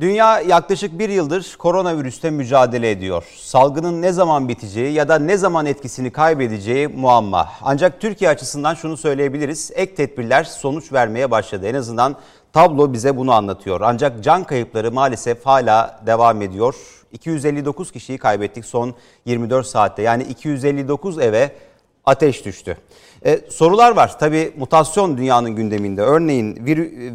Dünya yaklaşık bir yıldır koronavirüste mücadele ediyor. Salgının ne zaman biteceği ya da ne zaman etkisini kaybedeceği muamma. Ancak Türkiye açısından şunu söyleyebiliriz. Ek tedbirler sonuç vermeye başladı. En azından tablo bize bunu anlatıyor. Ancak can kayıpları maalesef hala devam ediyor. 259 kişiyi kaybettik son 24 saatte. Yani 259 eve ateş düştü. E, sorular var. Tabii mutasyon dünyanın gündeminde. Örneğin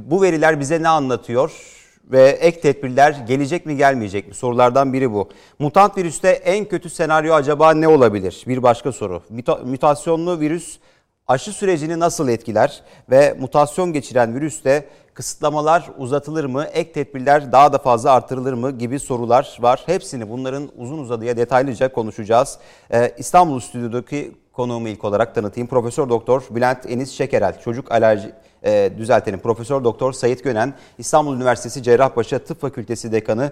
bu veriler bize ne anlatıyor? Ve ek tedbirler gelecek mi gelmeyecek mi sorulardan biri bu. Mutant virüste en kötü senaryo acaba ne olabilir? Bir başka soru. Mutasyonlu virüs aşı sürecini nasıl etkiler ve mutasyon geçiren virüste kısıtlamalar uzatılır mı, ek tedbirler daha da fazla artırılır mı gibi sorular var. Hepsini bunların uzun uzadıya detaylıca konuşacağız. Ee, İstanbul Stüdyo'daki konuğumu ilk olarak tanıtayım. Profesör Doktor Bülent Enis Şekerel, çocuk alerji e, düzeltelim. Profesör Doktor Sayit Gönen, İstanbul Üniversitesi Cerrahpaşa Tıp Fakültesi Dekanı,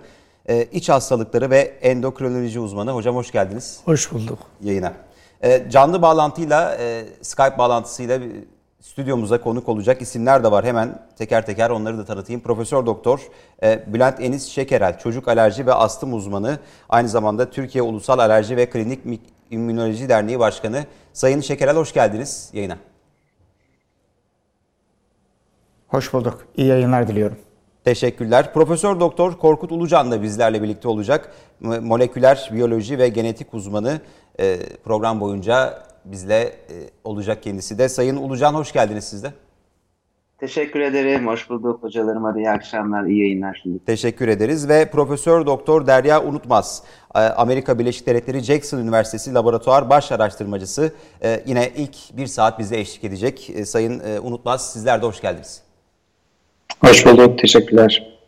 e, iç hastalıkları ve endokrinoloji uzmanı. Hocam hoş geldiniz. Hoş bulduk. Yayına. E, canlı bağlantıyla, e, Skype bağlantısıyla stüdyomuza konuk olacak isimler de var. Hemen teker teker onları da tanıtayım. Profesör Doktor e, Bülent Enis Şekerel, çocuk alerji ve astım uzmanı. Aynı zamanda Türkiye Ulusal Alerji ve Klinik İmmünoloji Derneği Başkanı. Sayın Şekerel hoş geldiniz yayına. Hoş bulduk. İyi yayınlar diliyorum. Teşekkürler. Profesör Doktor Korkut Ulucan da bizlerle birlikte olacak. Moleküler biyoloji ve genetik uzmanı e, program boyunca bizle e, olacak kendisi de. Sayın Ulucan hoş geldiniz siz de. Teşekkür ederim. Hoş bulduk hocalarıma da iyi akşamlar, iyi yayınlar şimdi. Teşekkür ederiz ve Profesör Doktor Derya Unutmaz, e, Amerika Birleşik Devletleri Jackson Üniversitesi Laboratuvar Baş Araştırmacısı yine ilk bir saat bize eşlik edecek. Sayın Unutmaz sizler de hoş geldiniz. Hoş bulduk, teşekkürler.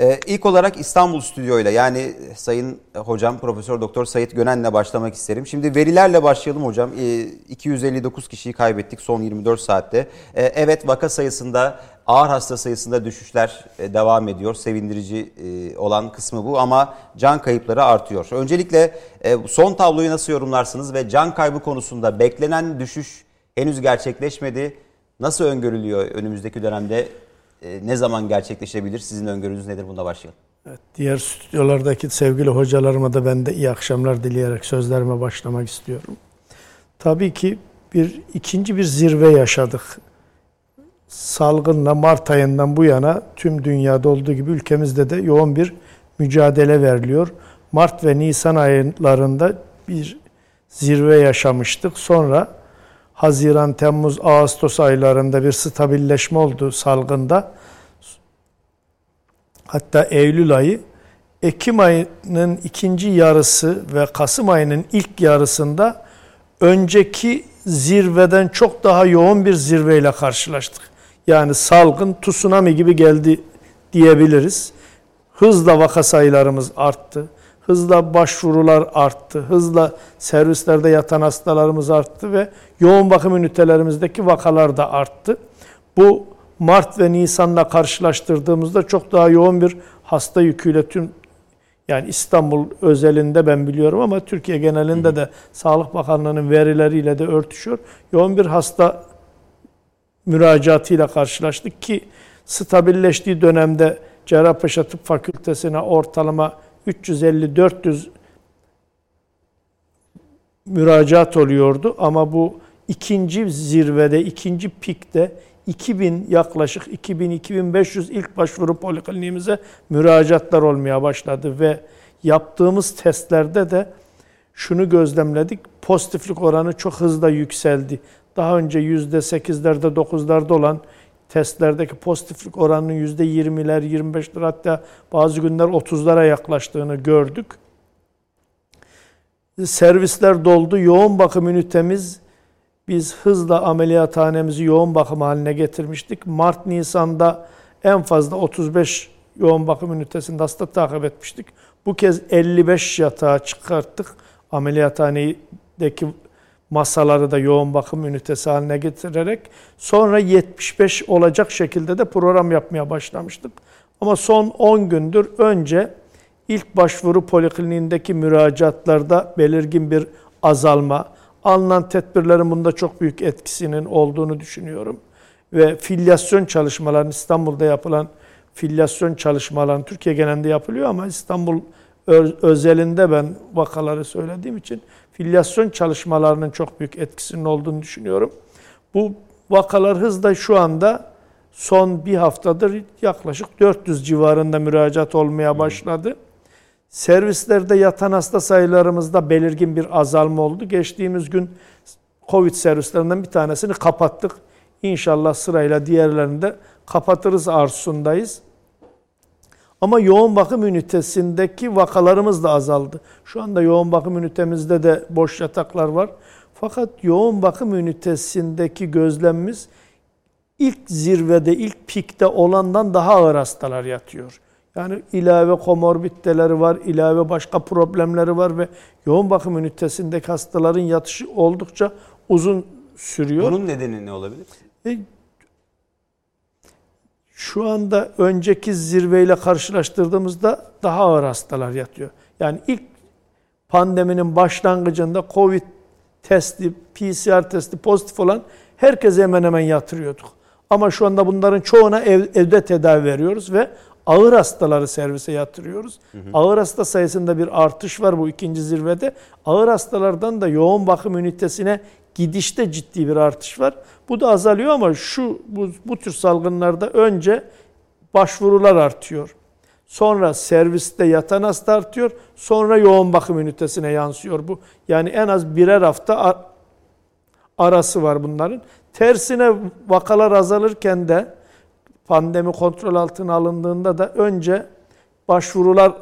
Ee, ilk olarak İstanbul stüdyoyla yani Sayın Hocam Profesör Doktor Sayit Gönen'le başlamak isterim. Şimdi verilerle başlayalım hocam. Ee, 259 kişiyi kaybettik son 24 saatte. Ee, evet vaka sayısında ağır hasta sayısında düşüşler e, devam ediyor. Sevindirici e, olan kısmı bu ama can kayıpları artıyor. Öncelikle e, son tabloyu nasıl yorumlarsınız ve can kaybı konusunda beklenen düşüş henüz gerçekleşmedi. Nasıl öngörülüyor önümüzdeki dönemde ne zaman gerçekleşebilir? Sizin öngörünüz nedir? Bunda başlayalım. Evet, diğer stüdyolardaki sevgili hocalarıma da ben de iyi akşamlar dileyerek sözlerime başlamak istiyorum. Tabii ki bir ikinci bir zirve yaşadık. Salgınla Mart ayından bu yana tüm dünyada olduğu gibi ülkemizde de yoğun bir mücadele veriliyor. Mart ve Nisan aylarında bir zirve yaşamıştık. Sonra Haziran, Temmuz, Ağustos aylarında bir stabilleşme oldu salgında. Hatta Eylül ayı, Ekim ayının ikinci yarısı ve Kasım ayının ilk yarısında önceki zirveden çok daha yoğun bir zirveyle karşılaştık. Yani salgın tsunami gibi geldi diyebiliriz. Hızla vaka sayılarımız arttı. Hızla başvurular arttı. Hızla servislerde yatan hastalarımız arttı ve yoğun bakım ünitelerimizdeki vakalar da arttı. Bu Mart ve Nisan'la karşılaştırdığımızda çok daha yoğun bir hasta yüküyle tüm yani İstanbul özelinde ben biliyorum ama Türkiye genelinde de Sağlık Bakanlığı'nın verileriyle de örtüşüyor. Yoğun bir hasta müracaatıyla karşılaştık ki stabilleştiği dönemde Cerrahpaşa Tıp Fakültesine ortalama 350-400 müracaat oluyordu ama bu ikinci zirvede, ikinci pikte 2000 yaklaşık 2000-2500 ilk başvuru polikliniğimize müracaatlar olmaya başladı ve yaptığımız testlerde de şunu gözlemledik. Pozitiflik oranı çok hızla yükseldi. Daha önce %8'lerde 9'larda olan testlerdeki pozitiflik oranının %20'ler, 25'ler hatta bazı günler 30'lara yaklaştığını gördük. Servisler doldu. Yoğun bakım ünitemiz biz hızla ameliyathanemizi yoğun bakım haline getirmiştik. Mart, Nisan'da en fazla 35 yoğun bakım ünitesinde hasta takip etmiştik. Bu kez 55 yatağa çıkarttık. Ameliyathanedeki masaları da yoğun bakım ünitesi haline getirerek sonra 75 olacak şekilde de program yapmaya başlamıştık. Ama son 10 gündür önce ilk başvuru polikliniğindeki müracaatlarda belirgin bir azalma, alınan tedbirlerin bunda çok büyük etkisinin olduğunu düşünüyorum. Ve filyasyon çalışmalarının İstanbul'da yapılan filyasyon çalışmalarını Türkiye genelinde yapılıyor ama İstanbul özelinde ben vakaları söylediğim için filyasyon çalışmalarının çok büyük etkisinin olduğunu düşünüyorum. Bu vakalar hızla şu anda son bir haftadır yaklaşık 400 civarında müracaat olmaya başladı. Servislerde yatan hasta sayılarımızda belirgin bir azalma oldu. Geçtiğimiz gün Covid servislerinden bir tanesini kapattık. İnşallah sırayla diğerlerini de kapatırız arzusundayız. Ama yoğun bakım ünitesindeki vakalarımız da azaldı. Şu anda yoğun bakım ünitemizde de boş yataklar var. Fakat yoğun bakım ünitesindeki gözlemimiz ilk zirvede, ilk pikte olandan daha ağır hastalar yatıyor. Yani ilave komorbiditeleri var, ilave başka problemleri var ve yoğun bakım ünitesindeki hastaların yatışı oldukça uzun sürüyor. Bunun nedeni ne olabilir? E, şu anda önceki zirveyle karşılaştırdığımızda daha ağır hastalar yatıyor. Yani ilk pandeminin başlangıcında Covid testi, PCR testi pozitif olan herkese hemen hemen yatırıyorduk. Ama şu anda bunların çoğuna ev, evde tedavi veriyoruz ve ağır hastaları servise yatırıyoruz. Hı hı. Ağır hasta sayısında bir artış var bu ikinci zirvede. Ağır hastalardan da yoğun bakım ünitesine gidişte ciddi bir artış var. Bu da azalıyor ama şu bu, bu tür salgınlarda önce başvurular artıyor. Sonra serviste yatan hasta artıyor. Sonra yoğun bakım ünitesine yansıyor bu. Yani en az birer hafta arası var bunların. Tersine vakalar azalırken de pandemi kontrol altına alındığında da önce başvurular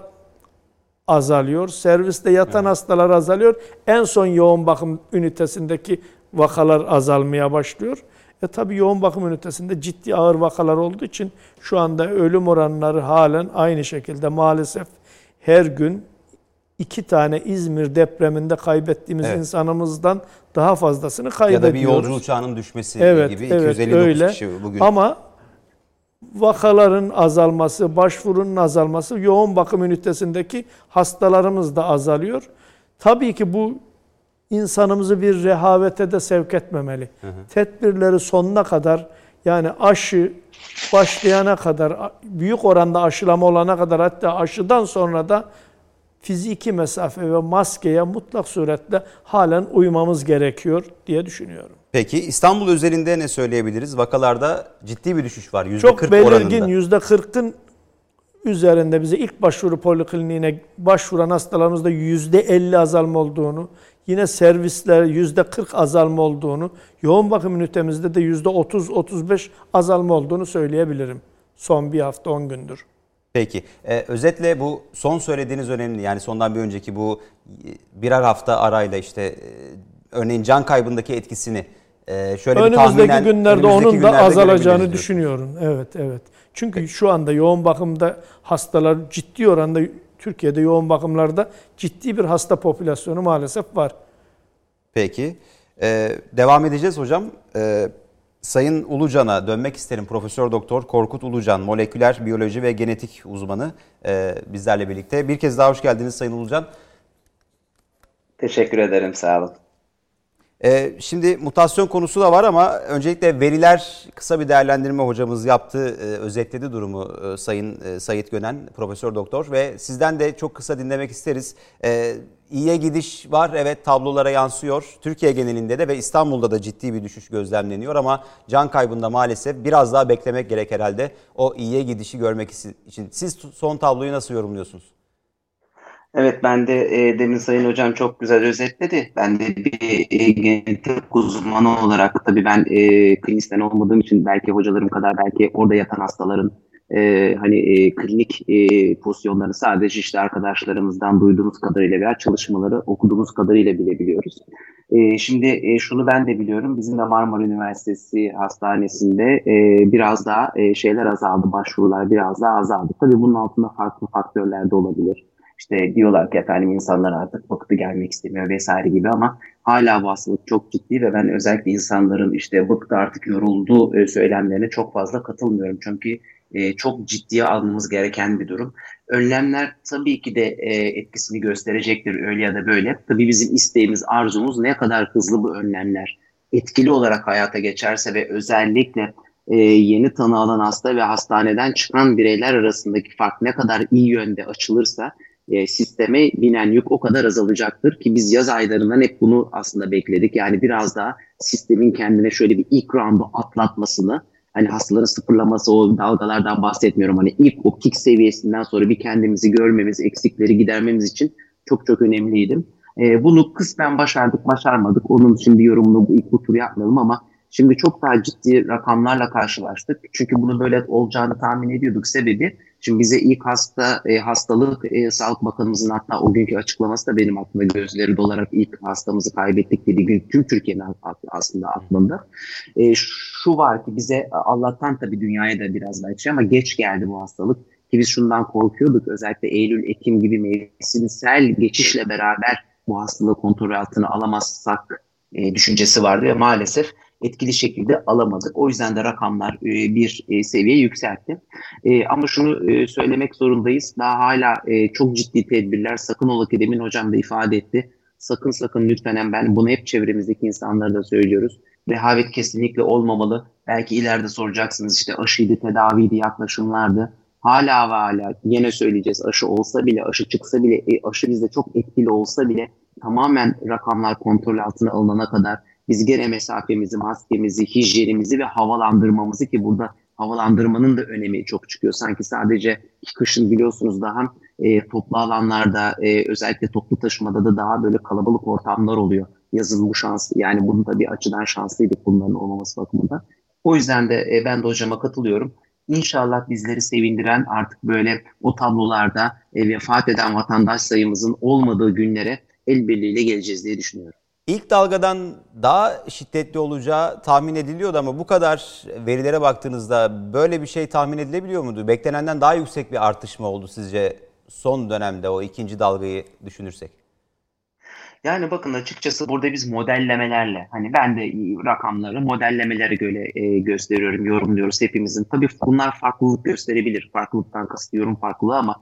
azalıyor. Serviste yatan evet. hastalar azalıyor. En son yoğun bakım ünitesindeki vakalar azalmaya başlıyor. E tabi yoğun bakım ünitesinde ciddi ağır vakalar olduğu için şu anda ölüm oranları halen aynı şekilde maalesef her gün iki tane İzmir depreminde kaybettiğimiz evet. insanımızdan daha fazlasını kaybediyoruz. Ya da bir yolcu uçağının düşmesi evet, gibi evet, 259 öyle. kişi bugün. Ama vakaların azalması, başvurunun azalması, yoğun bakım ünitesindeki hastalarımız da azalıyor. Tabii ki bu insanımızı bir rehavete de sevk etmemeli. Hı hı. Tedbirleri sonuna kadar yani aşı başlayana kadar büyük oranda aşılama olana kadar hatta aşıdan sonra da fiziki mesafe ve maskeye mutlak suretle halen uymamız gerekiyor diye düşünüyorum. Peki İstanbul özelinde ne söyleyebiliriz? Vakalarda ciddi bir düşüş var. %40 Çok belirgin %40'ın üzerinde bize ilk başvuru polikliniğine başvuran hastalarımızda %50 azalma olduğunu, yine servisler %40 azalma olduğunu, yoğun bakım ünitemizde de %30-35 azalma olduğunu söyleyebilirim. Son bir hafta 10 gündür. Peki. Ee, özetle bu son söylediğiniz önemli. Yani sondan bir önceki bu birer hafta arayla işte e, örneğin can kaybındaki etkisini e, şöyle önümüzdeki bir tahminen, günlerde onun da azalacağını düşünüyorum. Evet, evet. Çünkü Peki. şu anda yoğun bakımda hastalar ciddi oranda Türkiye'de yoğun bakımlarda ciddi bir hasta popülasyonu maalesef var. Peki. Ee, devam edeceğiz hocam. Ee, Sayın Ulucan'a dönmek isterim. Profesör Doktor Korkut Ulucan, moleküler biyoloji ve genetik uzmanı e, bizlerle birlikte. Bir kez daha hoş geldiniz Sayın Ulucan. Teşekkür ederim, sağ olun. Ee, şimdi mutasyon konusu da var ama öncelikle veriler kısa bir değerlendirme hocamız yaptı, e, özetledi durumu e, Sayın e, Sayit Gönen, Profesör Doktor ve sizden de çok kısa dinlemek isteriz. E, gidiş var, evet tablolara yansıyor. Türkiye genelinde de ve İstanbul'da da ciddi bir düşüş gözlemleniyor ama can kaybında maalesef biraz daha beklemek gerek herhalde o iyiye gidişi görmek için. Siz son tabloyu nasıl yorumluyorsunuz? Evet ben de e, demin Sayın Hocam çok güzel özetledi. Ben de bir e, genetik uzmanı olarak tabii ben e, klinisyen olmadığım için belki hocalarım kadar belki orada yatan hastaların e, hani e, klinik e, pozisyonları sadece işte arkadaşlarımızdan duyduğumuz kadarıyla veya çalışmaları okuduğumuz kadarıyla bilebiliyoruz. E, şimdi e, şunu ben de biliyorum. Bizim de Marmara Üniversitesi Hastanesi'nde e, biraz daha e, şeyler azaldı, başvurular biraz daha azaldı. Tabii bunun altında farklı faktörler de olabilir işte diyorlar ki efendim insanlar artık bıktı gelmek istemiyor vesaire gibi ama hala bu hastalık çok ciddi ve ben özellikle insanların işte bıktı artık yoruldu e, söylemlerine çok fazla katılmıyorum. Çünkü e, çok ciddiye almamız gereken bir durum. Önlemler tabii ki de e, etkisini gösterecektir öyle ya da böyle. Tabii bizim isteğimiz, arzumuz ne kadar hızlı bu önlemler etkili olarak hayata geçerse ve özellikle yeni tanı alan hasta ve hastaneden çıkan bireyler arasındaki fark ne kadar iyi yönde açılırsa e, sisteme binen yük o kadar azalacaktır ki biz yaz aylarından hep bunu aslında bekledik. Yani biraz daha sistemin kendine şöyle bir ilk roundu atlatmasını hani hastaların sıfırlaması o dalgalardan bahsetmiyorum. Hani ilk o pik seviyesinden sonra bir kendimizi görmemiz, eksikleri gidermemiz için çok çok önemliydi. E, bunu kısmen başardık, başarmadık. Onun şimdi yorumunu bu ilk bu tur yapmayalım ama şimdi çok daha ciddi rakamlarla karşılaştık. Çünkü bunu böyle olacağını tahmin ediyorduk. Sebebi Şimdi bize ilk hasta e, hastalık e, Sağlık Bakanımızın hatta o günkü açıklaması da benim aklımda gözleri dolarak ilk hastamızı kaybettik dediği gün tüm Türkiye'nin aslında aklında. E, şu var ki bize Allah'tan tabii dünyaya da biraz şey ama geç geldi bu hastalık ki biz şundan korkuyorduk özellikle Eylül, Ekim gibi mevsimsel geçişle beraber bu hastalığı kontrol altına alamazsak e, düşüncesi vardı ve maalesef etkili şekilde alamadık. O yüzden de rakamlar e, bir e, seviye yükseltti. E, ama şunu söylemek zorundayız. Daha hala çok ciddi tedbirler. Sakın ola ki demin hocam da ifade etti. Sakın sakın lütfen ben bunu hep çevremizdeki insanlara da söylüyoruz. Rehavet kesinlikle olmamalı. Belki ileride soracaksınız işte aşıydı, tedaviydi, yaklaşımlardı. Hala ve hala yine söyleyeceğiz aşı olsa bile, aşı çıksa bile, aşı bizde çok etkili olsa bile tamamen rakamlar kontrol altına alınana kadar biz gene mesafemizi, maskemizi, hijyenimizi ve havalandırmamızı ki burada havalandırmanın da önemi çok çıkıyor. Sanki sadece kışın biliyorsunuz daha e, toplu alanlarda e, özellikle toplu taşımada da daha böyle kalabalık ortamlar oluyor. Yazın bu şans yani bunu da bir açıdan şanslıydık bunların olmaması bakımından. O yüzden de e, ben de hocama katılıyorum. İnşallah bizleri sevindiren artık böyle o tablolarda e, vefat eden vatandaş sayımızın olmadığı günlere el birliğiyle geleceğiz diye düşünüyorum. İlk dalgadan daha şiddetli olacağı tahmin ediliyordu ama bu kadar verilere baktığınızda böyle bir şey tahmin edilebiliyor muydu? Beklenenden daha yüksek bir artış mı oldu sizce son dönemde o ikinci dalgayı düşünürsek? Yani bakın açıkçası burada biz modellemelerle hani ben de rakamları modellemelere göre e, gösteriyorum, yorumluyoruz hepimizin. Tabii bunlar farklılık gösterebilir. Farklılıktan kastıyorum farklılığı ama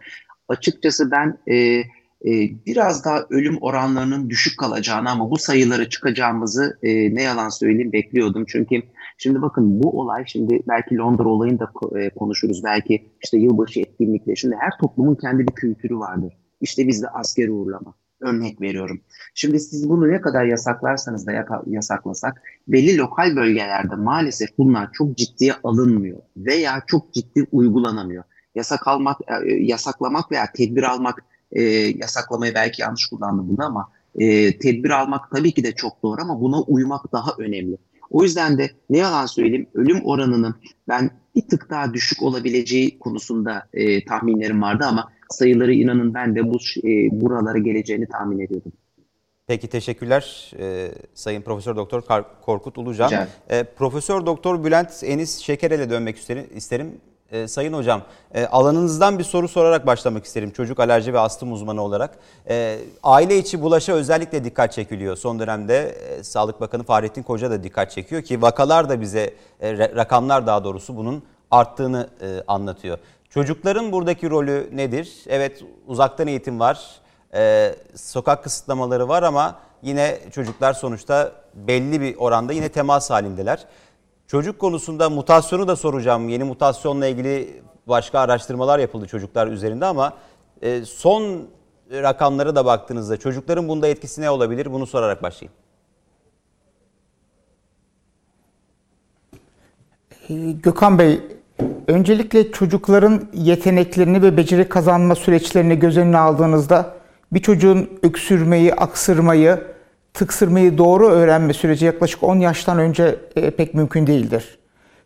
açıkçası ben e, e, biraz daha ölüm oranlarının düşük kalacağını ama bu sayılara çıkacağımızı e, ne yalan söyleyeyim bekliyordum. Çünkü şimdi bakın bu olay şimdi belki Londra olayını da e, konuşuruz. Belki işte yılbaşı etkinlikleri. Şimdi her toplumun kendi bir kültürü vardır. İşte bizde askeri uğurlama. Örnek veriyorum. Şimdi siz bunu ne kadar yasaklarsanız da yasaklasak belli lokal bölgelerde maalesef bunlar çok ciddiye alınmıyor veya çok ciddi uygulanamıyor. Yasak almak, e, yasaklamak veya tedbir almak e, yasaklamayı belki yanlış kullandım bunu ama e, tedbir almak tabii ki de çok doğru ama buna uymak daha önemli. O yüzden de ne yalan söyleyeyim ölüm oranının ben bir tık daha düşük olabileceği konusunda e, tahminlerim vardı ama sayıları inanın ben de bu e, buralara geleceğini tahmin ediyordum. Peki teşekkürler e, Sayın Profesör Doktor Korkut Ulucan. E, Profesör Doktor Bülent Enis Şekerel'e dönmek isterim. E, Sayın Hocam, e, alanınızdan bir soru sorarak başlamak isterim çocuk alerji ve astım uzmanı olarak. E, aile içi bulaşa özellikle dikkat çekiliyor. Son dönemde e, Sağlık Bakanı Fahrettin Koca da dikkat çekiyor ki vakalar da bize, e, rakamlar daha doğrusu bunun arttığını e, anlatıyor. Çocukların buradaki rolü nedir? Evet uzaktan eğitim var, e, sokak kısıtlamaları var ama yine çocuklar sonuçta belli bir oranda yine temas halindeler. Çocuk konusunda mutasyonu da soracağım. Yeni mutasyonla ilgili başka araştırmalar yapıldı çocuklar üzerinde ama e, son rakamlara da baktığınızda çocukların bunda etkisi ne olabilir? Bunu sorarak başlayayım. Ee, Gökhan Bey, öncelikle çocukların yeteneklerini ve beceri kazanma süreçlerini göz önüne aldığınızda bir çocuğun öksürmeyi, aksırmayı, tıksırmayı doğru öğrenme süreci yaklaşık 10 yaştan önce e, pek mümkün değildir.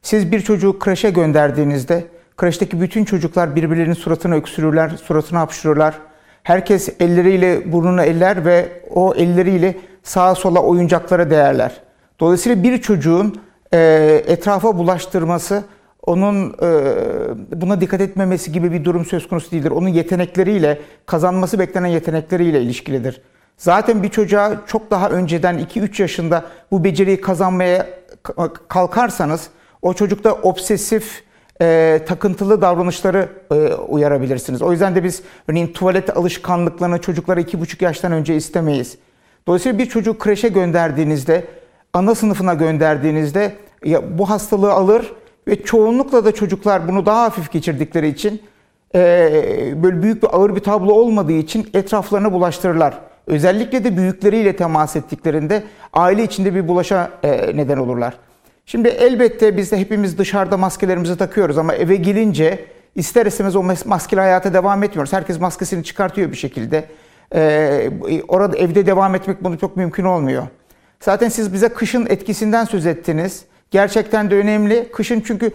Siz bir çocuğu kreşe gönderdiğinizde kreşteki bütün çocuklar birbirlerinin suratına öksürürler, suratına hapşırırlar. Herkes elleriyle burnunu eller ve o elleriyle sağa sola oyuncaklara değerler. Dolayısıyla bir çocuğun e, etrafa bulaştırması, onun e, buna dikkat etmemesi gibi bir durum söz konusu değildir. Onun yetenekleriyle, kazanması beklenen yetenekleriyle ilişkilidir. Zaten bir çocuğa çok daha önceden 2-3 yaşında bu beceriyi kazanmaya kalkarsanız o çocukta obsesif, e, takıntılı davranışları e, uyarabilirsiniz. O yüzden de biz örneğin tuvalet alışkanlıklarını çocuklara 2,5 yaştan önce istemeyiz. Dolayısıyla bir çocuğu kreşe gönderdiğinizde, ana sınıfına gönderdiğinizde ya, bu hastalığı alır ve çoğunlukla da çocuklar bunu daha hafif geçirdikleri için e, böyle büyük bir ağır bir tablo olmadığı için etraflarına bulaştırırlar. Özellikle de büyükleriyle temas ettiklerinde aile içinde bir bulaşa e, neden olurlar. Şimdi elbette biz de hepimiz dışarıda maskelerimizi takıyoruz ama eve gelince ister istemez o maskeli hayata devam etmiyoruz. Herkes maskesini çıkartıyor bir şekilde. Ee, orada evde devam etmek bunu çok mümkün olmuyor. Zaten siz bize kışın etkisinden söz ettiniz. Gerçekten de önemli. Kışın çünkü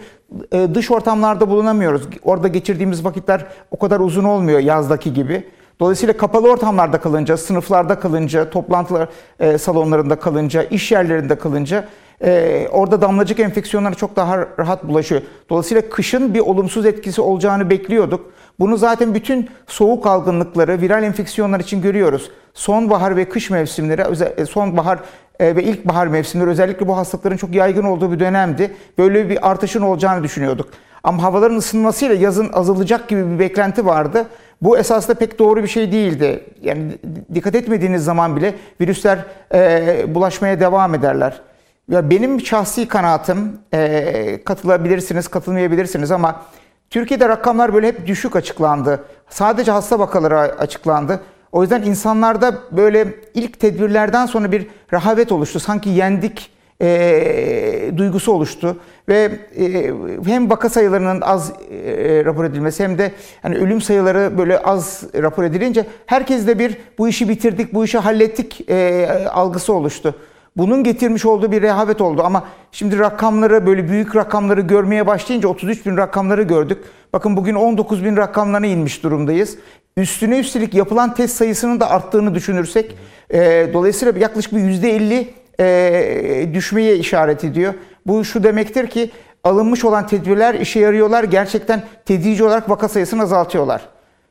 e, dış ortamlarda bulunamıyoruz. Orada geçirdiğimiz vakitler o kadar uzun olmuyor yazdaki gibi. Dolayısıyla kapalı ortamlarda kalınca, sınıflarda kalınca, toplantılar e, salonlarında kalınca, iş yerlerinde kalınca e, orada damlacık enfeksiyonları çok daha rahat bulaşıyor. Dolayısıyla kışın bir olumsuz etkisi olacağını bekliyorduk. Bunu zaten bütün soğuk algınlıkları, viral enfeksiyonlar için görüyoruz. Sonbahar ve kış mevsimleri, e, sonbahar e, ve ilkbahar mevsimleri özellikle bu hastalıkların çok yaygın olduğu bir dönemdi. Böyle bir artışın olacağını düşünüyorduk. Ama havaların ısınmasıyla yazın azalacak gibi bir beklenti vardı. Bu esasında pek doğru bir şey değildi. Yani dikkat etmediğiniz zaman bile virüsler e, bulaşmaya devam ederler. Ya benim şahsi kanaatim, e, katılabilirsiniz, katılmayabilirsiniz ama Türkiye'de rakamlar böyle hep düşük açıklandı. Sadece hasta vakaları açıklandı. O yüzden insanlarda böyle ilk tedbirlerden sonra bir rahavet oluştu. Sanki yendik e, duygusu oluştu ve e, hem vaka sayılarının az e, rapor edilmesi hem de hani ölüm sayıları böyle az rapor edilince herkes de bir bu işi bitirdik, bu işi hallettik e, algısı oluştu. Bunun getirmiş olduğu bir rehavet oldu ama şimdi rakamları böyle büyük rakamları görmeye başlayınca 33 bin rakamları gördük. Bakın bugün 19 bin rakamlarına inmiş durumdayız. Üstüne üstelik yapılan test sayısının da arttığını düşünürsek e, dolayısıyla yaklaşık bir %50 e, düşmeye işaret ediyor. Bu şu demektir ki alınmış olan tedbirler işe yarıyorlar. Gerçekten tedrici olarak vaka sayısını azaltıyorlar.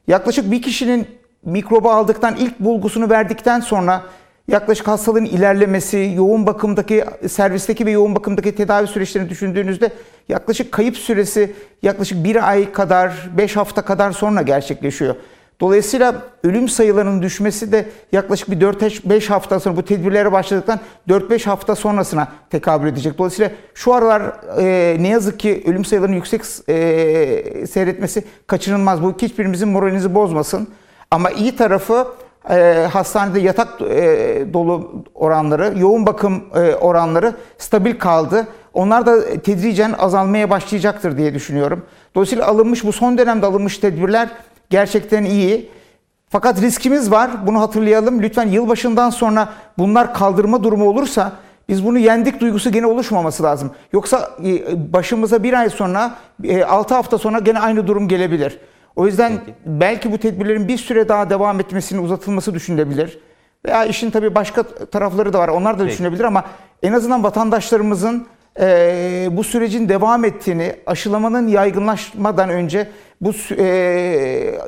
Yaklaşık bir kişinin mikrobu aldıktan ilk bulgusunu verdikten sonra yaklaşık hastalığın ilerlemesi, yoğun bakımdaki, servisteki ve yoğun bakımdaki tedavi süreçlerini düşündüğünüzde yaklaşık kayıp süresi yaklaşık bir ay kadar, beş hafta kadar sonra gerçekleşiyor. Dolayısıyla ölüm sayılarının düşmesi de yaklaşık bir 4-5 hafta sonra bu tedbirlere başladıktan 4-5 hafta sonrasına tekabül edecek. Dolayısıyla şu aralar e, ne yazık ki ölüm sayılarının yüksek e, seyretmesi kaçınılmaz. Bu hiçbirimizin moralinizi bozmasın. Ama iyi tarafı e, hastanede yatak e, dolu oranları, yoğun bakım e, oranları stabil kaldı. Onlar da tedricen azalmaya başlayacaktır diye düşünüyorum. Dolayısıyla alınmış bu son dönemde alınmış tedbirler gerçekten iyi. Fakat riskimiz var. Bunu hatırlayalım. Lütfen yılbaşından sonra bunlar kaldırma durumu olursa biz bunu yendik duygusu gene oluşmaması lazım. Yoksa başımıza bir ay sonra, 6 hafta sonra gene aynı durum gelebilir. O yüzden Peki. belki bu tedbirlerin bir süre daha devam etmesinin uzatılması düşünülebilir. Veya işin tabii başka tarafları da var. Onlar da Peki. düşünebilir ama en azından vatandaşlarımızın e, bu sürecin devam ettiğini, aşılamanın yaygınlaşmadan önce bu e,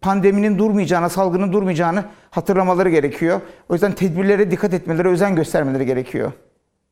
pandeminin durmayacağını, salgının durmayacağını hatırlamaları gerekiyor. O yüzden tedbirlere dikkat etmeleri, özen göstermeleri gerekiyor.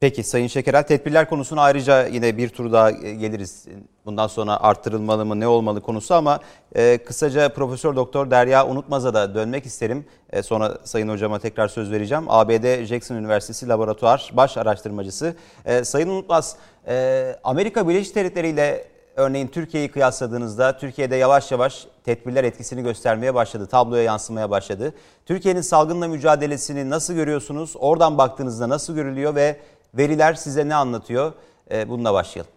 Peki Sayın Şekerel tedbirler konusuna ayrıca yine bir tur daha geliriz. Bundan sonra arttırılmalı mı ne olmalı konusu ama e, kısaca Profesör Doktor Derya Unutmaz'a da dönmek isterim. E, sonra Sayın Hocama tekrar söz vereceğim. ABD Jackson Üniversitesi Laboratuvar Baş Araştırmacısı. E, Sayın Unutmaz, e, Amerika Birleşik Devletleri ile örneğin Türkiye'yi kıyasladığınızda Türkiye'de yavaş yavaş tedbirler etkisini göstermeye başladı. Tabloya yansımaya başladı. Türkiye'nin salgınla mücadelesini nasıl görüyorsunuz? Oradan baktığınızda nasıl görülüyor ve Veriler size ne anlatıyor? E, bununla başlayalım.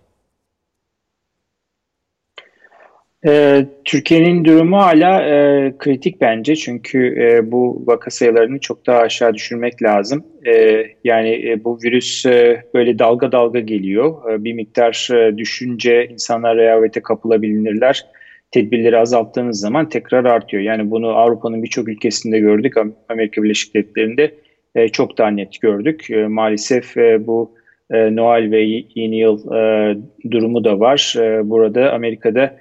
Ee, Türkiye'nin durumu hala e, kritik bence çünkü e, bu vaka sayılarını çok daha aşağı düşürmek lazım. E, yani e, bu virüs e, böyle dalga dalga geliyor. E, bir miktar e, düşünce insanlar rehavete kapılabilirler. Tedbirleri azalttığınız zaman tekrar artıyor. Yani bunu Avrupa'nın birçok ülkesinde gördük. Amerika Birleşik Devletleri'nde e, çok daha net gördük. E, maalesef e, bu e, Noel ve yeni yıl e, durumu da var. E, burada Amerika'da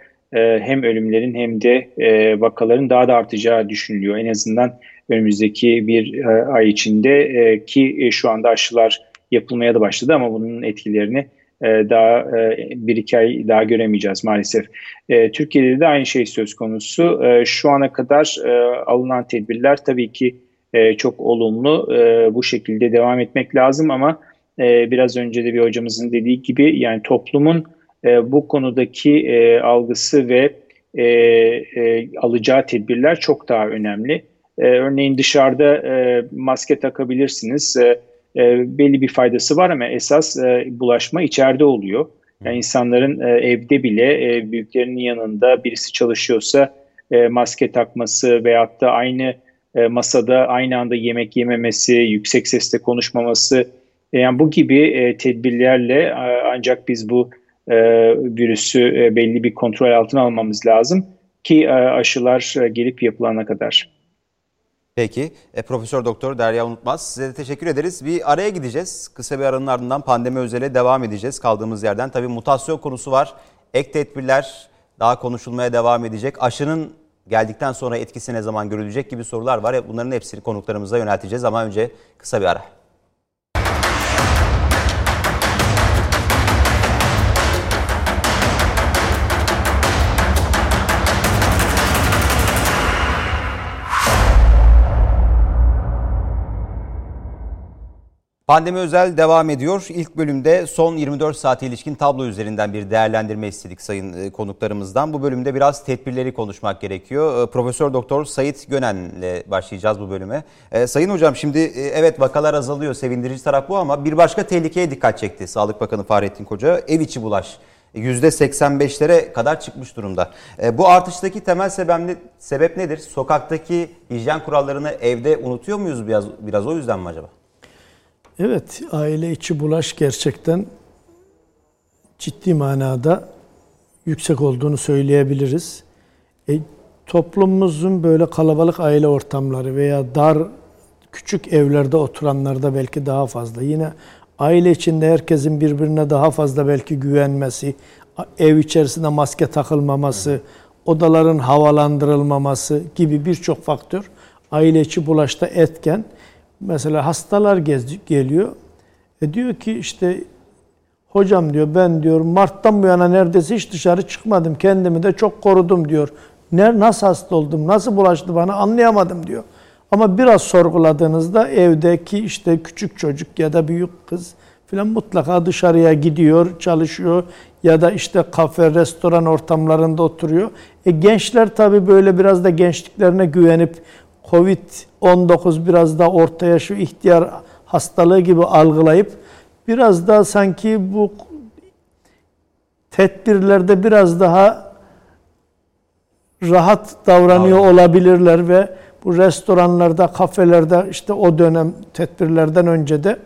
hem ölümlerin hem de e, vakaların daha da artacağı düşünülüyor. En azından önümüzdeki bir e, ay içinde e, ki e, şu anda aşılar yapılmaya da başladı ama bunun etkilerini e, daha e, bir iki ay daha göremeyeceğiz maalesef. E, Türkiye'de de aynı şey söz konusu. E, şu ana kadar e, alınan tedbirler tabii ki e, çok olumlu. E, bu şekilde devam etmek lazım ama e, biraz önce de bir hocamızın dediği gibi yani toplumun e, bu konudaki e, algısı ve e, e, alacağı tedbirler çok daha önemli. E, örneğin dışarıda e, maske takabilirsiniz. E, e, belli bir faydası var ama esas e, bulaşma içeride oluyor. Yani insanların e, evde bile e, büyüklerinin yanında birisi çalışıyorsa e, maske takması veyahut da aynı e, masada aynı anda yemek yememesi, yüksek sesle konuşmaması e, yani bu gibi e, tedbirlerle e, ancak biz bu e, virüsü e, belli bir kontrol altına almamız lazım ki e, aşılar e, gelip yapılana kadar. Peki. E, Profesör Doktor Derya Unutmaz size de teşekkür ederiz. Bir araya gideceğiz. Kısa bir aranın ardından pandemi özele devam edeceğiz kaldığımız yerden. Tabii mutasyon konusu var. Ek tedbirler daha konuşulmaya devam edecek. Aşının geldikten sonra etkisi ne zaman görülecek gibi sorular var. Bunların hepsini konuklarımıza yönelteceğiz ama önce kısa bir ara. Pandemi özel devam ediyor. İlk bölümde son 24 saate ilişkin tablo üzerinden bir değerlendirme istedik sayın e, konuklarımızdan. Bu bölümde biraz tedbirleri konuşmak gerekiyor. E, Profesör Doktor Sayit Gönen'le başlayacağız bu bölüme. E, sayın hocam şimdi evet vakalar azalıyor, sevindirici taraf bu ama bir başka tehlikeye dikkat çekti Sağlık Bakanı Fahrettin Koca. Ev içi bulaş. %85'lere kadar çıkmış durumda. Bu artıştaki temel sebep, sebep nedir? Sokaktaki hijyen kurallarını evde unutuyor muyuz biraz, biraz o yüzden mi acaba? Evet, aile içi bulaş gerçekten ciddi manada yüksek olduğunu söyleyebiliriz. E, toplumumuzun böyle kalabalık aile ortamları veya dar küçük evlerde oturanlarda belki daha fazla. Yine aile içinde herkesin birbirine daha fazla belki güvenmesi, ev içerisinde maske takılmaması, odaların havalandırılmaması gibi birçok faktör aile içi bulaşta etken. Mesela hastalar gez, geliyor. E diyor ki işte hocam diyor ben diyor Mart'tan bu yana neredeyse hiç dışarı çıkmadım. Kendimi de çok korudum diyor. Ne, nasıl hasta oldum, nasıl bulaştı bana anlayamadım diyor. Ama biraz sorguladığınızda evdeki işte küçük çocuk ya da büyük kız filan mutlaka dışarıya gidiyor, çalışıyor ya da işte kafe, restoran ortamlarında oturuyor. E gençler tabii böyle biraz da gençliklerine güvenip Covid-19 biraz da ortaya şu ihtiyar hastalığı gibi algılayıp biraz da sanki bu tedbirlerde biraz daha rahat davranıyor Anladım. olabilirler ve bu restoranlarda, kafelerde işte o dönem tedbirlerden önce de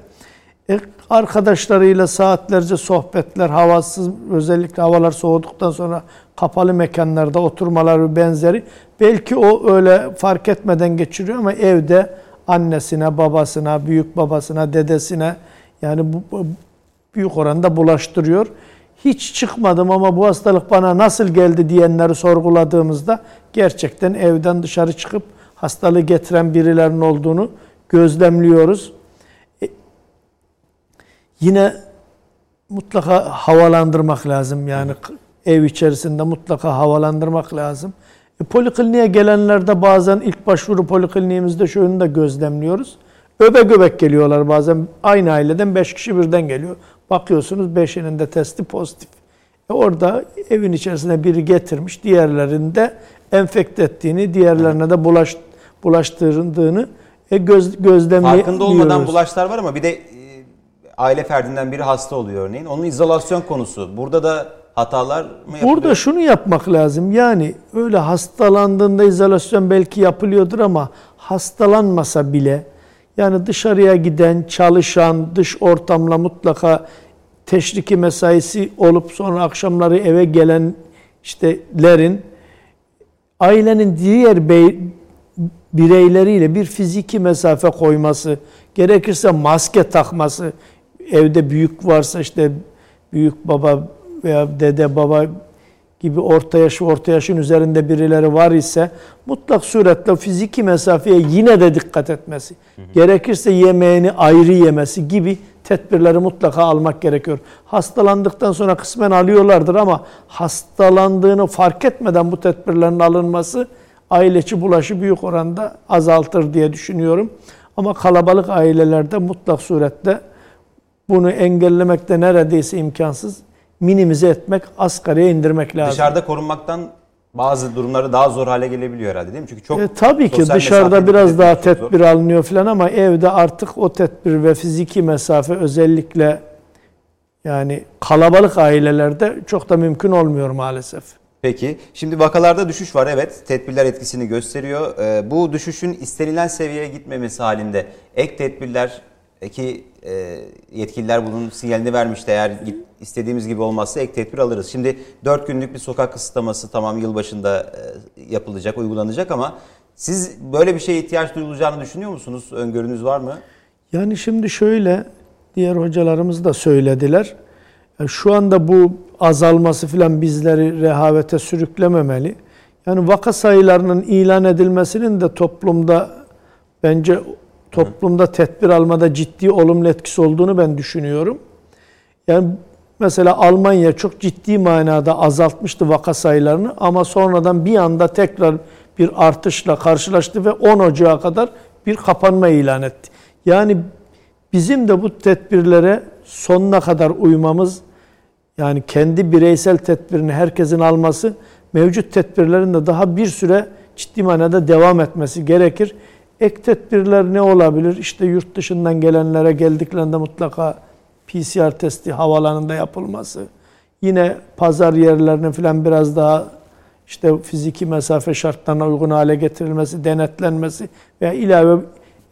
e, arkadaşlarıyla saatlerce sohbetler, havasız özellikle havalar soğuduktan sonra kapalı mekanlarda oturmaları benzeri belki o öyle fark etmeden geçiriyor ama evde annesine, babasına, büyük babasına, dedesine yani bu büyük oranda bulaştırıyor. Hiç çıkmadım ama bu hastalık bana nasıl geldi diyenleri sorguladığımızda gerçekten evden dışarı çıkıp hastalığı getiren birilerinin olduğunu gözlemliyoruz. Yine mutlaka havalandırmak lazım. Yani ev içerisinde mutlaka havalandırmak lazım. E, polikliniğe gelenlerde bazen ilk başvuru polikliniğimizde şunu da gözlemliyoruz. Öbek öbek geliyorlar bazen. Aynı aileden 5 kişi birden geliyor. Bakıyorsunuz 5'inin de testi pozitif. E orada evin içerisine biri getirmiş, diğerlerinde enfekte ettiğini, diğerlerine de bulaş, bulaştırdığını e göz, gözlemliyoruz. Farkında olmadan bulaşlar var ama bir de aile ferdinden biri hasta oluyor örneğin. Onun izolasyon konusu. Burada da hatalar mı yapılıyor? Burada şunu yapmak lazım. Yani öyle hastalandığında izolasyon belki yapılıyordur ama hastalanmasa bile yani dışarıya giden, çalışan, dış ortamla mutlaka teşriki mesaisi olup sonra akşamları eve gelen iştelerin ailenin diğer bey, bireyleriyle bir fiziki mesafe koyması, gerekirse maske takması, evde büyük varsa işte büyük baba veya dede baba gibi orta yaş orta yaşın üzerinde birileri var ise mutlak suretle fiziki mesafeye yine de dikkat etmesi, hı hı. gerekirse yemeğini ayrı yemesi gibi tedbirleri mutlaka almak gerekiyor. Hastalandıktan sonra kısmen alıyorlardır ama hastalandığını fark etmeden bu tedbirlerin alınması aileci bulaşı büyük oranda azaltır diye düşünüyorum. Ama kalabalık ailelerde mutlak surette bunu engellemekte neredeyse imkansız minimize etmek, asgariye indirmek lazım. Dışarıda korunmaktan bazı durumları daha zor hale gelebiliyor herhalde değil mi? Çünkü çok E, tabii ki dışarıda biraz daha çok zor. tedbir alınıyor falan ama evde artık o tedbir ve fiziki mesafe özellikle yani kalabalık ailelerde çok da mümkün olmuyor maalesef. Peki. Şimdi vakalarda düşüş var evet. Tedbirler etkisini gösteriyor. Ee, bu düşüşün istenilen seviyeye gitmemesi halinde ek tedbirler e, ki e, yetkililer bunun sinyalini vermişti. Eğer istediğimiz gibi olmazsa ek tedbir alırız. Şimdi 4 günlük bir sokak kısıtlaması tamam yılbaşında e, yapılacak, uygulanacak ama siz böyle bir şeye ihtiyaç duyulacağını düşünüyor musunuz? Öngörünüz var mı? Yani şimdi şöyle diğer hocalarımız da söylediler. Yani şu anda bu azalması filan bizleri rehavete sürüklememeli. Yani vaka sayılarının ilan edilmesinin de toplumda bence toplumda tedbir almada ciddi olumlu etkisi olduğunu ben düşünüyorum. Yani mesela Almanya çok ciddi manada azaltmıştı vaka sayılarını ama sonradan bir anda tekrar bir artışla karşılaştı ve 10 Ocağı kadar bir kapanma ilan etti. Yani bizim de bu tedbirlere sonuna kadar uymamız yani kendi bireysel tedbirini herkesin alması mevcut tedbirlerin de daha bir süre ciddi manada devam etmesi gerekir. Ek tedbirler ne olabilir? İşte yurt dışından gelenlere geldiklerinde mutlaka PCR testi havalanında yapılması. Yine pazar yerlerine falan biraz daha işte fiziki mesafe şartlarına uygun hale getirilmesi, denetlenmesi veya ilave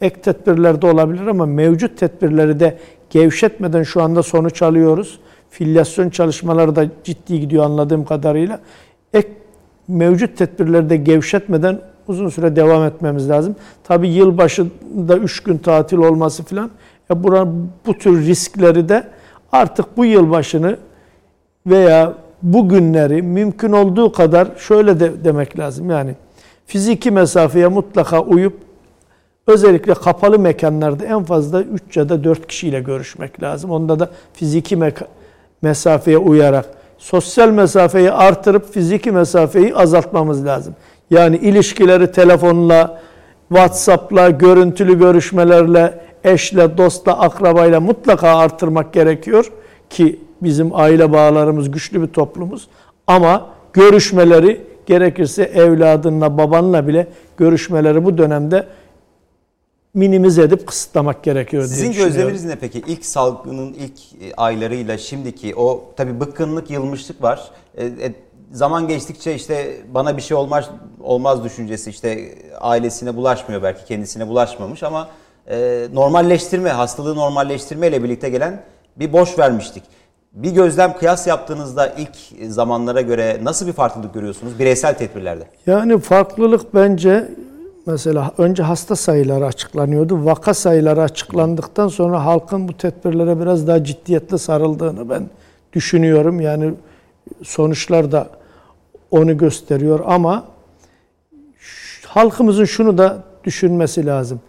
ek tedbirler de olabilir ama mevcut tedbirleri de gevşetmeden şu anda sonuç alıyoruz. Filyasyon çalışmaları da ciddi gidiyor anladığım kadarıyla. Ek mevcut tedbirleri de gevşetmeden uzun süre devam etmemiz lazım. Tabii yılbaşında 3 gün tatil olması falan ya bura, bu tür riskleri de artık bu yılbaşını veya bu günleri mümkün olduğu kadar şöyle de demek lazım. Yani fiziki mesafeye mutlaka uyup özellikle kapalı mekanlarda en fazla 3 ya da 4 kişiyle görüşmek lazım. Onda da fiziki mesafeye uyarak sosyal mesafeyi artırıp fiziki mesafeyi azaltmamız lazım. Yani ilişkileri telefonla, WhatsApp'la, görüntülü görüşmelerle, eşle, dostla, akrabayla mutlaka artırmak gerekiyor ki bizim aile bağlarımız güçlü bir toplumuz. Ama görüşmeleri gerekirse evladınla, babanla bile görüşmeleri bu dönemde minimize edip kısıtlamak gerekiyor diye Sizin gözleminiz ne peki? İlk salgının ilk e, aylarıyla şimdiki o tabii bıkkınlık, yılmışlık var. E, e, zaman geçtikçe işte bana bir şey olmaz olmaz düşüncesi işte ailesine bulaşmıyor belki kendisine bulaşmamış ama e, normalleştirme, hastalığı normalleştirme ile birlikte gelen bir boş vermiştik. Bir gözlem kıyas yaptığınızda ilk zamanlara göre nasıl bir farklılık görüyorsunuz bireysel tedbirlerde? Yani farklılık bence mesela önce hasta sayıları açıklanıyordu. Vaka sayıları açıklandıktan sonra halkın bu tedbirlere biraz daha ciddiyetle sarıldığını ben düşünüyorum. Yani sonuçlar da onu gösteriyor ama halkımızın şunu da düşünmesi lazım.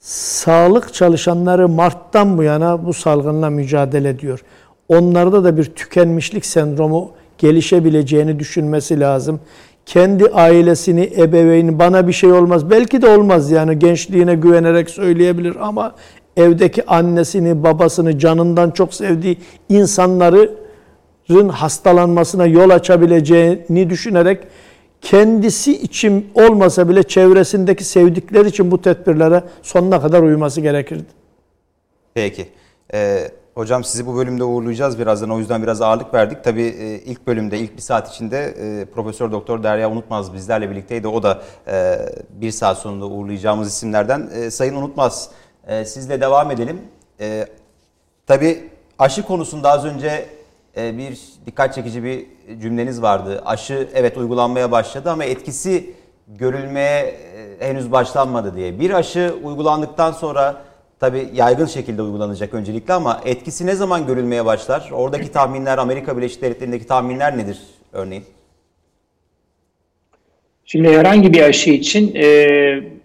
Sağlık çalışanları Mart'tan bu yana bu salgınla mücadele ediyor. Onlarda da bir tükenmişlik sendromu gelişebileceğini düşünmesi lazım. Kendi ailesini, ebeveyni bana bir şey olmaz. Belki de olmaz yani gençliğine güvenerek söyleyebilir ama evdeki annesini, babasını, canından çok sevdiği insanların hastalanmasına yol açabileceğini düşünerek kendisi için olmasa bile çevresindeki sevdikleri için bu tedbirlere sonuna kadar uyması gerekirdi. Peki. Ee, hocam sizi bu bölümde uğurlayacağız birazdan. O yüzden biraz ağırlık verdik. Tabii e, ilk bölümde, ilk bir saat içinde e, Profesör Doktor Derya Unutmaz bizlerle birlikteydi. O da e, bir saat sonunda uğurlayacağımız isimlerden. E, Sayın Unutmaz, e, sizle devam edelim. E, tabii aşı konusunda az önce bir dikkat çekici bir cümleniz vardı. Aşı evet uygulanmaya başladı ama etkisi görülmeye e, henüz başlanmadı diye. Bir aşı uygulandıktan sonra tabii yaygın şekilde uygulanacak öncelikle ama etkisi ne zaman görülmeye başlar? Oradaki tahminler, Amerika Birleşik Devletleri'ndeki tahminler nedir örneğin? Şimdi herhangi bir aşı için e,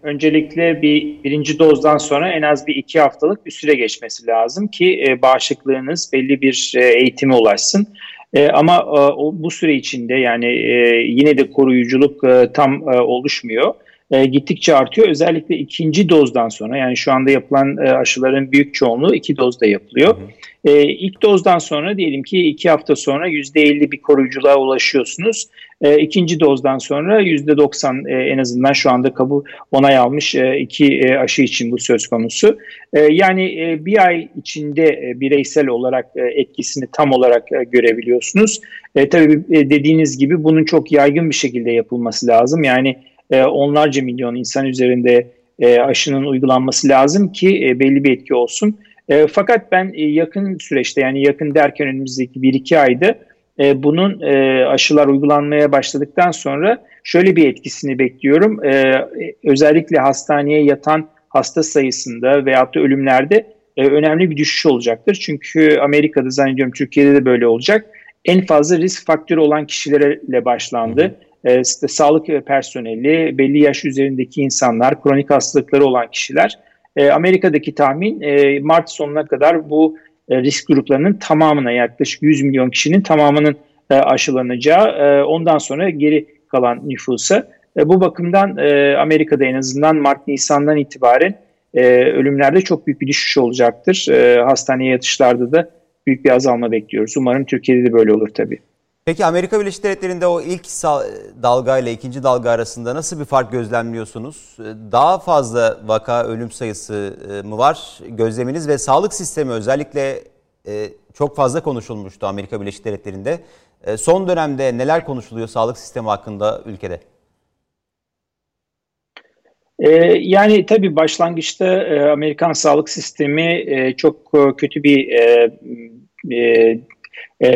öncelikle bir birinci dozdan sonra en az bir iki haftalık bir süre geçmesi lazım ki e, bağışıklığınız belli bir e, eğitime ulaşsın. E, ama e, o, bu süre içinde yani e, yine de koruyuculuk e, tam e, oluşmuyor. e, gittikçe artıyor. Özellikle ikinci dozdan sonra yani şu anda yapılan e, aşıların büyük çoğunluğu iki dozda yapılıyor. Hı hı. E, ilk dozdan sonra diyelim ki iki hafta sonra %50 bir koruyuculuğa ulaşıyorsunuz. E, ikinci dozdan sonra %90 e, en azından şu anda kabul onay almış e, iki e, aşı için bu söz konusu. E, yani e, bir ay içinde e, bireysel olarak e, etkisini tam olarak e, görebiliyorsunuz. E, tabii e, dediğiniz gibi bunun çok yaygın bir şekilde yapılması lazım. Yani e, onlarca milyon insan üzerinde e, aşının uygulanması lazım ki e, belli bir etki olsun. E, fakat ben e, yakın süreçte yani yakın derken önümüzdeki 1-2 ayda e, bunun e, aşılar uygulanmaya başladıktan sonra şöyle bir etkisini bekliyorum. E, özellikle hastaneye yatan hasta sayısında veyahut da ölümlerde e, önemli bir düşüş olacaktır. Çünkü Amerika'da zannediyorum Türkiye'de de böyle olacak. En fazla risk faktörü olan kişilerle başlandı. E, sağlık personeli, belli yaş üzerindeki insanlar, kronik hastalıkları olan kişiler. E, Amerika'daki tahmin e, Mart sonuna kadar bu e, risk gruplarının tamamına yaklaşık 100 milyon kişinin tamamının e, aşılanacağı e, ondan sonra geri kalan nüfusa. Bu bakımdan Amerika'da en azından Mart-Nisan'dan itibaren ölümlerde çok büyük bir düşüş olacaktır. Hastaneye yatışlarda da büyük bir azalma bekliyoruz. Umarım Türkiye'de de böyle olur tabii. Peki Amerika Birleşik Devletleri'nde o ilk dalga ile ikinci dalga arasında nasıl bir fark gözlemliyorsunuz? Daha fazla vaka ölüm sayısı e, mı var gözleminiz ve sağlık sistemi özellikle e, çok fazla konuşulmuştu Amerika Birleşik Devletleri'nde. E, son dönemde neler konuşuluyor sağlık sistemi hakkında ülkede? Yani tabii başlangıçta Amerikan sağlık sistemi çok kötü bir e,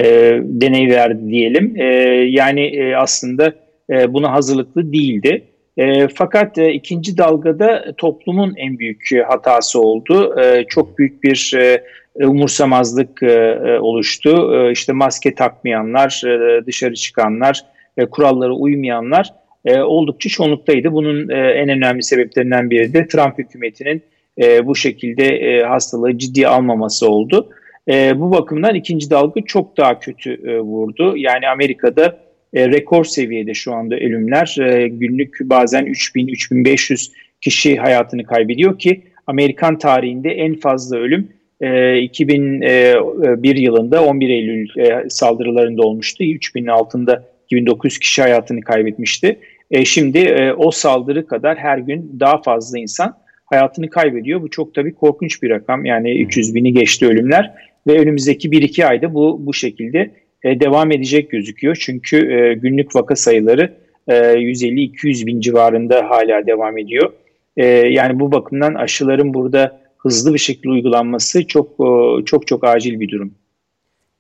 deney verdi diyelim. E, yani e, aslında e, buna hazırlıklı değildi. E, fakat e, ikinci dalgada toplumun en büyük hatası oldu. E, çok büyük bir e, umursamazlık e, e, oluştu. E, işte maske takmayanlar, e, dışarı çıkanlar, e, kurallara uymayanlar e, oldukça çoğunluktaydı. Bunun e, en önemli sebeplerinden biri de Trump hükümetinin e, bu şekilde e, hastalığı ciddiye almaması oldu. E, bu bakımdan ikinci dalga çok daha kötü e, vurdu. Yani Amerika'da e, rekor seviyede şu anda ölümler. E, günlük bazen 3000-3500 kişi hayatını kaybediyor ki Amerikan tarihinde en fazla ölüm e, 2001 yılında 11 Eylül e, saldırılarında olmuştu. 3000'in altında 2900 kişi hayatını kaybetmişti. E, şimdi e, o saldırı kadar her gün daha fazla insan hayatını kaybediyor. Bu çok tabii korkunç bir rakam. Yani 300 bini geçti ölümler ve önümüzdeki 1-2 ayda bu bu şekilde e, devam edecek gözüküyor. Çünkü e, günlük vaka sayıları e, 150-200 bin civarında hala devam ediyor. E, yani bu bakımdan aşıların burada hızlı bir şekilde uygulanması çok e, çok çok acil bir durum.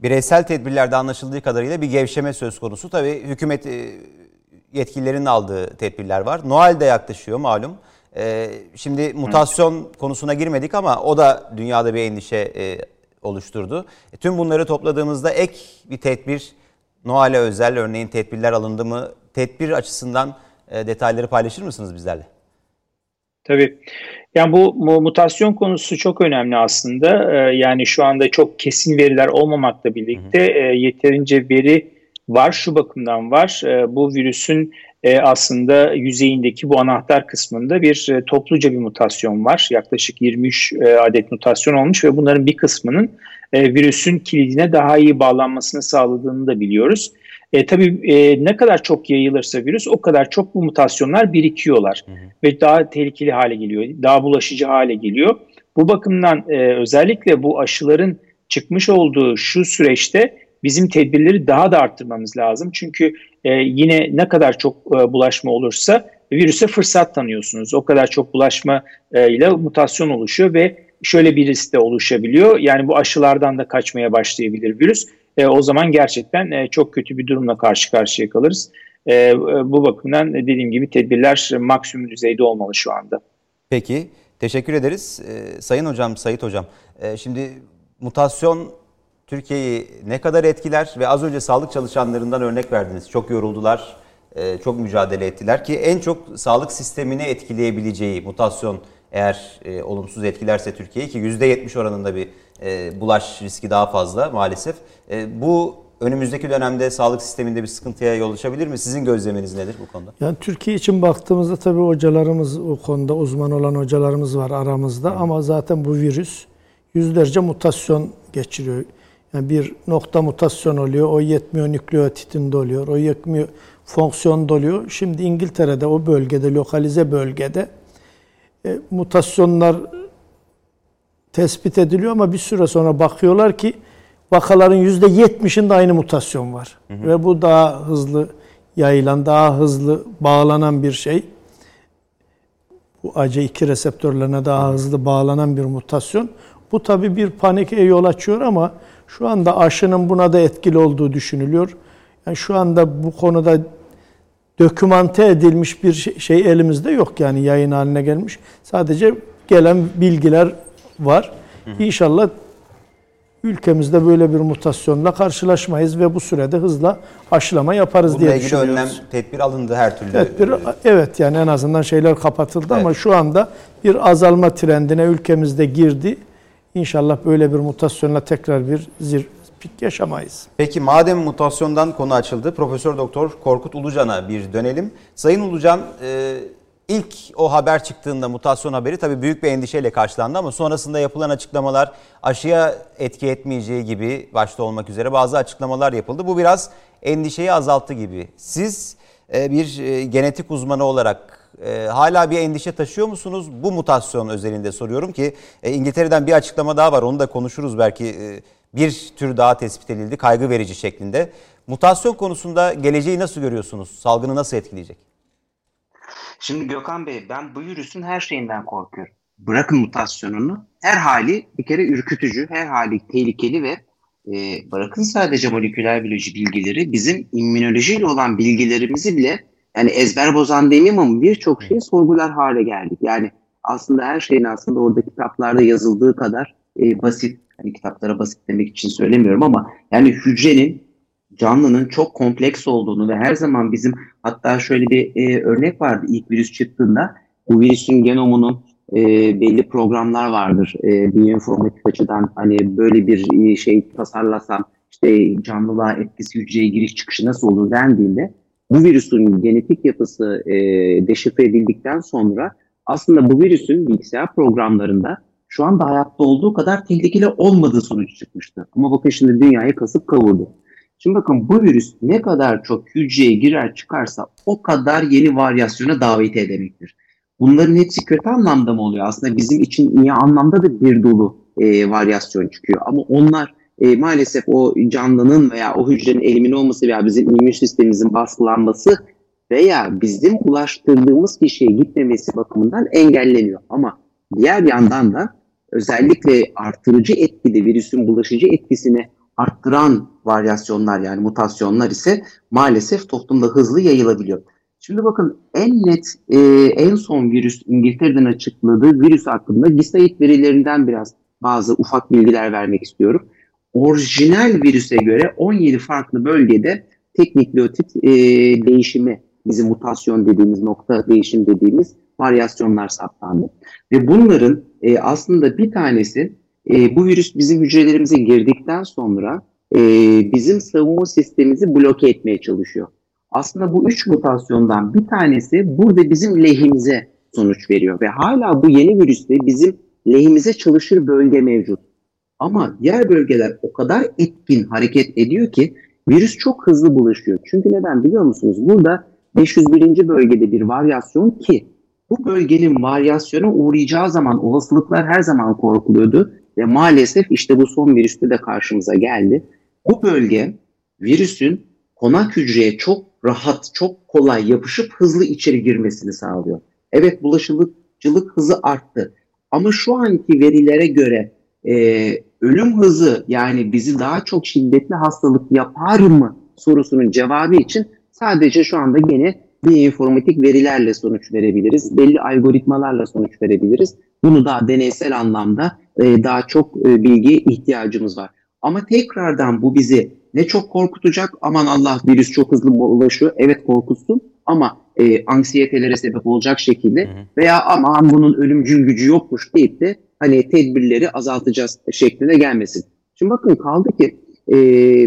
Bireysel tedbirlerde anlaşıldığı kadarıyla bir gevşeme söz konusu. Tabii hükümet e, yetkililerinin aldığı tedbirler var. Noel de yaklaşıyor malum. E, şimdi mutasyon Hı. konusuna girmedik ama o da dünyada bir endişe oluşturdu. E, tüm bunları topladığımızda ek bir tedbir, Noel'e özel örneğin tedbirler alındı mı? Tedbir açısından e, detayları paylaşır mısınız bizlerle? Tabii. Yani bu mutasyon konusu çok önemli aslında. E, yani şu anda çok kesin veriler olmamakla birlikte hı hı. E, yeterince veri var. Şu bakımdan var. E, bu virüsün e, aslında yüzeyindeki bu anahtar kısmında bir e, topluca bir mutasyon var. Yaklaşık 23 e, adet mutasyon olmuş ve bunların bir kısmının e, virüsün kilidine daha iyi bağlanmasını sağladığını da biliyoruz. E, tabii e, ne kadar çok yayılırsa virüs o kadar çok bu mutasyonlar birikiyorlar hı hı. ve daha tehlikeli hale geliyor, daha bulaşıcı hale geliyor. Bu bakımdan e, özellikle bu aşıların çıkmış olduğu şu süreçte bizim tedbirleri daha da arttırmamız lazım. Çünkü e, yine ne kadar çok e, bulaşma olursa virüse fırsat tanıyorsunuz. O kadar çok bulaşma e, ile mutasyon oluşuyor ve şöyle bir risk de oluşabiliyor. Yani bu aşılardan da kaçmaya başlayabilir virüs. E, o zaman gerçekten e, çok kötü bir durumla karşı karşıya kalırız. E, e bu bakımdan dediğim gibi tedbirler maksimum düzeyde olmalı şu anda. Peki, teşekkür ederiz. E, Sayın Hocam, Sayit Hocam, e, şimdi mutasyon Türkiye'yi ne kadar etkiler ve az önce sağlık çalışanlarından örnek verdiniz. Çok yoruldular, e, çok mücadele ettiler ki en çok sağlık sistemini etkileyebileceği mutasyon eğer e, olumsuz etkilerse Türkiye'yi ki %70 oranında bir e, bulaş riski daha fazla maalesef. Bu önümüzdeki dönemde sağlık sisteminde bir sıkıntıya yol açabilir mi? Sizin gözleminiz nedir bu konuda? Yani Türkiye için baktığımızda tabii hocalarımız o konuda uzman olan hocalarımız var aramızda ama zaten bu virüs yüzlerce mutasyon geçiriyor. Yani bir nokta mutasyon oluyor, o yetmiyor nükleotitinde oluyor, o yetmiyor fonksiyonda oluyor. Şimdi İngiltere'de o bölgede, lokalize bölgede e, mutasyonlar tespit ediliyor ama bir süre sonra bakıyorlar ki vakaların yüzde yetmişinde aynı mutasyon var. Hı hı. Ve bu daha hızlı yayılan, daha hızlı bağlanan bir şey. Bu AC2 reseptörlerine daha hızlı bağlanan bir mutasyon. Bu tabi bir panike yol açıyor ama şu anda aşının buna da etkili olduğu düşünülüyor. Yani şu anda bu konuda dokümante edilmiş bir şey, şey elimizde yok yani yayın haline gelmiş. Sadece gelen bilgiler var. İnşallah ülkemizde böyle bir mutasyonla karşılaşmayız ve bu sürede hızla aşılama yaparız Bununla diye ilgili düşünüyoruz. önlem, tedbir alındı her türlü. Tedbir, evet yani en azından şeyler kapatıldı evet. ama şu anda bir azalma trendine ülkemizde girdi. İnşallah böyle bir mutasyonla tekrar bir zir pik yaşamayız. Peki madem mutasyondan konu açıldı, Profesör Doktor Korkut Ulucan'a bir dönelim. Sayın Ulucan, e, ilk o haber çıktığında mutasyon haberi tabii büyük bir endişeyle karşılandı ama sonrasında yapılan açıklamalar aşıya etki etmeyeceği gibi başta olmak üzere bazı açıklamalar yapıldı. Bu biraz endişeyi azalttı gibi. Siz e, bir e, genetik uzmanı olarak e, hala bir endişe taşıyor musunuz? Bu mutasyon özelinde soruyorum ki İngiltere'den bir açıklama daha var onu da konuşuruz belki bir tür daha tespit edildi kaygı verici şeklinde. Mutasyon konusunda geleceği nasıl görüyorsunuz? Salgını nasıl etkileyecek? Şimdi Gökhan Bey ben bu virüsün her şeyinden korkuyorum. Bırakın mutasyonunu. Her hali bir kere ürkütücü, her hali tehlikeli ve e, bırakın sadece moleküler biyoloji bilgileri bizim immünolojiyle olan bilgilerimizi bile yani ezber bozan demeyeyim ama birçok şeyi sorgular hale geldik. Yani aslında her şeyin aslında orada kitaplarda yazıldığı kadar e, basit, hani kitaplara basit demek için söylemiyorum ama yani hücrenin canlının çok kompleks olduğunu ve her zaman bizim hatta şöyle bir e, örnek vardı ilk virüs çıktığında. Bu virüsün genomunun e, belli programlar vardır. E, biyoinformatik açıdan hani böyle bir e, şey tasarlasam işte canlılığa etkisi hücreye giriş çıkışı nasıl olur dendiğinde bu virüsün genetik yapısı e, deşifre edildikten sonra aslında bu virüsün bilgisayar programlarında şu anda hayatta olduğu kadar tehlikeli olmadığı sonuç çıkmıştı. Ama bakın şimdi dünyayı kasıp kavurdu. Şimdi bakın bu virüs ne kadar çok hücreye girer çıkarsa o kadar yeni varyasyona davet edemektir. Bunların hepsi kötü anlamda mı oluyor? Aslında bizim için iyi anlamda da bir dolu e, varyasyon çıkıyor. Ama onlar e, maalesef o canlının veya o hücrenin elimine olması veya bizim immün sistemimizin baskılanması veya bizim ulaştırdığımız kişiye gitmemesi bakımından engelleniyor. Ama diğer yandan da özellikle artırıcı etkili virüsün bulaşıcı etkisini arttıran varyasyonlar yani mutasyonlar ise maalesef toplumda hızlı yayılabiliyor. Şimdi bakın en net e, en son virüs İngiltere'den açıkladığı virüs hakkında GISAID verilerinden biraz bazı ufak bilgiler vermek istiyorum. Orijinal virüse göre 17 farklı bölgede tek nükleotit e, değişimi bizim mutasyon dediğimiz nokta değişim dediğimiz varyasyonlar saptandı. Ve bunların e, aslında bir tanesi e, bu virüs bizim hücrelerimize girdikten sonra e, bizim savunma sistemimizi bloke etmeye çalışıyor. Aslında bu üç mutasyondan bir tanesi burada bizim lehimize sonuç veriyor ve hala bu yeni virüste bizim lehimize çalışır bölge mevcut. Ama diğer bölgeler o kadar etkin hareket ediyor ki virüs çok hızlı bulaşıyor. Çünkü neden biliyor musunuz? Burada 501. bölgede bir varyasyon ki bu bölgenin varyasyona uğrayacağı zaman olasılıklar her zaman korkuluyordu ve maalesef işte bu son virüste de karşımıza geldi. Bu bölge virüsün konak hücreye çok rahat, çok kolay yapışıp hızlı içeri girmesini sağlıyor. Evet bulaşıcılık hızı arttı. Ama şu anki verilere göre e, ölüm hızı yani bizi daha çok şiddetli hastalık yapar mı sorusunun cevabı için sadece şu anda gene bir informatik verilerle sonuç verebiliriz. Belli algoritmalarla sonuç verebiliriz. Bunu daha deneysel anlamda e, daha çok e, bilgi ihtiyacımız var. Ama tekrardan bu bizi ne çok korkutacak aman Allah virüs çok hızlı ulaşıyor evet korkutsun ama e, anksiyetelere sebep olacak şekilde veya aman bunun ölümcül gücü yokmuş deyip de hani tedbirleri azaltacağız şeklinde gelmesin. Şimdi bakın kaldı ki e,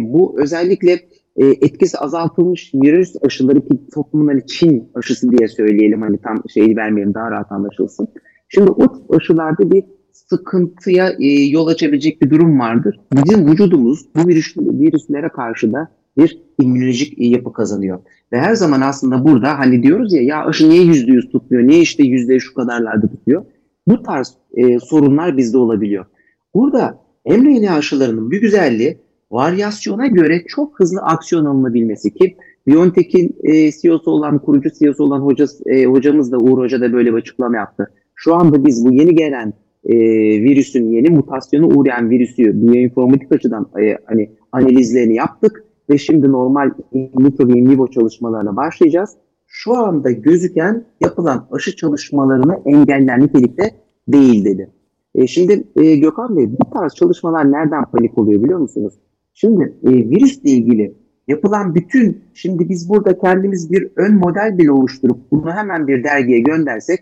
bu özellikle e, etkisi azaltılmış virüs aşıları ki toplumun hani Çin aşısı diye söyleyelim hani tam şeyi vermeyelim daha rahat anlaşılsın. Şimdi o aşılarda bir sıkıntıya e, yol açabilecek bir durum vardır. Bizim vücudumuz bu virüs, virüslere karşı da bir immünolojik yapı kazanıyor. Ve her zaman aslında burada hani diyoruz ya ya aşı niye yüzde yüz tutmuyor, niye işte yüzde şu kadarlarda tutuyor. Bu tarz e, sorunlar bizde olabiliyor. Burada mRNA aşılarının bir güzelliği varyasyona göre çok hızlı aksiyon alınabilmesi ki BioNTech'in e, CEO'su olan, kurucu CEO'su olan hocası, e, hocamız da Uğur Hoca da böyle bir açıklama yaptı. Şu anda biz bu yeni gelen e, virüsün, yeni mutasyonu uğrayan virüsü biyoinformatik açıdan e, hani analizlerini yaptık ve şimdi normal mikro ve in vivo çalışmalarına başlayacağız. Şu anda gözüken yapılan aşı çalışmalarını engeller nitelikte değil dedi. E, şimdi e, Gökhan Bey bu tarz çalışmalar nereden panik oluyor biliyor musunuz? Şimdi e, virüsle ilgili yapılan bütün, şimdi biz burada kendimiz bir ön model bile oluşturup bunu hemen bir dergiye göndersek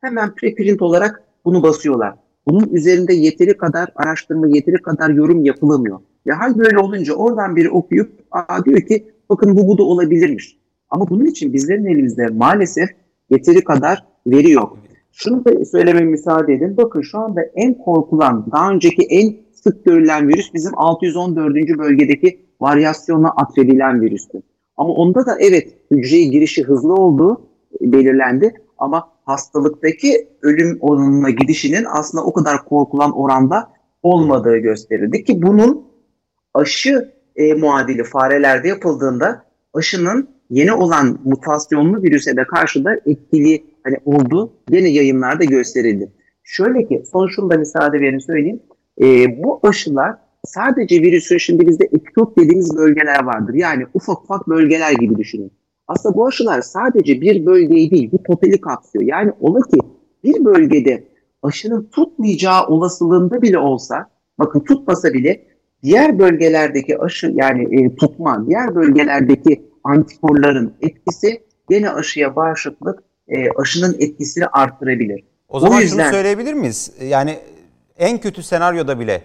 hemen preprint olarak bunu basıyorlar. Bunun üzerinde yeteri kadar araştırma, yeteri kadar yorum yapılamıyor. Ya hal böyle olunca oradan biri okuyup Aa, diyor ki bakın bu bu da olabilirmiş. Ama bunun için bizlerin elimizde maalesef yeteri kadar veri yok. Şunu da söylememe müsaade edin. Bakın şu anda en korkulan, daha önceki en sık görülen virüs bizim 614. bölgedeki varyasyonla atfedilen virüstü. Ama onda da evet hücreye girişi hızlı olduğu belirlendi ama hastalıktaki ölüm oranına gidişinin aslında o kadar korkulan oranda olmadığı gösterildi ki bunun aşı e, muadili farelerde yapıldığında aşının yeni olan mutasyonlu virüse de karşı da etkili hani olduğu yine yayınlarda gösterildi. Şöyle ki son şunu da müsaade verin söyleyeyim. E, bu aşılar sadece virüsün şimdi bizde epitop dediğimiz bölgeler vardır. Yani ufak ufak bölgeler gibi düşünün. Aslında bu aşılar sadece bir bölgeyi değil, bu totali kapsıyor. Yani ola ki bir bölgede aşının tutmayacağı olasılığında bile olsa, bakın tutmasa bile diğer bölgelerdeki aşı yani e, tutma, diğer bölgelerdeki antikorların etkisi gene aşıya bağışıklık, e, aşının etkisini arttırabilir. O zaman o yüzden, şunu söyleyebilir miyiz? Yani en kötü senaryoda bile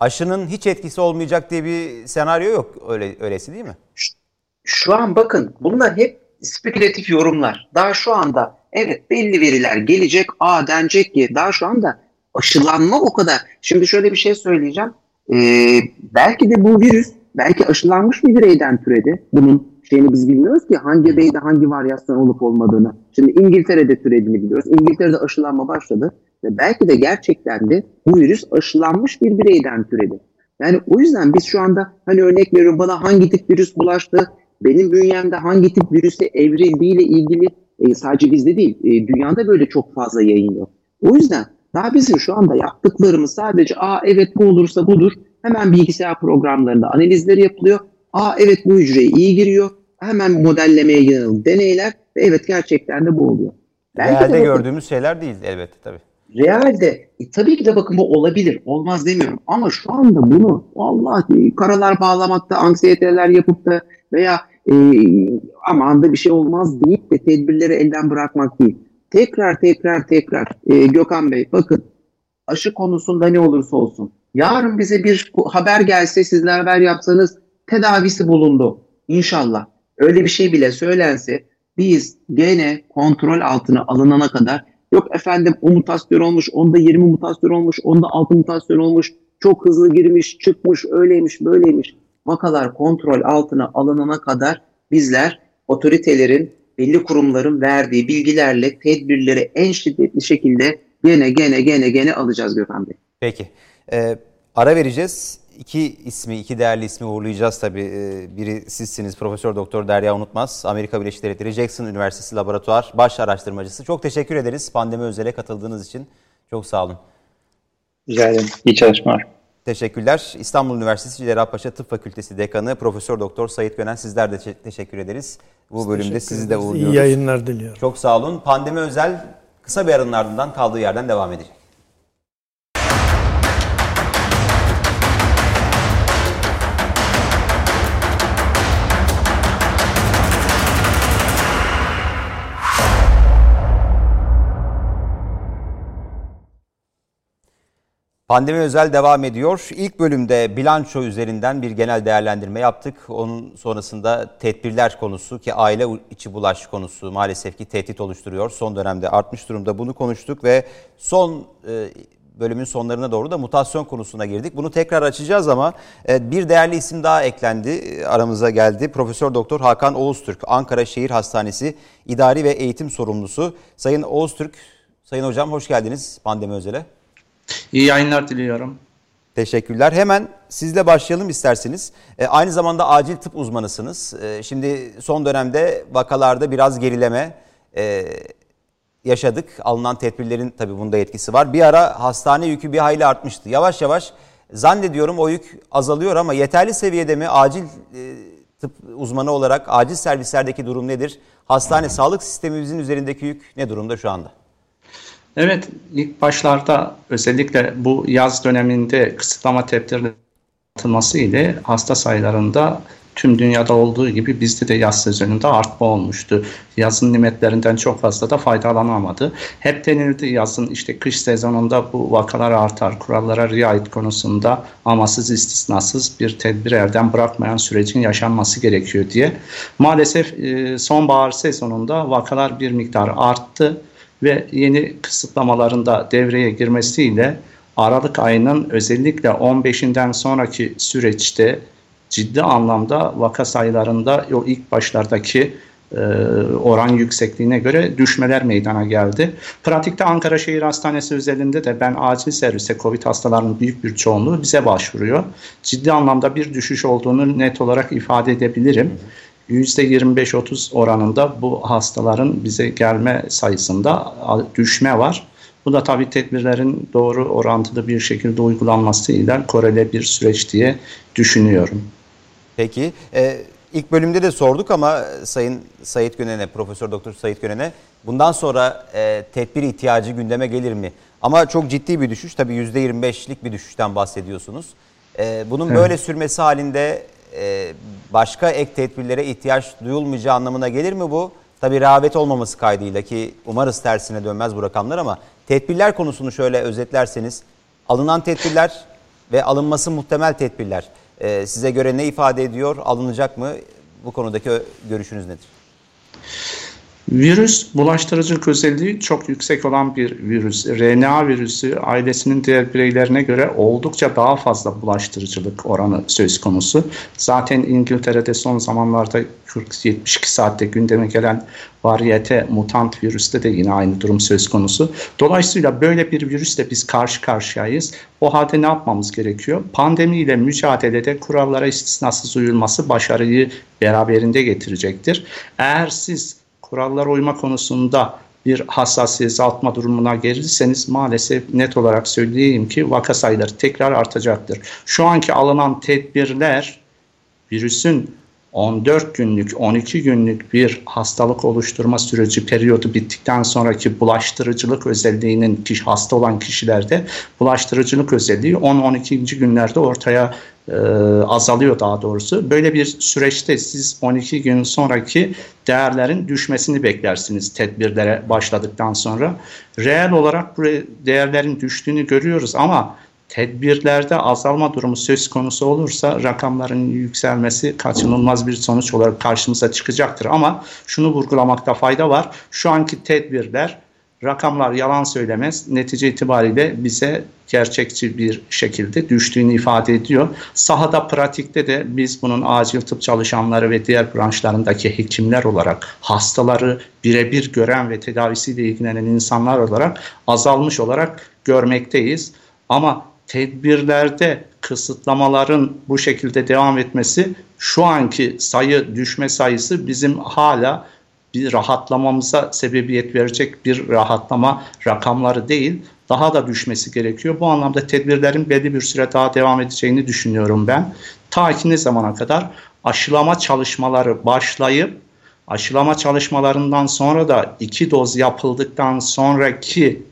aşının hiç etkisi olmayacak diye bir senaryo yok öyle öylesi değil mi? Şu an bakın bunlar hep spekülatif yorumlar. Daha şu anda evet belli veriler gelecek, a denecek ki daha şu anda aşılanma o kadar. Şimdi şöyle bir şey söyleyeceğim. Ee, belki de bu virüs belki aşılanmış bir bireyden türedi. Bunun şeyini biz bilmiyoruz ki hangi bireyde hangi varyasyon olup olmadığını. Şimdi İngiltere'de türediğini biliyoruz. İngiltere'de aşılanma başladı. Ve belki de gerçekten de bu virüs aşılanmış bir bireyden türedi. Yani o yüzden biz şu anda hani örnek veriyorum bana hangi tip virüs bulaştı, benim bünyemde hangi tip virüse evrildiğiyle ilgili e, sadece bizde değil, e, dünyada böyle çok fazla yayın yok. O yüzden daha bizim şu anda yaptıklarımız sadece aa evet bu olursa budur. Hemen bilgisayar programlarında analizleri yapılıyor. Aa evet bu hücreye iyi giriyor. Hemen modellemeye yönelik deneyler ve evet gerçekten de bu oluyor. Belki Realde de gördüğümüz şeyler değil elbette tabii. Realde e, tabii ki de bakın bu olabilir. Olmaz demiyorum. Ama şu anda bunu Allah karalar bağlamakta, anksiyeteler yapıp da veya e, aman da bir şey olmaz deyip de tedbirleri elden bırakmak değil. Tekrar tekrar tekrar e, Gökhan Bey bakın aşı konusunda ne olursa olsun. Yarın bize bir haber gelse sizler haber yapsanız tedavisi bulundu. İnşallah. Öyle bir şey bile söylense biz gene kontrol altına alınana kadar yok efendim o mutasyon olmuş, onda 20 mutasyon olmuş, onda 6 mutasyon olmuş, çok hızlı girmiş, çıkmış, öyleymiş, böyleymiş. Vakalar kontrol altına alınana kadar bizler otoritelerin, belli kurumların verdiği bilgilerle tedbirleri en şiddetli şekilde gene gene gene gene alacağız Gökhan Bey. Peki. Ee, ara vereceğiz iki ismi, iki değerli ismi uğurlayacağız tabii. Ee, biri sizsiniz Profesör Doktor Derya Unutmaz, Amerika Birleşik Devletleri Jackson Üniversitesi Laboratuvar Baş Araştırmacısı. Çok teşekkür ederiz pandemi özele katıldığınız için. Çok sağ olun. Rica ederim. İyi çalışmalar. Teşekkürler. İstanbul Üniversitesi Cerrahpaşa Tıp Fakültesi Dekanı Profesör Doktor Sayit Gönen sizler de teşekkür ederiz. Bu bölümde sizi de uğurluyoruz. İyi yayınlar diliyorum. Çok sağ olun. Pandemi özel kısa bir aranın ardından kaldığı yerden devam edecek. Pandemi özel devam ediyor. İlk bölümde bilanço üzerinden bir genel değerlendirme yaptık. Onun sonrasında tedbirler konusu ki aile içi bulaş konusu maalesef ki tehdit oluşturuyor. Son dönemde artmış durumda bunu konuştuk ve son e, bölümün sonlarına doğru da mutasyon konusuna girdik. Bunu tekrar açacağız ama e, bir değerli isim daha eklendi, e, aramıza geldi. Profesör Doktor Hakan Oğuztürk, Ankara Şehir Hastanesi İdari ve Eğitim Sorumlusu. Sayın Oğuztürk, Sayın Hocam hoş geldiniz pandemi özele. İyi yayınlar diliyorum. Teşekkürler. Hemen sizle başlayalım isterseniz. E, aynı zamanda acil tıp uzmanısınız. E, şimdi son dönemde vakalarda biraz gerileme e, yaşadık. Alınan tedbirlerin tabii bunda etkisi var. Bir ara hastane yükü bir hayli artmıştı. Yavaş yavaş zannediyorum o yük azalıyor ama yeterli seviyede mi acil e, tıp uzmanı olarak acil servislerdeki durum nedir? Hastane sağlık sistemimizin üzerindeki yük ne durumda şu anda? Evet, ilk başlarda özellikle bu yaz döneminde kısıtlama tedbirleri atılması ile hasta sayılarında tüm dünyada olduğu gibi bizde de yaz sezonunda artma olmuştu. Yazın nimetlerinden çok fazla da faydalanamadı. Hep denildi yazın işte kış sezonunda bu vakalar artar. Kurallara riayet konusunda amasız istisnasız bir tedbir elden bırakmayan sürecin yaşanması gerekiyor diye. Maalesef sonbahar sezonunda vakalar bir miktar arttı ve yeni kısıtlamaların da devreye girmesiyle Aralık ayının özellikle 15'inden sonraki süreçte ciddi anlamda vaka sayılarında o ilk başlardaki e, oran yüksekliğine göre düşmeler meydana geldi. Pratikte Ankara Şehir Hastanesi özelinde de ben acil servise COVID hastalarının büyük bir çoğunluğu bize başvuruyor. Ciddi anlamda bir düşüş olduğunu net olarak ifade edebilirim. %25-30 oranında bu hastaların bize gelme sayısında düşme var. Bu da tabii tedbirlerin doğru orantılı bir şekilde uygulanmasıyla korele bir süreç diye düşünüyorum. Peki. Ee, ilk bölümde de sorduk ama Sayın Sayit Gönen'e, Profesör Doktor Sayit Gönen'e bundan sonra e, tedbir ihtiyacı gündeme gelir mi? Ama çok ciddi bir düşüş. Tabii %25'lik bir düşüşten bahsediyorsunuz. E, bunun evet. böyle sürmesi halinde e, başka ek tedbirlere ihtiyaç duyulmayacağı anlamına gelir mi bu? Tabii rağbet olmaması kaydıyla ki umarız tersine dönmez bu rakamlar ama tedbirler konusunu şöyle özetlerseniz alınan tedbirler ve alınması muhtemel tedbirler e, size göre ne ifade ediyor, alınacak mı? Bu konudaki görüşünüz nedir? Virüs bulaştırıcılık özelliği çok yüksek olan bir virüs. RNA virüsü ailesinin diğer bireylerine göre oldukça daha fazla bulaştırıcılık oranı söz konusu. Zaten İngiltere'de son zamanlarda 40-72 saatte gündeme gelen variyete mutant virüste de yine aynı durum söz konusu. Dolayısıyla böyle bir virüsle biz karşı karşıyayız. O halde ne yapmamız gerekiyor? Pandemiyle mücadelede kurallara istisnasız uyulması başarıyı beraberinde getirecektir. Eğer siz kurallara uyma konusunda bir hassasiyet azaltma durumuna gelirseniz maalesef net olarak söyleyeyim ki vaka sayıları tekrar artacaktır. Şu anki alınan tedbirler virüsün 14 günlük, 12 günlük bir hastalık oluşturma süreci periyodu bittikten sonraki bulaştırıcılık özelliğinin kişi, hasta olan kişilerde bulaştırıcılık özelliği 10-12. günlerde ortaya e, azalıyor daha doğrusu. Böyle bir süreçte siz 12 gün sonraki değerlerin düşmesini beklersiniz tedbirlere başladıktan sonra. Reel olarak bu değerlerin düştüğünü görüyoruz ama tedbirlerde azalma durumu söz konusu olursa rakamların yükselmesi kaçınılmaz bir sonuç olarak karşımıza çıkacaktır. Ama şunu vurgulamakta fayda var. Şu anki tedbirler rakamlar yalan söylemez. Netice itibariyle bize gerçekçi bir şekilde düştüğünü ifade ediyor. Sahada pratikte de biz bunun acil tıp çalışanları ve diğer branşlarındaki hekimler olarak hastaları birebir gören ve tedavisiyle ilgilenen insanlar olarak azalmış olarak görmekteyiz. Ama tedbirlerde kısıtlamaların bu şekilde devam etmesi şu anki sayı düşme sayısı bizim hala bir rahatlamamıza sebebiyet verecek bir rahatlama rakamları değil daha da düşmesi gerekiyor. Bu anlamda tedbirlerin belli bir süre daha devam edeceğini düşünüyorum ben. Ta ki ne zamana kadar aşılama çalışmaları başlayıp aşılama çalışmalarından sonra da iki doz yapıldıktan sonraki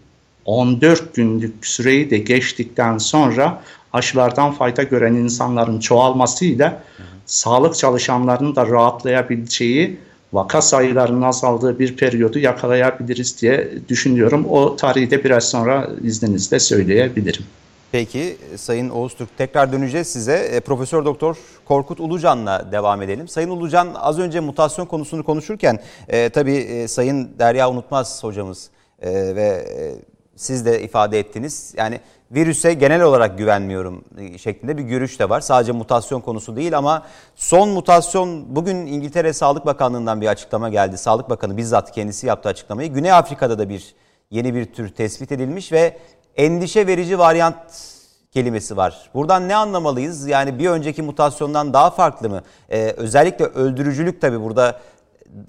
14 günlük süreyi de geçtikten sonra aşılardan fayda gören insanların çoğalmasıyla hı hı. sağlık çalışanlarının da rahatlayabileceği vaka sayılarının azaldığı bir periyodu yakalayabiliriz diye düşünüyorum. O tarihi de biraz sonra izninizle söyleyebilirim. Peki Sayın Oğuz Türk tekrar döneceğiz size. E, Profesör Doktor Korkut Ulucan'la devam edelim. Sayın Ulucan az önce mutasyon konusunu konuşurken e, tabii e, Sayın Derya Unutmaz hocamız e, ve e, siz de ifade ettiniz. Yani virüse genel olarak güvenmiyorum şeklinde bir görüş de var. Sadece mutasyon konusu değil ama son mutasyon bugün İngiltere Sağlık Bakanlığı'ndan bir açıklama geldi. Sağlık Bakanı bizzat kendisi yaptı açıklamayı. Güney Afrika'da da bir yeni bir tür tespit edilmiş ve endişe verici varyant kelimesi var. Buradan ne anlamalıyız? Yani bir önceki mutasyondan daha farklı mı? Ee, özellikle öldürücülük tabii burada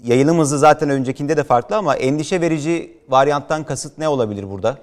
yayılım hızı zaten öncekinde de farklı ama endişe verici varyanttan kasıt ne olabilir burada?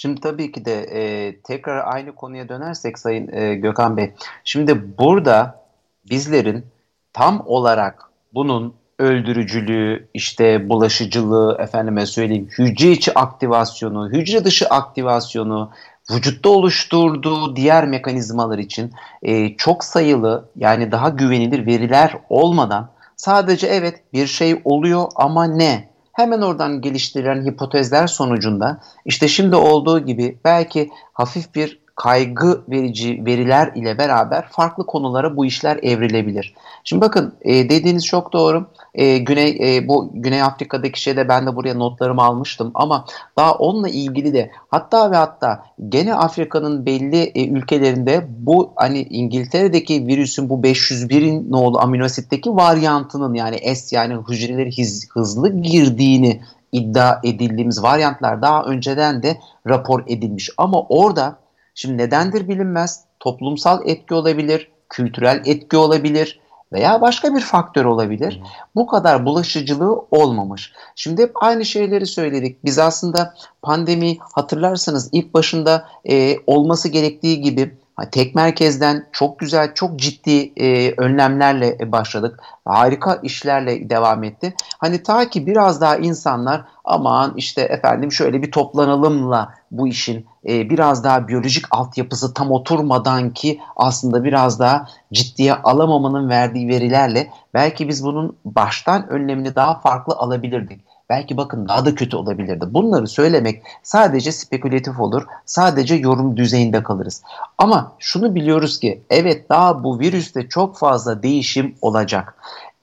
Şimdi tabii ki de e, tekrar aynı konuya dönersek Sayın e, Gökhan Bey. Şimdi burada bizlerin tam olarak bunun öldürücülüğü, işte bulaşıcılığı, efendime söyleyeyim hücre içi aktivasyonu, hücre dışı aktivasyonu, vücutta oluşturduğu diğer mekanizmalar için e, çok sayılı yani daha güvenilir veriler olmadan sadece evet bir şey oluyor ama ne? Hemen oradan geliştirilen hipotezler sonucunda işte şimdi olduğu gibi belki hafif bir kaygı verici veriler ile beraber farklı konulara bu işler evrilebilir. Şimdi bakın e, dediğiniz çok doğru. E, Güney e, bu Güney Afrika'daki şeyde ben de buraya notlarımı almıştım ama daha onunla ilgili de hatta ve hatta gene Afrika'nın belli e, ülkelerinde bu hani İngiltere'deki virüsün bu 501'in nolu aminositteki varyantının yani S yani hücreleri hız, hızlı girdiğini iddia edildiğimiz varyantlar daha önceden de rapor edilmiş ama orada Şimdi nedendir bilinmez. Toplumsal etki olabilir, kültürel etki olabilir veya başka bir faktör olabilir. Bu kadar bulaşıcılığı olmamış. Şimdi hep aynı şeyleri söyledik. Biz aslında pandemi hatırlarsanız ilk başında e, olması gerektiği gibi tek merkezden çok güzel, çok ciddi e, önlemlerle başladık. Harika işlerle devam etti. Hani ta ki biraz daha insanlar aman işte efendim şöyle bir toplanalımla bu işin e, biraz daha biyolojik altyapısı tam oturmadan ki aslında biraz daha ciddiye alamamanın verdiği verilerle belki biz bunun baştan önlemini daha farklı alabilirdik. Belki bakın daha da kötü olabilirdi. Bunları söylemek sadece spekülatif olur. Sadece yorum düzeyinde kalırız. Ama şunu biliyoruz ki evet daha bu virüste çok fazla değişim olacak.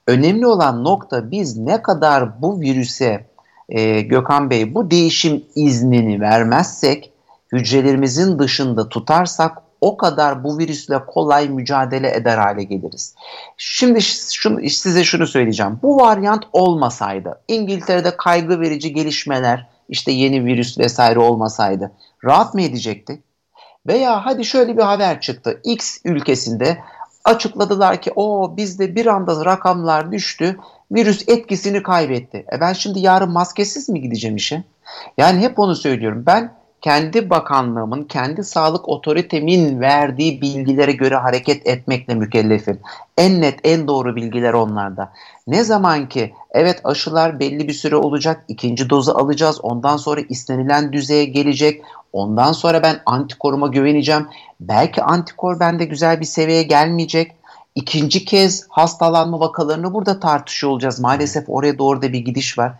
Önemli olan nokta biz ne kadar bu virüse e, Gökhan Bey bu değişim iznini vermezsek hücrelerimizin dışında tutarsak o kadar bu virüsle kolay mücadele eder hale geliriz. Şimdi şunu, size şunu söyleyeceğim. Bu varyant olmasaydı, İngiltere'de kaygı verici gelişmeler, işte yeni virüs vesaire olmasaydı rahat mı edecekti? Veya hadi şöyle bir haber çıktı. X ülkesinde açıkladılar ki o bizde bir anda rakamlar düştü. Virüs etkisini kaybetti. E ben şimdi yarın maskesiz mi gideceğim işe? Yani hep onu söylüyorum. Ben kendi bakanlığımın, kendi sağlık otoritemin verdiği bilgilere göre hareket etmekle mükellefim. En net, en doğru bilgiler onlarda. Ne zaman ki evet aşılar belli bir süre olacak, ikinci dozu alacağız, ondan sonra istenilen düzeye gelecek, ondan sonra ben antikoruma güveneceğim. Belki antikor bende güzel bir seviyeye gelmeyecek. İkinci kez hastalanma vakalarını burada tartışıyor olacağız. Maalesef oraya doğru da bir gidiş var.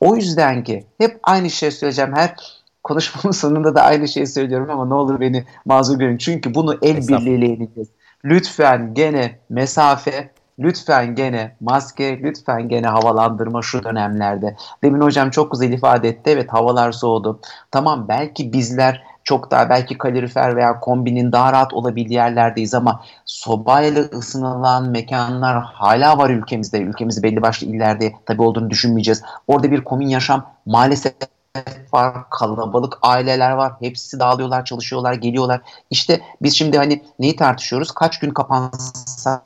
O yüzden ki hep aynı şey söyleyeceğim. Her konuşmamın sonunda da aynı şeyi söylüyorum ama ne olur beni mazur görün. Çünkü bunu el birliğiyle yeneceğiz. Lütfen gene mesafe, lütfen gene maske, lütfen gene havalandırma şu dönemlerde. Demin hocam çok güzel ifade etti. Evet havalar soğudu. Tamam belki bizler çok daha belki kalorifer veya kombinin daha rahat olabildiği yerlerdeyiz ama sobayla ısınılan mekanlar hala var ülkemizde. Ülkemizde belli başlı illerde tabii olduğunu düşünmeyeceğiz. Orada bir komün yaşam maalesef var, kalabalık aileler var. Hepsi dağılıyorlar, çalışıyorlar, geliyorlar. İşte biz şimdi hani neyi tartışıyoruz? Kaç gün kapansa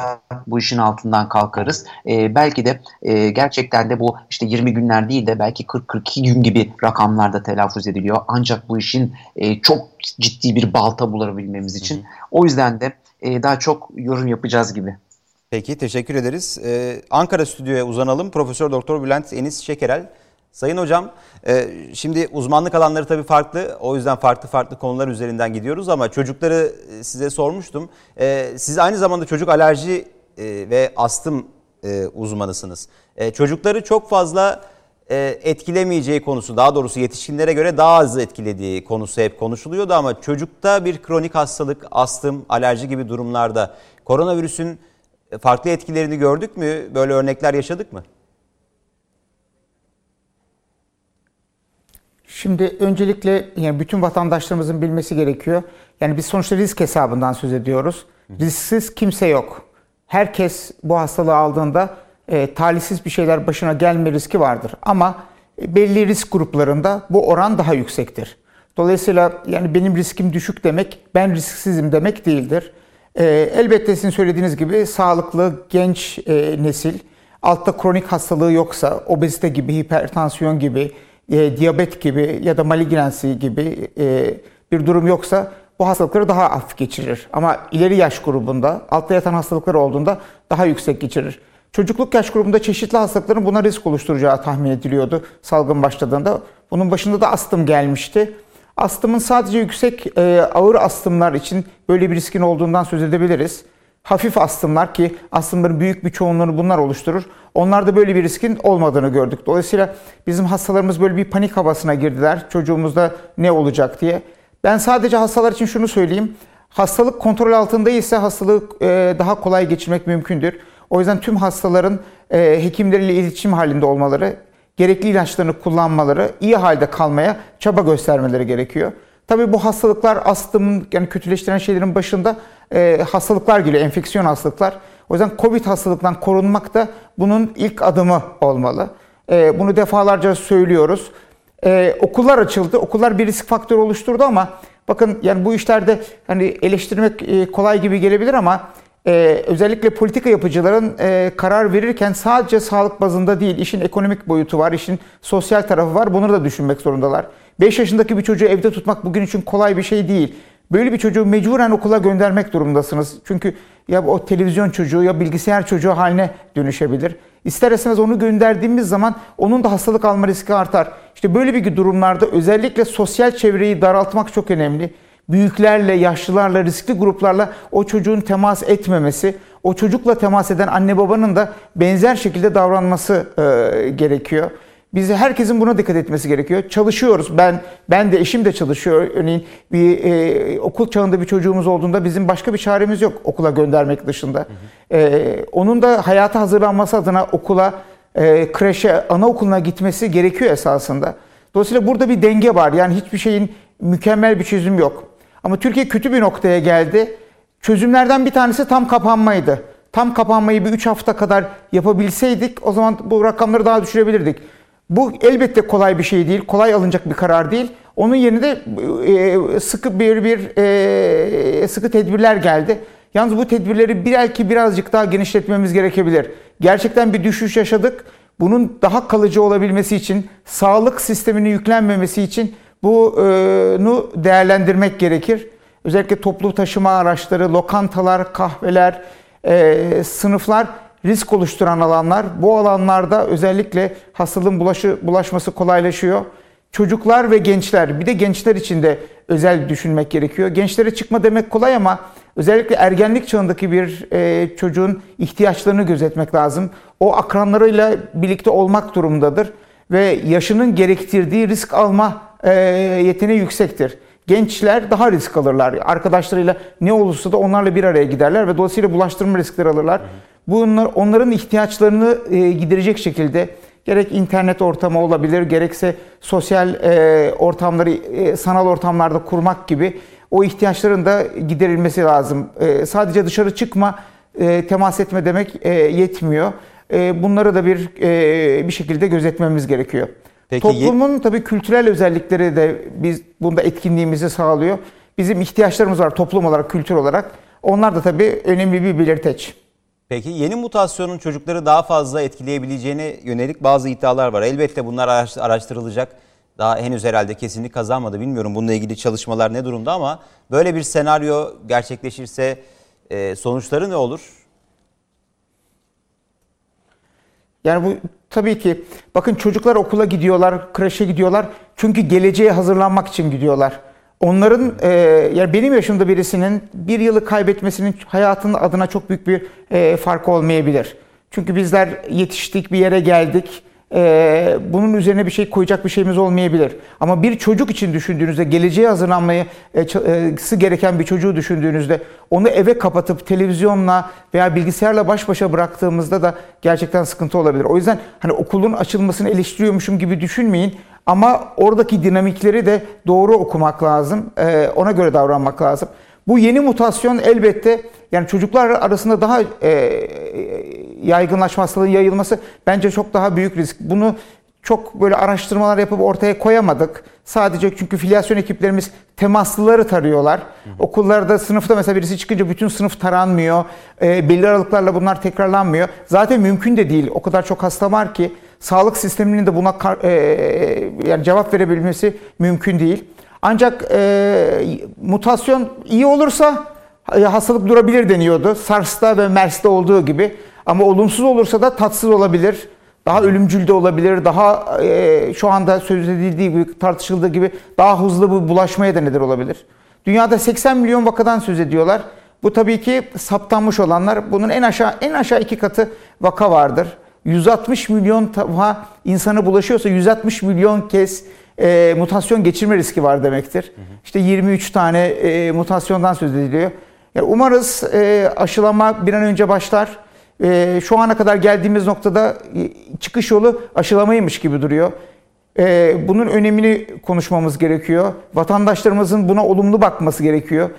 bu işin altından kalkarız. Ee, belki de e, gerçekten de bu işte 20 günler değil de belki 40-42 gün gibi rakamlarda telaffuz ediliyor. Ancak bu işin e, çok ciddi bir balta bulabilmemiz için. Hı hı. O yüzden de e, daha çok yorum yapacağız gibi. Peki teşekkür ederiz. Ee, Ankara stüdyoya uzanalım. Profesör Doktor Bülent Enis Şekerel Sayın hocam, e, şimdi uzmanlık alanları tabii farklı. O yüzden farklı farklı konular üzerinden gidiyoruz ama çocukları e, size sormuştum. E, siz aynı zamanda çocuk alerji ve astım uzmanısınız. Çocukları çok fazla etkilemeyeceği konusu daha doğrusu yetişkinlere göre daha az etkilediği konusu hep konuşuluyordu ama çocukta bir kronik hastalık, astım, alerji gibi durumlarda koronavirüsün farklı etkilerini gördük mü? Böyle örnekler yaşadık mı? Şimdi öncelikle yani bütün vatandaşlarımızın bilmesi gerekiyor. Yani biz sonuçta risk hesabından söz ediyoruz. Risksiz kimse yok. Herkes bu hastalığı aldığında e, talihsiz bir şeyler başına gelme riski vardır. Ama e, belli risk gruplarında bu oran daha yüksektir. Dolayısıyla yani benim riskim düşük demek, ben risksizim demek değildir. E, elbette sizin söylediğiniz gibi sağlıklı genç e, nesil, altta kronik hastalığı yoksa, obezite gibi, hipertansiyon gibi, e, diyabet gibi ya da malignansi gibi e, bir durum yoksa bu hastalıkları daha hafif geçirir. Ama ileri yaş grubunda, altta yatan hastalıklar olduğunda daha yüksek geçirir. Çocukluk yaş grubunda çeşitli hastalıkların buna risk oluşturacağı tahmin ediliyordu salgın başladığında. Bunun başında da astım gelmişti. Astımın sadece yüksek e, ağır astımlar için böyle bir riskin olduğundan söz edebiliriz. Hafif astımlar ki astımların büyük bir çoğunluğunu bunlar oluşturur. Onlarda böyle bir riskin olmadığını gördük. Dolayısıyla bizim hastalarımız böyle bir panik havasına girdiler. Çocuğumuzda ne olacak diye. Ben sadece hastalar için şunu söyleyeyim. Hastalık kontrol altında ise hastalığı e, daha kolay geçirmek mümkündür. O yüzden tüm hastaların e, hekimleriyle iletişim halinde olmaları, gerekli ilaçlarını kullanmaları, iyi halde kalmaya çaba göstermeleri gerekiyor. Tabii bu hastalıklar astımın yani kötüleştiren şeylerin başında e, hastalıklar geliyor, enfeksiyon hastalıklar. O yüzden Covid hastalıktan korunmak da bunun ilk adımı olmalı. E, bunu defalarca söylüyoruz. E, okullar açıldı. Okullar bir risk faktörü oluşturdu ama bakın yani bu işlerde hani eleştirmek e, kolay gibi gelebilir ama e, özellikle politika yapıcıların e, karar verirken sadece sağlık bazında değil, işin ekonomik boyutu var, işin sosyal tarafı var. Bunları da düşünmek zorundalar. 5 yaşındaki bir çocuğu evde tutmak bugün için kolay bir şey değil. Böyle bir çocuğu mecburen okula göndermek durumundasınız. Çünkü ya o televizyon çocuğu ya bilgisayar çocuğu haline dönüşebilir. İster istemez onu gönderdiğimiz zaman onun da hastalık alma riski artar. İşte böyle bir durumlarda özellikle sosyal çevreyi daraltmak çok önemli. Büyüklerle, yaşlılarla, riskli gruplarla o çocuğun temas etmemesi, o çocukla temas eden anne babanın da benzer şekilde davranması e, gerekiyor. Biz herkesin buna dikkat etmesi gerekiyor. Çalışıyoruz. Ben ben de eşim de çalışıyor. Örneğin bir e, okul çağında bir çocuğumuz olduğunda bizim başka bir çaremiz yok okula göndermek dışında. Hı hı. E, onun da hayata hazırlanması adına okula, e, kreşe, anaokuluna gitmesi gerekiyor esasında. Dolayısıyla burada bir denge var. Yani hiçbir şeyin mükemmel bir çözüm yok. Ama Türkiye kötü bir noktaya geldi. Çözümlerden bir tanesi tam kapanmaydı. Tam kapanmayı bir 3 hafta kadar yapabilseydik o zaman bu rakamları daha düşürebilirdik. Bu elbette kolay bir şey değil, kolay alınacak bir karar değil. Onun yerine de e, sıkı bir bir e, sıkı tedbirler geldi. Yalnız bu tedbirleri belki birazcık daha genişletmemiz gerekebilir. Gerçekten bir düşüş yaşadık. Bunun daha kalıcı olabilmesi için, sağlık sistemini yüklenmemesi için bunu değerlendirmek gerekir. Özellikle toplu taşıma araçları, lokantalar, kahveler, e, sınıflar risk oluşturan alanlar. Bu alanlarda özellikle hastalığın bulaşı, bulaşması kolaylaşıyor. Çocuklar ve gençler, bir de gençler için de özel düşünmek gerekiyor. Gençlere çıkma demek kolay ama özellikle ergenlik çağındaki bir e, çocuğun ihtiyaçlarını gözetmek lazım. O akranlarıyla birlikte olmak durumundadır ve yaşının gerektirdiği risk alma e, yeteneği yüksektir. Gençler daha risk alırlar. Arkadaşlarıyla ne olursa da onlarla bir araya giderler ve dolayısıyla bulaştırma riskleri alırlar. Bunlar onların ihtiyaçlarını e, giderecek şekilde gerek internet ortamı olabilir, gerekse sosyal e, ortamları e, sanal ortamlarda kurmak gibi o ihtiyaçların da giderilmesi lazım. E, sadece dışarı çıkma, temas etme demek yetmiyor. Bunları da bir bir şekilde gözetmemiz gerekiyor. Peki, Toplumun tabii kültürel özellikleri de biz bunda etkinliğimizi sağlıyor. Bizim ihtiyaçlarımız var toplum olarak, kültür olarak. Onlar da tabii önemli bir belirteç. Peki yeni mutasyonun çocukları daha fazla etkileyebileceğine yönelik bazı iddialar var. Elbette bunlar araştırılacak. Daha henüz herhalde kesinlik kazanmadı. Bilmiyorum bununla ilgili çalışmalar ne durumda ama böyle bir senaryo gerçekleşirse e, sonuçları ne olur? Yani bu tabii ki bakın çocuklar okula gidiyorlar, kreşe gidiyorlar. Çünkü geleceğe hazırlanmak için gidiyorlar. Onların e, yani benim yaşımda birisinin bir yılı kaybetmesinin hayatının adına çok büyük bir e, farkı olmayabilir. Çünkü bizler yetiştik, bir yere geldik. E, bunun üzerine bir şey koyacak bir şeyimiz olmayabilir. Ama bir çocuk için düşündüğünüzde, geleceğe hazırlanmayı e, e, gereken bir çocuğu düşündüğünüzde onu eve kapatıp televizyonla veya bilgisayarla baş başa bıraktığımızda da gerçekten sıkıntı olabilir. O yüzden hani okulun açılmasını eleştiriyormuşum gibi düşünmeyin. Ama oradaki dinamikleri de doğru okumak lazım. E, ona göre davranmak lazım. Bu yeni mutasyon elbette yani çocuklar arasında daha e, yaygınlaşma hastalığın yayılması bence çok daha büyük risk. Bunu çok böyle araştırmalar yapıp ortaya koyamadık. Sadece çünkü filyasyon ekiplerimiz temaslıları tarıyorlar. Hı hı. Okullarda sınıfta mesela birisi çıkınca bütün sınıf taranmıyor. E, belli aralıklarla bunlar tekrarlanmıyor. Zaten mümkün de değil. O kadar çok hasta var ki sağlık sisteminin de buna e, yani cevap verebilmesi mümkün değil. Ancak e, mutasyon iyi olursa e, hastalık durabilir deniyordu. SARS'ta ve MERS'te olduğu gibi. Ama olumsuz olursa da tatsız olabilir. Daha ölümcül de olabilir. Daha e, şu anda söz edildiği gibi, tartışıldığı gibi daha hızlı bir bulaşmaya da neden olabilir. Dünyada 80 milyon vakadan söz ediyorlar. Bu tabii ki saptanmış olanlar. Bunun en aşağı en aşağı iki katı vaka vardır. 160 milyon defa insanı bulaşıyorsa 160 milyon kez e, mutasyon geçirme riski var demektir. Hı hı. İşte 23 tane e, mutasyondan söz ediliyor. Yani umarız e, aşılama bir an önce başlar. E, şu ana kadar geldiğimiz noktada e, çıkış yolu aşılamaymış gibi duruyor. E, bunun önemini konuşmamız gerekiyor. Vatandaşlarımızın buna olumlu bakması gerekiyor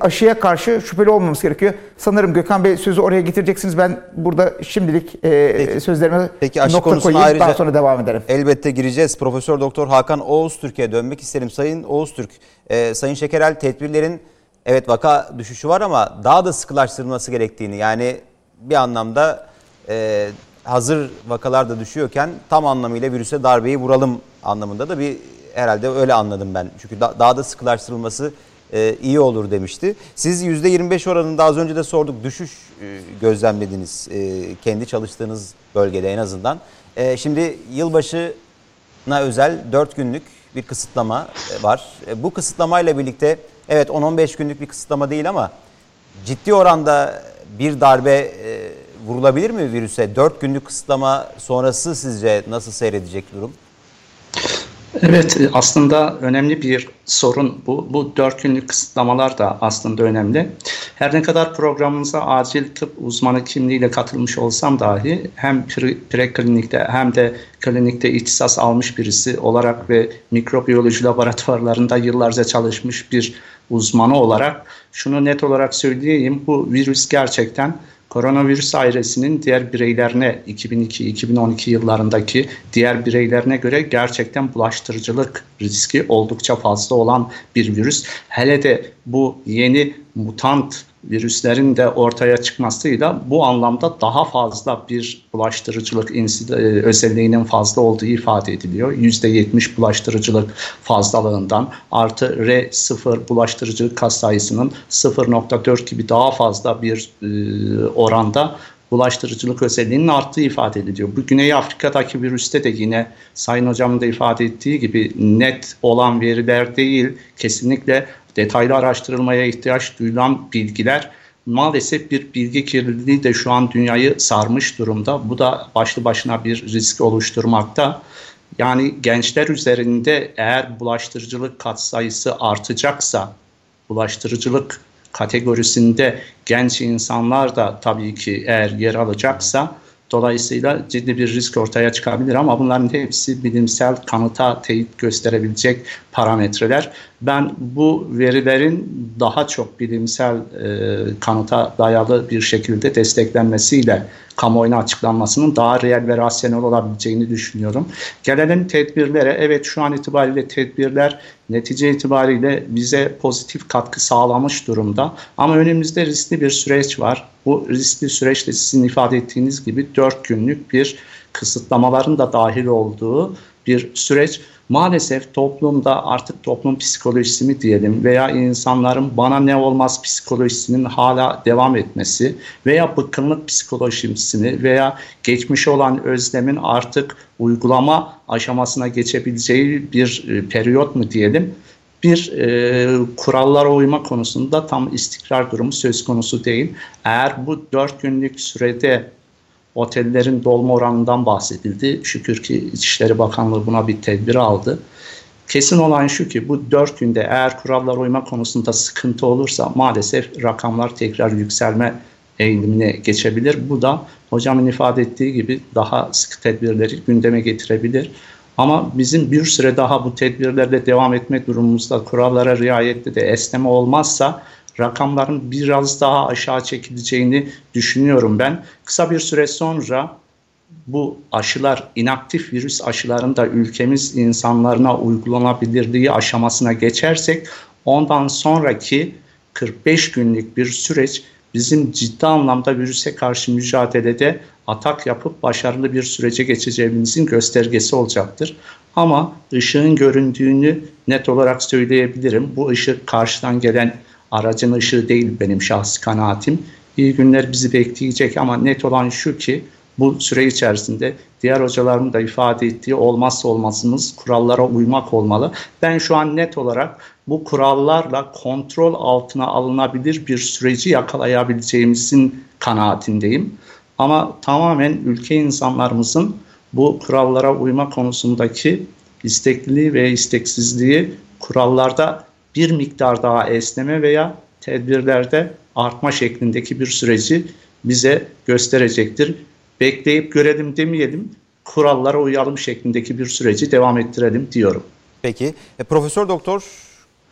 aşıya karşı şüpheli olmamız gerekiyor. Sanırım Gökhan Bey sözü oraya getireceksiniz. Ben burada şimdilik e, peki, sözlerime peki, aşı nokta koyayım. Ayrıca, daha sonra devam ederim. Elbette gireceğiz. Profesör Doktor Hakan Oğuz Türkiye'ye dönmek isterim. Sayın Oğuz Türk, e, Sayın Şekerel tedbirlerin evet vaka düşüşü var ama daha da sıkılaştırılması gerektiğini yani bir anlamda e, hazır vakalar da düşüyorken tam anlamıyla virüse darbeyi vuralım anlamında da bir herhalde öyle anladım ben. Çünkü da, daha da sıkılaştırılması e, iyi olur demişti. Siz %25 oranında az önce de sorduk düşüş e, gözlemlediniz e, kendi çalıştığınız bölgede en azından. E, şimdi yılbaşına özel 4 günlük bir kısıtlama e, var. E, bu kısıtlamayla birlikte evet 10-15 günlük bir kısıtlama değil ama ciddi oranda bir darbe e, vurulabilir mi virüse? 4 günlük kısıtlama sonrası sizce nasıl seyredecek durum? Evet aslında önemli bir sorun bu. Bu dört günlük kısıtlamalar da aslında önemli. Her ne kadar programımıza acil tıp uzmanı kimliğiyle katılmış olsam dahi hem preklinikte hem de klinikte ihtisas almış birisi olarak ve mikrobiyoloji laboratuvarlarında yıllarca çalışmış bir uzmanı olarak şunu net olarak söyleyeyim. Bu virüs gerçekten koronavirüs ailesinin diğer bireylerine 2002-2012 yıllarındaki diğer bireylerine göre gerçekten bulaştırıcılık riski oldukça fazla olan bir virüs. Hele de bu yeni mutant virüslerin de ortaya çıkmasıyla bu anlamda daha fazla bir bulaştırıcılık e, özelliğinin fazla olduğu ifade ediliyor. %70 bulaştırıcılık fazlalığından artı R0 bulaştırıcılık kas sayısının 0.4 gibi daha fazla bir e, oranda bulaştırıcılık özelliğinin arttığı ifade ediliyor. Bu Güney Afrika'daki virüste de yine Sayın Hocam'ın da ifade ettiği gibi net olan veriler değil, kesinlikle detaylı araştırılmaya ihtiyaç duyulan bilgiler maalesef bir bilgi kirliliği de şu an dünyayı sarmış durumda. Bu da başlı başına bir risk oluşturmakta. Yani gençler üzerinde eğer bulaştırıcılık katsayısı artacaksa, bulaştırıcılık kategorisinde genç insanlar da tabii ki eğer yer alacaksa Dolayısıyla ciddi bir risk ortaya çıkabilir ama bunların hepsi bilimsel kanıta teyit gösterebilecek parametreler. Ben bu verilerin daha çok bilimsel e, kanıta dayalı bir şekilde desteklenmesiyle kamuoyuna açıklanmasının daha reel ve rasyonel olabileceğini düşünüyorum. Gelelim tedbirlere. Evet şu an itibariyle tedbirler netice itibariyle bize pozitif katkı sağlamış durumda. Ama önümüzde riskli bir süreç var. Bu riskli süreçte sizin ifade ettiğiniz gibi 4 günlük bir kısıtlamaların da dahil olduğu bir süreç maalesef toplumda artık toplum psikolojisi mi diyelim veya insanların bana ne olmaz psikolojisinin hala devam etmesi veya bıkkınlık psikolojisini veya geçmiş olan özlemin artık uygulama aşamasına geçebileceği bir e, periyot mu diyelim bir e, kurallara uyma konusunda tam istikrar durumu söz konusu değil. Eğer bu dört günlük sürede otellerin dolma oranından bahsedildi. Şükür ki İçişleri Bakanlığı buna bir tedbir aldı. Kesin olan şu ki bu dört günde eğer kurallar uyma konusunda sıkıntı olursa maalesef rakamlar tekrar yükselme eğilimine geçebilir. Bu da hocamın ifade ettiği gibi daha sıkı tedbirleri gündeme getirebilir. Ama bizim bir süre daha bu tedbirlerle devam etme durumumuzda kurallara riayette de esneme olmazsa rakamların biraz daha aşağı çekileceğini düşünüyorum ben. Kısa bir süre sonra bu aşılar inaktif virüs aşılarında ülkemiz insanlarına uygulanabilirliği aşamasına geçersek ondan sonraki 45 günlük bir süreç bizim ciddi anlamda virüse karşı mücadelede atak yapıp başarılı bir sürece geçeceğimizin göstergesi olacaktır. Ama ışığın göründüğünü net olarak söyleyebilirim. Bu ışık karşıdan gelen aracın ışığı değil benim şahsi kanaatim. İyi günler bizi bekleyecek ama net olan şu ki bu süre içerisinde diğer hocalarımın da ifade ettiği olmazsa olmazımız kurallara uymak olmalı. Ben şu an net olarak bu kurallarla kontrol altına alınabilir bir süreci yakalayabileceğimizin kanaatindeyim. Ama tamamen ülke insanlarımızın bu kurallara uyma konusundaki istekliliği ve isteksizliği kurallarda bir miktar daha esneme veya tedbirlerde artma şeklindeki bir süreci bize gösterecektir. Bekleyip görelim demeyelim, kurallara uyalım şeklindeki bir süreci devam ettirelim diyorum. Peki. E, Profesör Doktor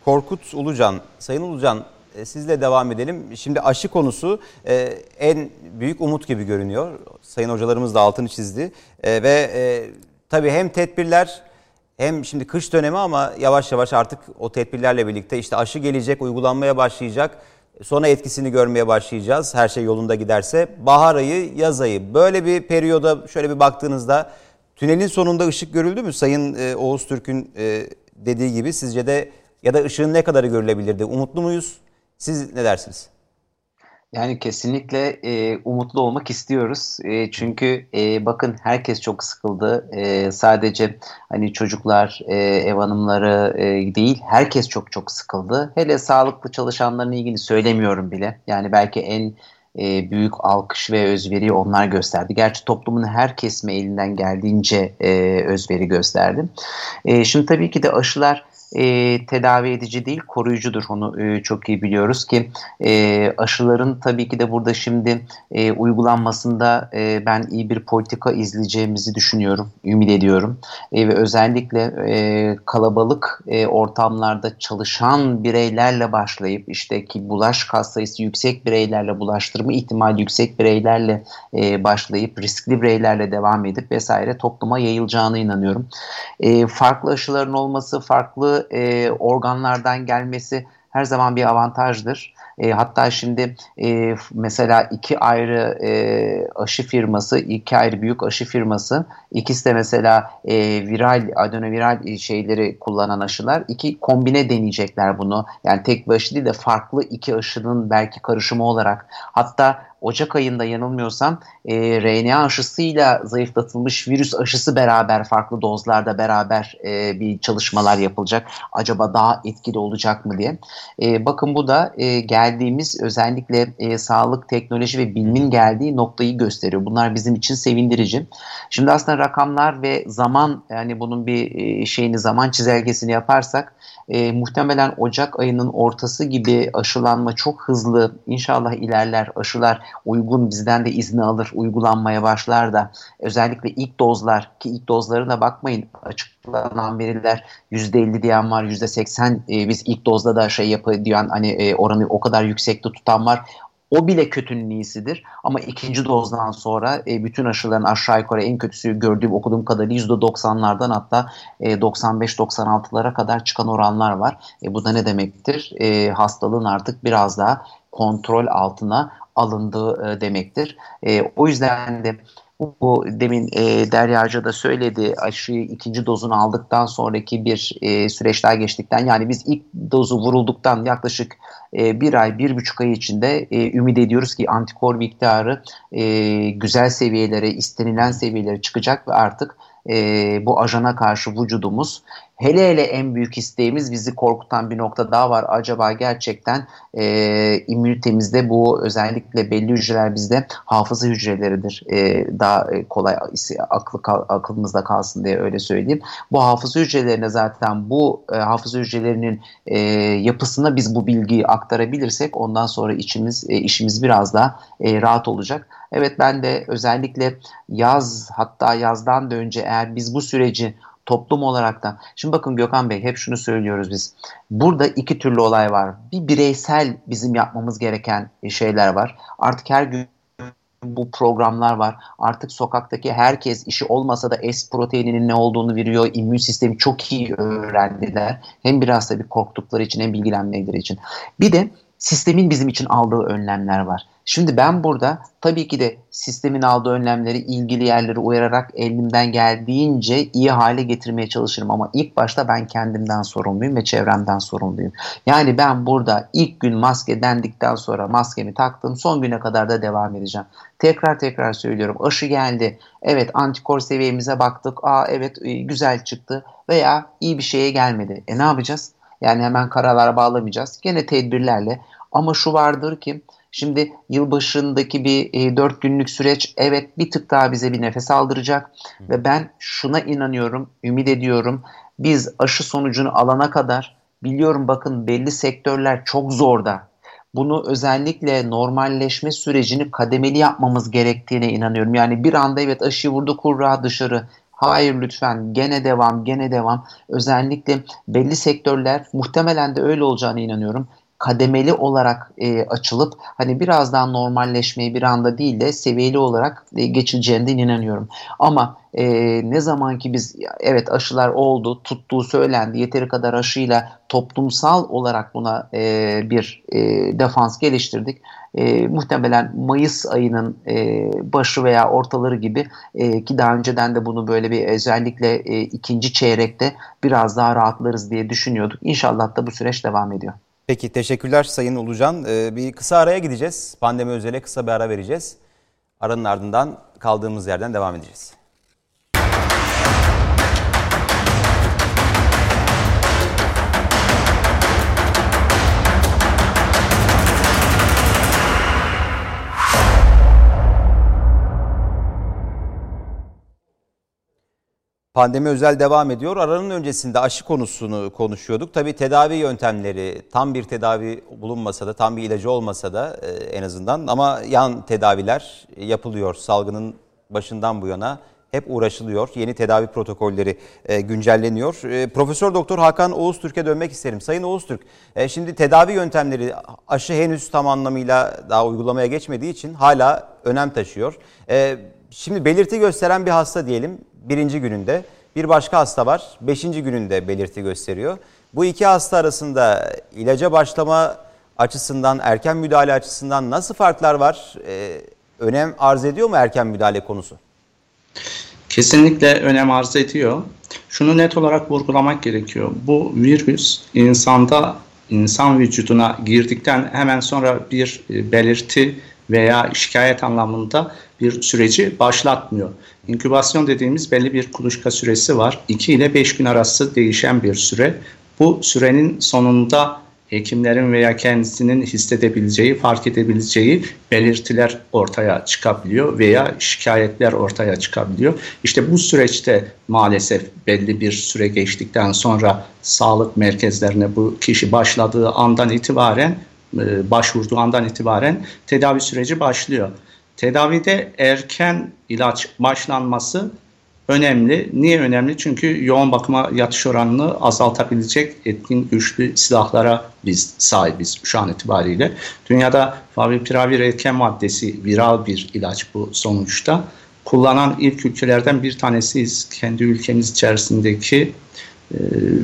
Korkut Ulucan, Sayın Ulucan e, sizle devam edelim. Şimdi aşı konusu e, en büyük umut gibi görünüyor. Sayın hocalarımız da altını çizdi. E, ve e, tabii hem tedbirler hem şimdi kış dönemi ama yavaş yavaş artık o tedbirlerle birlikte işte aşı gelecek, uygulanmaya başlayacak. Sonra etkisini görmeye başlayacağız her şey yolunda giderse. Bahar ayı, yaz ayı böyle bir periyoda şöyle bir baktığınızda tünelin sonunda ışık görüldü mü? Sayın e, Oğuz Türk'ün e, dediği gibi sizce de ya da ışığın ne kadarı görülebilirdi? Umutlu muyuz? Siz ne dersiniz? Yani kesinlikle e, umutlu olmak istiyoruz. E, çünkü e, bakın herkes çok sıkıldı. E, sadece hani çocuklar, e, ev hanımları e, değil, herkes çok çok sıkıldı. Hele sağlıklı çalışanların ilgili söylemiyorum bile. Yani belki en e, büyük alkış ve özveri onlar gösterdi. Gerçi toplumun her kesme elinden geldiğince e, özveri gösterdi. E, şimdi tabii ki de aşılar e, tedavi edici değil koruyucudur onu e, çok iyi biliyoruz ki e, aşıların tabii ki de burada şimdi e, uygulanmasında e, ben iyi bir politika izleyeceğimizi düşünüyorum, ümit ediyorum e, ve özellikle e, kalabalık e, ortamlarda çalışan bireylerle başlayıp işte ki bulaş kas sayısı yüksek bireylerle bulaştırma ihtimali yüksek bireylerle e, başlayıp riskli bireylerle devam edip vesaire topluma yayılacağına inanıyorum. E, farklı aşıların olması, farklı e, organlardan gelmesi her zaman bir avantajdır. E, hatta şimdi e, mesela iki ayrı e, aşı firması, iki ayrı büyük aşı firması, ikisi de mesela e, viral, adenoviral şeyleri kullanan aşılar. iki kombine deneyecekler bunu. Yani tek bir aşı değil de farklı iki aşının belki karışımı olarak. Hatta Ocak ayında yanılmıyorsam e, RNA aşısıyla zayıflatılmış virüs aşısı beraber farklı dozlarda beraber e, bir çalışmalar yapılacak. Acaba daha etkili olacak mı diye. E, bakın bu da e, geldiğimiz özellikle e, sağlık, teknoloji ve bilimin geldiği noktayı gösteriyor. Bunlar bizim için sevindirici. Şimdi aslında rakamlar ve zaman yani bunun bir e, şeyini zaman çizelgesini yaparsak e, muhtemelen Ocak ayının ortası gibi aşılanma çok hızlı inşallah ilerler. Aşılar uygun bizden de izni alır, uygulanmaya başlar da özellikle ilk dozlar ki ilk dozlarına bakmayın açıklanan veriler %50 diyen var, %80 e, biz ilk dozda da şey yapı diyen hani e, oranı o kadar yüksekte tutan var. O bile kötünün iyisidir. Ama ikinci dozdan sonra e, bütün aşıların aşağı yukarı en kötüsü gördüğüm okuduğum kadarıyla %90'lardan hatta e, 95-96'lara kadar çıkan oranlar var. E, bu da ne demektir? E, hastalığın artık biraz daha kontrol altına alındığı e, demektir. E, o yüzden de bu demin e, Derya Hoca da söyledi aşıyı ikinci dozunu aldıktan sonraki bir e, süreçler geçtikten yani biz ilk dozu vurulduktan yaklaşık e, bir ay bir buçuk ay içinde e, ümit ediyoruz ki antikor miktarı e, güzel seviyelere istenilen seviyelere çıkacak ve artık e, bu ajana karşı vücudumuz Hele hele en büyük isteğimiz bizi korkutan bir nokta daha var. Acaba gerçekten e, immünitemizde bu özellikle belli hücreler bizde hafıza hücreleridir. E, daha kolay aklı, aklımızda kalsın diye öyle söyleyeyim. Bu hafıza hücrelerine zaten bu e, hafıza hücrelerinin e, yapısına biz bu bilgiyi aktarabilirsek ondan sonra içimiz e, işimiz biraz daha e, rahat olacak. Evet ben de özellikle yaz hatta yazdan da önce eğer biz bu süreci toplum olarak da. Şimdi bakın Gökhan Bey hep şunu söylüyoruz biz. Burada iki türlü olay var. Bir bireysel bizim yapmamız gereken şeyler var. Artık her gün bu programlar var. Artık sokaktaki herkes işi olmasa da S proteininin ne olduğunu biliyor. İmmün sistemi çok iyi öğrendiler. Hem biraz da bir korktukları için hem bilgilenmeleri için. Bir de sistemin bizim için aldığı önlemler var. Şimdi ben burada tabii ki de sistemin aldığı önlemleri ilgili yerleri uyararak elimden geldiğince iyi hale getirmeye çalışırım ama ilk başta ben kendimden sorumluyum ve çevremden sorumluyum. Yani ben burada ilk gün maske dendikten sonra maskemi taktım son güne kadar da devam edeceğim. Tekrar tekrar söylüyorum aşı geldi evet antikor seviyemize baktık aa evet e, güzel çıktı veya iyi bir şeye gelmedi. E ne yapacağız? Yani hemen karalara bağlamayacağız. Gene tedbirlerle ama şu vardır ki Şimdi yılbaşındaki bir e, 4 günlük süreç evet bir tık daha bize bir nefes aldıracak Hı. ve ben şuna inanıyorum, ümit ediyorum. Biz aşı sonucunu alana kadar biliyorum bakın belli sektörler çok zorda. Bunu özellikle normalleşme sürecini kademeli yapmamız gerektiğine inanıyorum. Yani bir anda evet aşı vurdu kurra dışarı. Hayır lütfen gene devam gene devam. Özellikle belli sektörler muhtemelen de öyle olacağına inanıyorum kademeli olarak e, açılıp hani birazdan normalleşmeyi bir anda değil de seviyeli olarak e, geçileceğinden inanıyorum. Ama e, ne zaman ki biz evet aşılar oldu, tuttuğu söylendi, yeteri kadar aşıyla toplumsal olarak buna e, bir e, defans geliştirdik. E, muhtemelen Mayıs ayının e, başı veya ortaları gibi e, ki daha önceden de bunu böyle bir özellikle e, ikinci çeyrekte biraz daha rahatlarız diye düşünüyorduk. İnşallah da bu süreç devam ediyor. Peki teşekkürler Sayın Ulucan. Ee, bir kısa araya gideceğiz. Pandemi özele kısa bir ara vereceğiz. Aranın ardından kaldığımız yerden devam edeceğiz. Pandemi özel devam ediyor. Aranın öncesinde aşı konusunu konuşuyorduk. Tabii tedavi yöntemleri tam bir tedavi bulunmasa da tam bir ilacı olmasa da e, en azından ama yan tedaviler yapılıyor. Salgının başından bu yana hep uğraşılıyor. Yeni tedavi protokolleri e, güncelleniyor. E, Profesör Doktor Hakan Oğuz Türk'e dönmek isterim. Sayın Oğuz Türk, şimdi tedavi yöntemleri aşı henüz tam anlamıyla daha uygulamaya geçmediği için hala önem taşıyor. Şimdi belirti gösteren bir hasta diyelim birinci gününde. Bir başka hasta var beşinci gününde belirti gösteriyor. Bu iki hasta arasında ilaca başlama açısından, erken müdahale açısından nasıl farklar var? Ee, önem arz ediyor mu erken müdahale konusu? Kesinlikle önem arz ediyor. Şunu net olarak vurgulamak gerekiyor. Bu virüs insanda, insan vücuduna girdikten hemen sonra bir e, belirti veya şikayet anlamında bir süreci başlatmıyor. İnkübasyon dediğimiz belli bir kuluçka süresi var. 2 ile 5 gün arası değişen bir süre. Bu sürenin sonunda hekimlerin veya kendisinin hissedebileceği, fark edebileceği belirtiler ortaya çıkabiliyor veya şikayetler ortaya çıkabiliyor. İşte bu süreçte maalesef belli bir süre geçtikten sonra sağlık merkezlerine bu kişi başladığı andan itibaren e, başvurduğu andan itibaren tedavi süreci başlıyor. Tedavide erken ilaç başlanması önemli. Niye önemli? Çünkü yoğun bakıma yatış oranını azaltabilecek etkin güçlü silahlara biz sahibiz şu an itibariyle. Dünyada favipiravir etken maddesi viral bir ilaç bu sonuçta. Kullanan ilk ülkelerden bir tanesiyiz. Kendi ülkemiz içerisindeki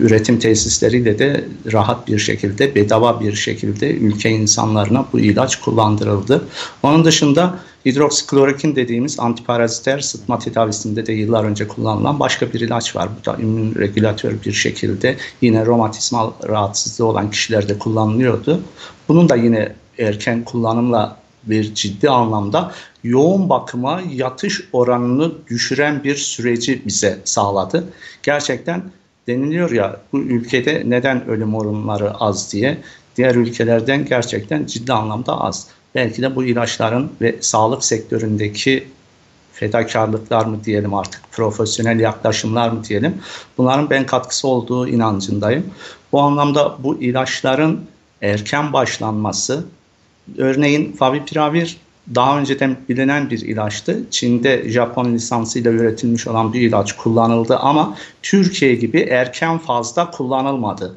üretim tesisleriyle de rahat bir şekilde, bedava bir şekilde ülke insanlarına bu ilaç kullandırıldı. Onun dışında hidroksiklorokin dediğimiz antiparaziter sıtma tedavisinde de yıllar önce kullanılan başka bir ilaç var. Bu da immün regülatör bir şekilde yine romatizmal rahatsızlığı olan kişilerde kullanılıyordu. Bunun da yine erken kullanımla bir ciddi anlamda yoğun bakıma yatış oranını düşüren bir süreci bize sağladı. Gerçekten deniliyor ya bu ülkede neden ölüm oranları az diye diğer ülkelerden gerçekten ciddi anlamda az. Belki de bu ilaçların ve sağlık sektöründeki fedakarlıklar mı diyelim artık profesyonel yaklaşımlar mı diyelim bunların ben katkısı olduğu inancındayım. Bu anlamda bu ilaçların erken başlanması örneğin favipiravir daha önceden bilinen bir ilaçtı. Çin'de Japon lisansıyla üretilmiş olan bir ilaç kullanıldı ama Türkiye gibi erken fazla kullanılmadı.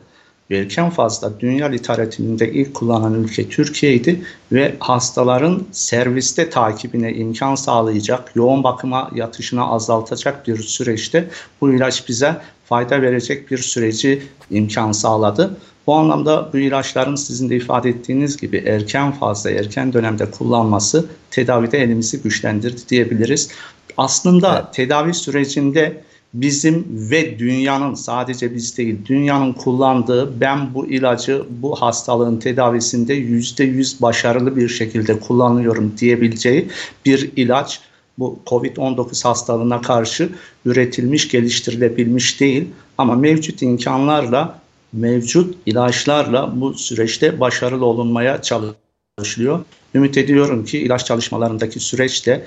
Erken fazla dünya literatüründe ilk kullanan ülke Türkiye'ydi ve hastaların serviste takibine imkan sağlayacak, yoğun bakıma yatışına azaltacak bir süreçte bu ilaç bize fayda verecek bir süreci imkan sağladı. Bu anlamda bu ilaçların sizin de ifade ettiğiniz gibi erken fazla, erken dönemde kullanması tedavide elimizi güçlendirdi diyebiliriz. Aslında evet. tedavi sürecinde bizim ve dünyanın sadece biz değil dünyanın kullandığı ben bu ilacı bu hastalığın tedavisinde yüzde yüz başarılı bir şekilde kullanıyorum diyebileceği bir ilaç bu COVID-19 hastalığına karşı üretilmiş, geliştirilebilmiş değil ama mevcut imkanlarla mevcut ilaçlarla bu süreçte başarılı olunmaya çalışılıyor. Ümit ediyorum ki ilaç çalışmalarındaki süreçte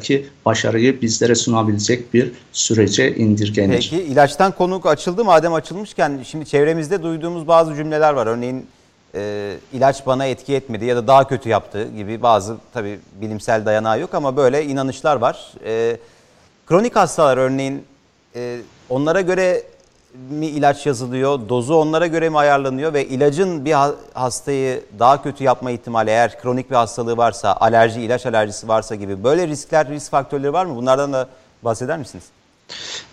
ki başarıyı bizlere sunabilecek bir sürece indirgenir. Peki ilaçtan konuk açıldı madem açılmışken şimdi çevremizde duyduğumuz bazı cümleler var. Örneğin e, ilaç bana etki etmedi ya da daha kötü yaptı gibi bazı tabi bilimsel dayanağı yok ama böyle inanışlar var. E, kronik hastalar örneğin e, onlara göre mi ilaç yazılıyor, dozu onlara göre mi ayarlanıyor ve ilacın bir hastayı daha kötü yapma ihtimali eğer kronik bir hastalığı varsa, alerji, ilaç alerjisi varsa gibi böyle riskler, risk faktörleri var mı? Bunlardan da bahseder misiniz?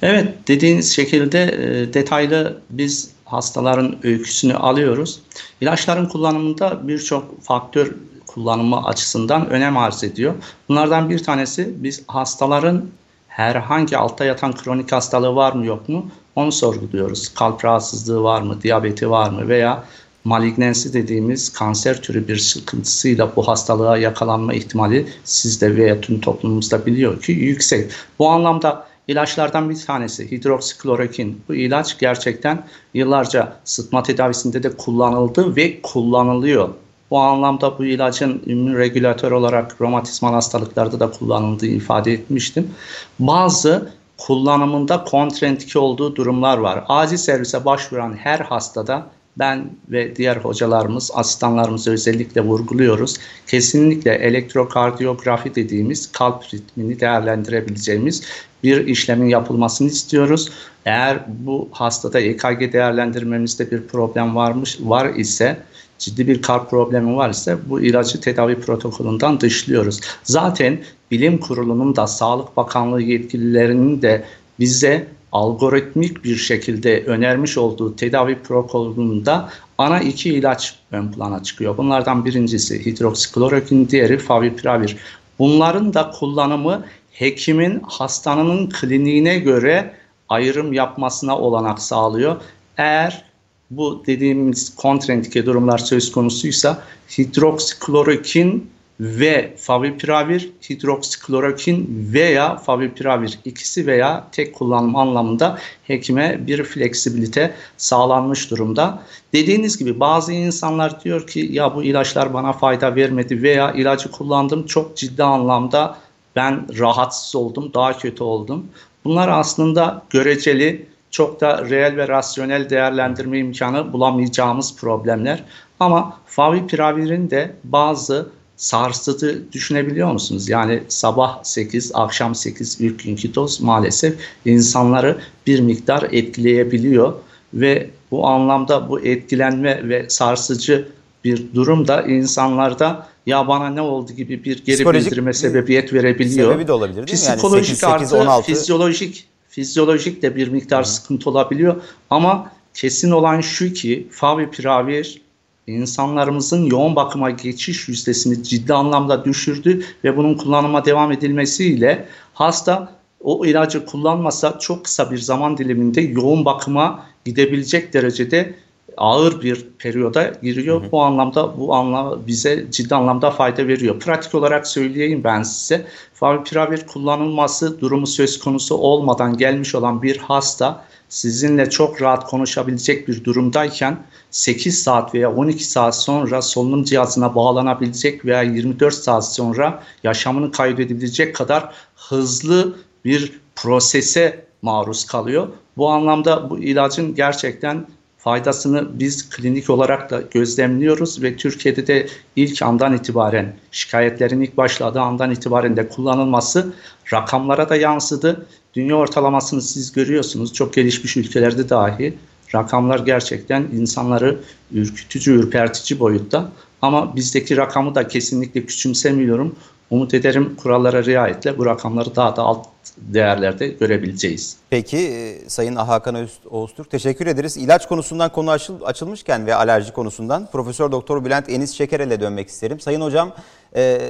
Evet, dediğiniz şekilde e, detaylı biz hastaların öyküsünü alıyoruz. İlaçların kullanımında birçok faktör kullanımı açısından önem arz ediyor. Bunlardan bir tanesi biz hastaların herhangi altta yatan kronik hastalığı var mı yok mu onu sorguluyoruz. Kalp rahatsızlığı var mı, diyabeti var mı veya malignensi dediğimiz kanser türü bir sıkıntısıyla bu hastalığa yakalanma ihtimali sizde veya tüm toplumumuzda biliyor ki yüksek. Bu anlamda ilaçlardan bir tanesi hidroksiklorokin. Bu ilaç gerçekten yıllarca sıtma tedavisinde de kullanıldı ve kullanılıyor. Bu anlamda bu ilacın immün regülatör olarak romatizmal hastalıklarda da kullanıldığı ifade etmiştim. Bazı kullanımında kontrendike olduğu durumlar var. Acil servise başvuran her hastada ben ve diğer hocalarımız, asistanlarımız özellikle vurguluyoruz. Kesinlikle elektrokardiyografi dediğimiz kalp ritmini değerlendirebileceğimiz bir işlemin yapılmasını istiyoruz. Eğer bu hastada EKG değerlendirmemizde bir problem varmış var ise ciddi bir kalp problemi var ise bu ilacı tedavi protokolünden dışlıyoruz. Zaten bilim kurulunun da Sağlık Bakanlığı yetkililerinin de bize algoritmik bir şekilde önermiş olduğu tedavi protokolünde ana iki ilaç ön plana çıkıyor. Bunlardan birincisi hidroksiklorokin, diğeri favipiravir. Bunların da kullanımı hekimin hastanın kliniğine göre ayrım yapmasına olanak sağlıyor. Eğer bu dediğimiz kontraindike durumlar söz konusuysa hidroksiklorokin ve favipiravir, hidroksiklorokin veya favipiravir ikisi veya tek kullanım anlamında hekime bir fleksibilite sağlanmış durumda. Dediğiniz gibi bazı insanlar diyor ki ya bu ilaçlar bana fayda vermedi veya ilacı kullandım çok ciddi anlamda ben rahatsız oldum, daha kötü oldum. Bunlar aslında göreceli çok da reel ve rasyonel değerlendirme imkanı bulamayacağımız problemler. Ama favipiravir de bazı sarsıtı düşünebiliyor musunuz? Yani sabah 8, akşam 8 ilk günkü doz maalesef insanları bir miktar etkileyebiliyor ve bu anlamda bu etkilenme ve sarsıcı bir durum da insanlarda ya bana ne oldu gibi bir geri Psikolojik bildirime sebebiyet verebiliyor. Sebebi de olabilir değil mi? Psikolojik yani 8, 8, artı 16. fizyolojik fizyolojik de bir miktar sıkıntı olabiliyor. Ama kesin olan şu ki favipiravir insanlarımızın yoğun bakıma geçiş yüzdesini ciddi anlamda düşürdü ve bunun kullanıma devam edilmesiyle hasta o ilacı kullanmasa çok kısa bir zaman diliminde yoğun bakıma gidebilecek derecede ağır bir periyoda giriyor. Hı hı. Bu anlamda bu anlam bize ciddi anlamda fayda veriyor. Pratik olarak söyleyeyim ben size. Favipiravir kullanılması durumu söz konusu olmadan gelmiş olan bir hasta sizinle çok rahat konuşabilecek bir durumdayken 8 saat veya 12 saat sonra solunum cihazına bağlanabilecek veya 24 saat sonra yaşamını kaybedebilecek kadar hızlı bir prosese maruz kalıyor. Bu anlamda bu ilacın gerçekten faydasını biz klinik olarak da gözlemliyoruz ve Türkiye'de de ilk andan itibaren şikayetlerin ilk başladığı andan itibaren de kullanılması rakamlara da yansıdı. Dünya ortalamasını siz görüyorsunuz çok gelişmiş ülkelerde dahi rakamlar gerçekten insanları ürkütücü, ürpertici boyutta. Ama bizdeki rakamı da kesinlikle küçümsemiyorum. Umut ederim kurallara riayetle bu rakamları daha da alt değerlerde görebileceğiz. Peki e, Sayın Hakan Oğuztürk teşekkür ederiz. İlaç konusundan konu açıl, açılmışken ve alerji konusundan Profesör Doktor Bülent Enis Şekerel'e dönmek isterim. Sayın Hocam e,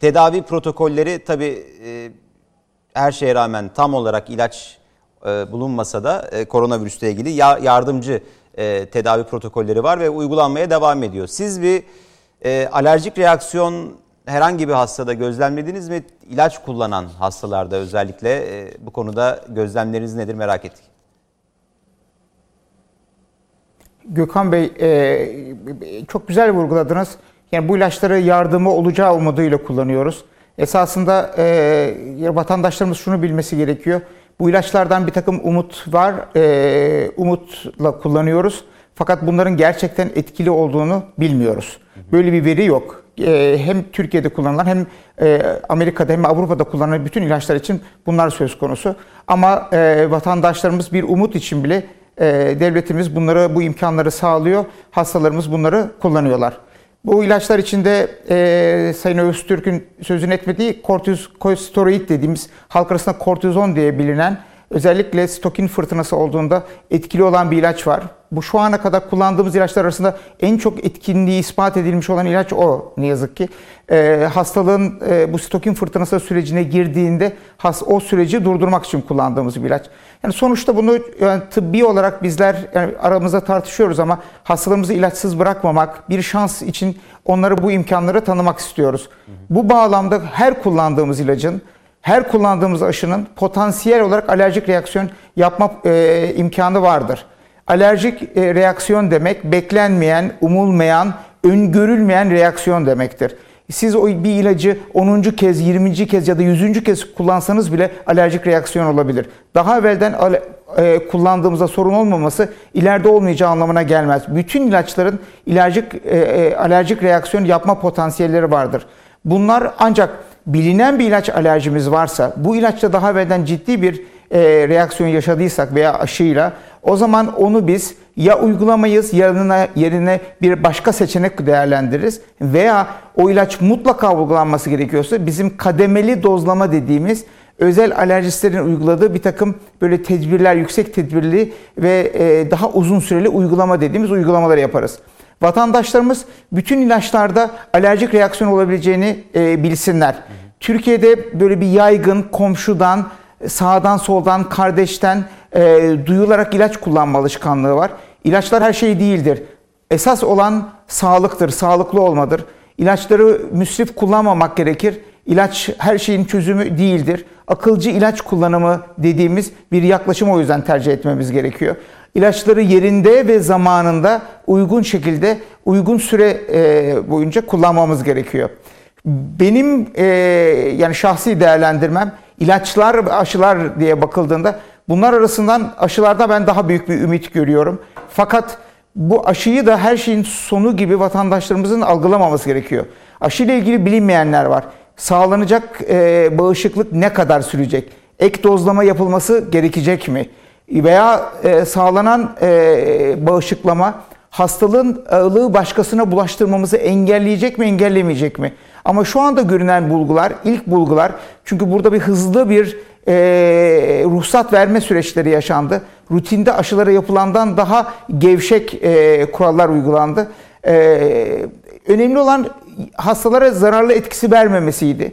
tedavi protokolleri tabii e, her şeye rağmen tam olarak ilaç e, bulunmasa da e, koronavirüsle ilgili ya, yardımcı e, tedavi protokolleri var ve uygulanmaya devam ediyor. Siz bir e, alerjik reaksiyon herhangi bir hastada gözlemlediniz mi? İlaç kullanan hastalarda özellikle e, bu konuda gözlemleriniz nedir merak ettik. Gökhan Bey e, çok güzel vurguladınız. Yani bu ilaçları yardımı olacağı umuduyla kullanıyoruz. Esasında e, vatandaşlarımız şunu bilmesi gerekiyor. Bu ilaçlardan bir takım umut var, umutla kullanıyoruz. Fakat bunların gerçekten etkili olduğunu bilmiyoruz. Böyle bir veri yok. E, hem Türkiye'de kullanılan hem e, Amerika'da hem Avrupa'da kullanılan bütün ilaçlar için bunlar söz konusu. Ama e, vatandaşlarımız bir umut için bile e, devletimiz bunları, bu imkanları sağlıyor. Hastalarımız bunları kullanıyorlar. Bu ilaçlar içinde e, Sayın Öztürk'ün sözünü etmediği kortikosteroid dediğimiz halk arasında kortizon diye bilinen özellikle stokin fırtınası olduğunda etkili olan bir ilaç var. Bu şu ana kadar kullandığımız ilaçlar arasında en çok etkinliği ispat edilmiş olan ilaç o ne yazık ki. E, hastalığın e, bu stokin fırtınası sürecine girdiğinde has, o süreci durdurmak için kullandığımız bir ilaç. Yani sonuçta bunu yani tıbbi olarak bizler yani aramızda tartışıyoruz ama hastalarımızı ilaçsız bırakmamak, bir şans için onları bu imkanları tanımak istiyoruz. Bu bağlamda her kullandığımız ilacın her kullandığımız aşının potansiyel olarak alerjik reaksiyon yapma e, imkanı vardır. Alerjik e, reaksiyon demek beklenmeyen, umulmayan, öngörülmeyen reaksiyon demektir. Siz o bir ilacı 10. kez, 20. kez ya da 100. kez kullansanız bile alerjik reaksiyon olabilir. Daha evvelden e, kullandığımızda sorun olmaması ileride olmayacağı anlamına gelmez. Bütün ilaçların alerjik e, e, alerjik reaksiyon yapma potansiyelleri vardır. Bunlar ancak bilinen bir ilaç alerjimiz varsa, bu ilaçta daha evvelden ciddi bir e, reaksiyon yaşadıysak veya aşıyla o zaman onu biz ya uygulamayız yerine, yerine bir başka seçenek değerlendiririz veya o ilaç mutlaka uygulanması gerekiyorsa bizim kademeli dozlama dediğimiz özel alerjistlerin uyguladığı bir takım böyle tedbirler, yüksek tedbirli ve e, daha uzun süreli uygulama dediğimiz uygulamaları yaparız. Vatandaşlarımız bütün ilaçlarda alerjik reaksiyon olabileceğini e, bilsinler. Türkiye'de böyle bir yaygın komşudan, sağdan soldan, kardeşten e, duyularak ilaç kullanma alışkanlığı var. İlaçlar her şey değildir. Esas olan sağlıktır, sağlıklı olmadır. İlaçları müsrif kullanmamak gerekir. İlaç her şeyin çözümü değildir. Akılcı ilaç kullanımı dediğimiz bir yaklaşım o yüzden tercih etmemiz gerekiyor. İlaçları yerinde ve zamanında uygun şekilde uygun süre e, boyunca kullanmamız gerekiyor. Benim e, yani şahsi değerlendirmem ilaçlar aşılar diye bakıldığında bunlar arasından aşılarda ben daha büyük bir ümit görüyorum. Fakat bu aşıyı da her şeyin sonu gibi vatandaşlarımızın algılamaması gerekiyor. Aşı ile ilgili bilinmeyenler var. Sağlanacak e, bağışıklık ne kadar sürecek? Ek dozlama yapılması gerekecek mi? Veya e, sağlanan e, bağışıklama hastalığın ağırlığı başkasına bulaştırmamızı engelleyecek mi engellemeyecek mi? Ama şu anda görünen bulgular, ilk bulgular çünkü burada bir hızlı bir e, ruhsat verme süreçleri yaşandı. Rutinde aşılara yapılandan daha gevşek e, kurallar uygulandı. E, önemli olan hastalara zararlı etkisi vermemesiydi.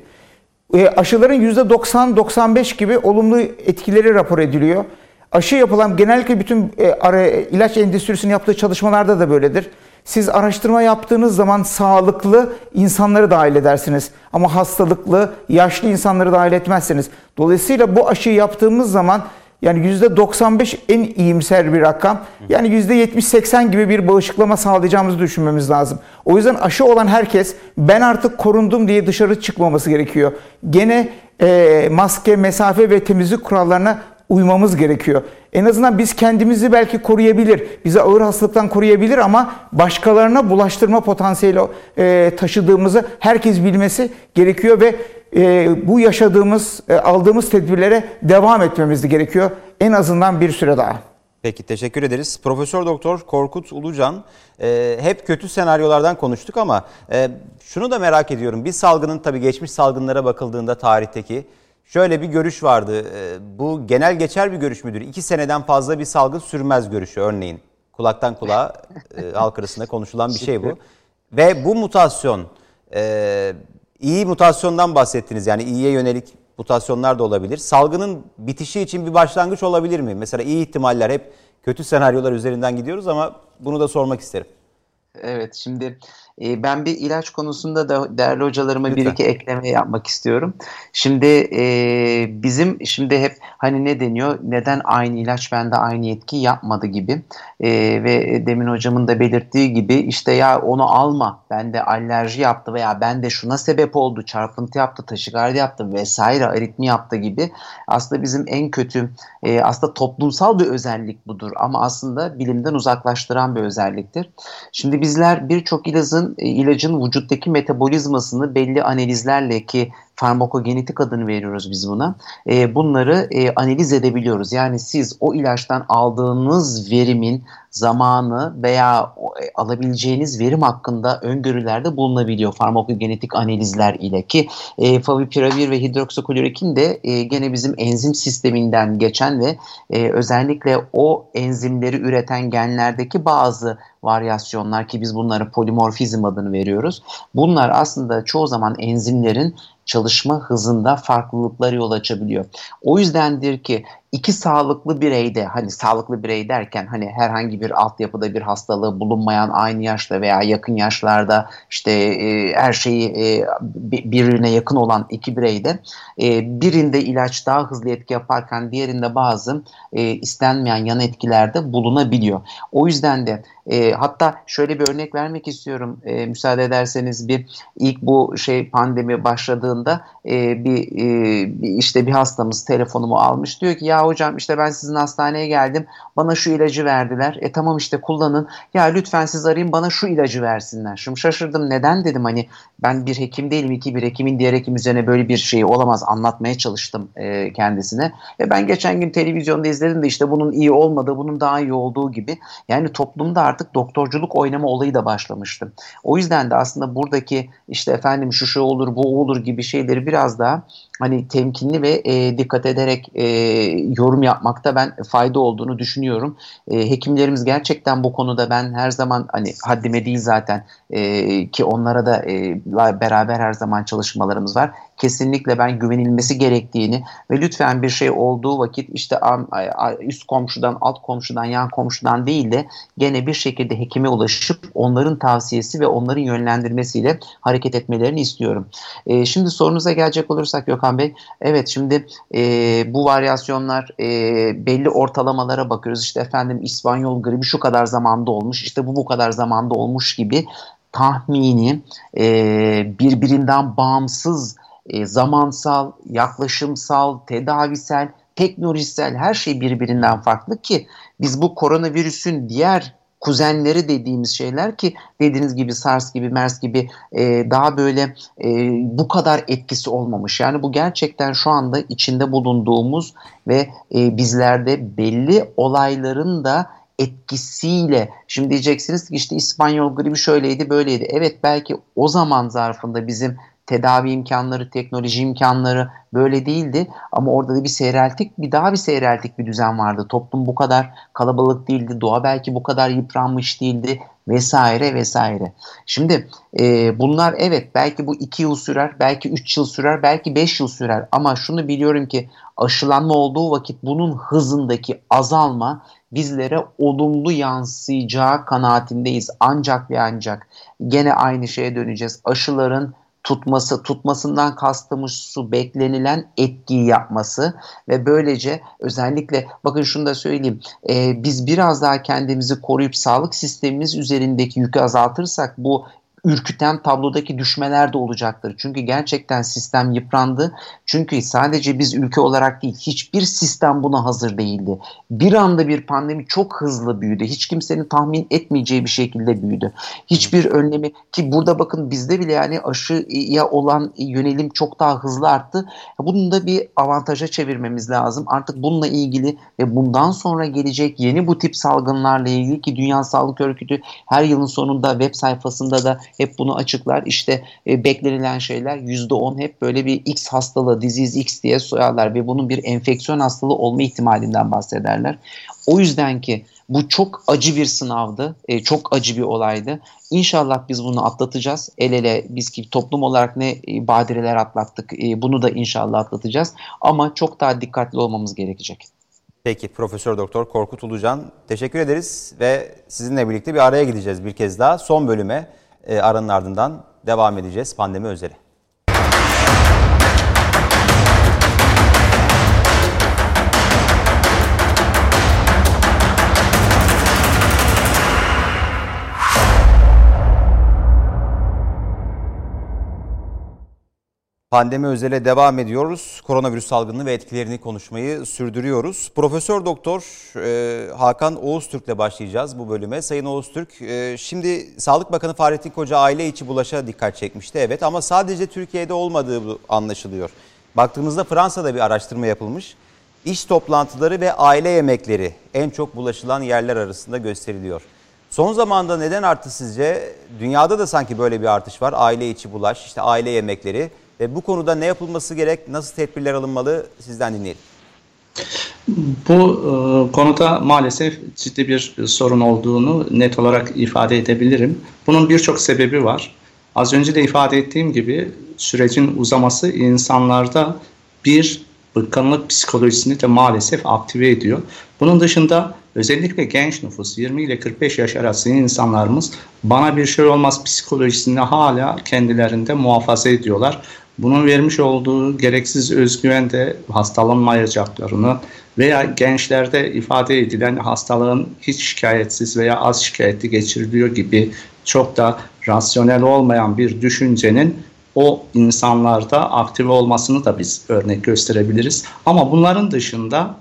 E, aşıların %90-95 gibi olumlu etkileri rapor ediliyor. Aşı yapılan genellikle bütün e, ara, ilaç endüstrisinin yaptığı çalışmalarda da böyledir. Siz araştırma yaptığınız zaman sağlıklı insanları dahil edersiniz. Ama hastalıklı, yaşlı insanları dahil etmezsiniz. Dolayısıyla bu aşıyı yaptığımız zaman yani %95 en iyimser bir rakam. Yani %70-80 gibi bir bağışıklama sağlayacağımızı düşünmemiz lazım. O yüzden aşı olan herkes ben artık korundum diye dışarı çıkmaması gerekiyor. Gene e, maske, mesafe ve temizlik kurallarına uymamız gerekiyor. En azından biz kendimizi belki koruyabilir, bizi ağır hastalıktan koruyabilir ama başkalarına bulaştırma potansiyeli e, taşıdığımızı herkes bilmesi gerekiyor ve e, bu yaşadığımız, e, aldığımız tedbirlere devam etmemiz gerekiyor. En azından bir süre daha. Peki teşekkür ederiz. Profesör Doktor Korkut Ulucan e, hep kötü senaryolardan konuştuk ama e, şunu da merak ediyorum. Bir salgının tabii geçmiş salgınlara bakıldığında tarihteki şöyle bir görüş vardı. E, bu genel geçer bir görüş müdür? İki seneden fazla bir salgın sürmez görüşü örneğin. Kulaktan kulağa e, halk arasında konuşulan bir şey bu. Ve bu mutasyon e, iyi mutasyondan bahsettiniz. Yani iyiye yönelik mutasyonlar da olabilir. Salgının bitişi için bir başlangıç olabilir mi? Mesela iyi ihtimaller hep kötü senaryolar üzerinden gidiyoruz ama bunu da sormak isterim. Evet şimdi e, ben bir ilaç konusunda da değerli hocalarıma Lütfen. bir iki ekleme yapmak istiyorum. Şimdi e, bizim şimdi hep hani ne deniyor neden aynı ilaç bende aynı etki yapmadı gibi e, ve demin hocamın da belirttiği gibi işte ya onu alma bende alerji yaptı veya bende şuna sebep oldu çarpıntı yaptı taşikardi yaptı vesaire aritmi yaptı gibi aslında bizim en kötü e, aslında toplumsal bir özellik budur ama aslında bilimden uzaklaştıran bir özelliktir. Şimdi bizler birçok ilacın ilacın, e, ilacın vücuttaki metabolizmasını belli analizlerle ki farmakogenetik adını veriyoruz biz buna. E, bunları e, analiz edebiliyoruz. Yani siz o ilaçtan aldığınız verimin zamanı veya e, alabileceğiniz verim hakkında öngörülerde bulunabiliyor farmakogenetik analizler ile ki e, favipiravir ve hidroksiklorokin de e, gene bizim enzim sisteminden geçen ve e, özellikle o enzimleri üreten genlerdeki bazı varyasyonlar ki biz bunlara polimorfizm adını veriyoruz. Bunlar aslında çoğu zaman enzimlerin çalışma hızında farklılıklar yol açabiliyor. O yüzdendir ki iki sağlıklı bireyde hani sağlıklı birey derken hani herhangi bir altyapıda bir hastalığı bulunmayan aynı yaşta veya yakın yaşlarda işte e, her şeyi e, birbirine yakın olan iki bireyde e, birinde ilaç daha hızlı etki yaparken diğerinde bazı e, istenmeyen yan etkilerde bulunabiliyor. O yüzden de e, hatta şöyle bir örnek vermek istiyorum e, müsaade ederseniz bir ilk bu şey pandemi başladığında e, bir, e, bir işte bir hastamız telefonumu almış diyor ki ya hocam işte ben sizin hastaneye geldim bana şu ilacı verdiler e tamam işte kullanın ya lütfen siz arayın bana şu ilacı versinler. Şimdi şaşırdım neden dedim hani ben bir hekim değilim iki bir hekimin diğer hekim üzerine böyle bir şey olamaz anlatmaya çalıştım e, kendisine. E, ben geçen gün televizyonda izledim de işte bunun iyi olmadığı bunun daha iyi olduğu gibi yani toplumda artık doktorculuk oynama olayı da başlamıştı. O yüzden de aslında buradaki işte efendim şu şu olur bu olur gibi şeyleri biraz daha hani temkinli ve e, dikkat ederek e, yorum yapmakta ben fayda olduğunu düşünüyorum. E, hekimlerimiz gerçekten bu konuda ben her zaman hani haddime değil zaten e, ki onlara da e, beraber her zaman çalışmalarımız var kesinlikle ben güvenilmesi gerektiğini ve lütfen bir şey olduğu vakit işte üst komşudan, alt komşudan, yan komşudan değil de gene bir şekilde hekime ulaşıp onların tavsiyesi ve onların yönlendirmesiyle hareket etmelerini istiyorum. E, şimdi sorunuza gelecek olursak Gökhan Bey, evet şimdi e, bu varyasyonlar e, belli ortalamalara bakıyoruz. İşte efendim İspanyol gribi şu kadar zamanda olmuş, işte bu bu kadar zamanda olmuş gibi tahmini e, birbirinden bağımsız e, zamansal, yaklaşımsal, tedavisel, teknolojisel her şey birbirinden farklı ki biz bu koronavirüsün diğer kuzenleri dediğimiz şeyler ki dediğiniz gibi SARS gibi MERS gibi e, daha böyle e, bu kadar etkisi olmamış. Yani bu gerçekten şu anda içinde bulunduğumuz ve e, bizlerde belli olayların da etkisiyle şimdi diyeceksiniz ki işte İspanyol gribi şöyleydi böyleydi. Evet belki o zaman zarfında bizim tedavi imkanları, teknoloji imkanları böyle değildi. Ama orada da bir seyreltik, bir daha bir seyreltik bir düzen vardı. Toplum bu kadar kalabalık değildi. Doğa belki bu kadar yıpranmış değildi. vesaire vesaire. Şimdi e, bunlar evet belki bu 2 yıl sürer, belki 3 yıl sürer, belki 5 yıl sürer ama şunu biliyorum ki aşılanma olduğu vakit bunun hızındaki azalma bizlere olumlu yansıyacağı kanaatindeyiz. Ancak ve ancak gene aynı şeye döneceğiz. Aşıların tutması, tutmasından kastımız su beklenilen etkiyi yapması ve böylece özellikle bakın şunu da söyleyeyim e, biz biraz daha kendimizi koruyup sağlık sistemimiz üzerindeki yükü azaltırsak bu ürküten tablodaki düşmeler de olacaktır. Çünkü gerçekten sistem yıprandı. Çünkü sadece biz ülke olarak değil hiçbir sistem buna hazır değildi. Bir anda bir pandemi çok hızlı büyüdü. Hiç kimsenin tahmin etmeyeceği bir şekilde büyüdü. Hiçbir önlemi ki burada bakın bizde bile yani aşıya olan yönelim çok daha hızlı arttı. Bunu da bir avantaja çevirmemiz lazım. Artık bununla ilgili ve bundan sonra gelecek yeni bu tip salgınlarla ilgili ki Dünya Sağlık Örgütü her yılın sonunda web sayfasında da hep bunu açıklar. İşte e, beklenilen şeyler %10 hep böyle bir X hastalığı, disease X diye soyarlar ve bunun bir enfeksiyon hastalığı olma ihtimalinden bahsederler. O yüzden ki bu çok acı bir sınavdı, e, çok acı bir olaydı. İnşallah biz bunu atlatacağız. El ele biz ki toplum olarak ne e, badireler atlattık, e, bunu da inşallah atlatacağız. Ama çok daha dikkatli olmamız gerekecek. Peki Profesör Doktor Korkut Ulucan teşekkür ederiz ve sizinle birlikte bir araya gideceğiz bir kez daha. Son bölüme aranın ardından devam edeceğiz pandemi özeli. Pandemi özele devam ediyoruz. Koronavirüs salgını ve etkilerini konuşmayı sürdürüyoruz. Profesör Doktor e, Hakan Oğuztürk'le başlayacağız bu bölüme. Sayın Oğuztürk, e, şimdi Sağlık Bakanı Fahrettin Koca aile içi bulaşa dikkat çekmişti. Evet ama sadece Türkiye'de olmadığı anlaşılıyor. Baktığımızda Fransa'da bir araştırma yapılmış. İş toplantıları ve aile yemekleri en çok bulaşılan yerler arasında gösteriliyor. Son zamanda neden arttı sizce? Dünyada da sanki böyle bir artış var. Aile içi bulaş, işte aile yemekleri. Ve bu konuda ne yapılması gerek, nasıl tedbirler alınmalı sizden dinleyelim. Bu e, konuda maalesef ciddi bir sorun olduğunu net olarak ifade edebilirim. Bunun birçok sebebi var. Az önce de ifade ettiğim gibi sürecin uzaması insanlarda bir bıkkınlık psikolojisini de maalesef aktive ediyor. Bunun dışında özellikle genç nüfus 20 ile 45 yaş arası insanlarımız bana bir şey olmaz psikolojisini hala kendilerinde muhafaza ediyorlar. Bunun vermiş olduğu gereksiz özgüven de hastalanmayacaklarını veya gençlerde ifade edilen hastalığın hiç şikayetsiz veya az şikayetli geçiriliyor gibi çok da rasyonel olmayan bir düşüncenin o insanlarda aktive olmasını da biz örnek gösterebiliriz. Ama bunların dışında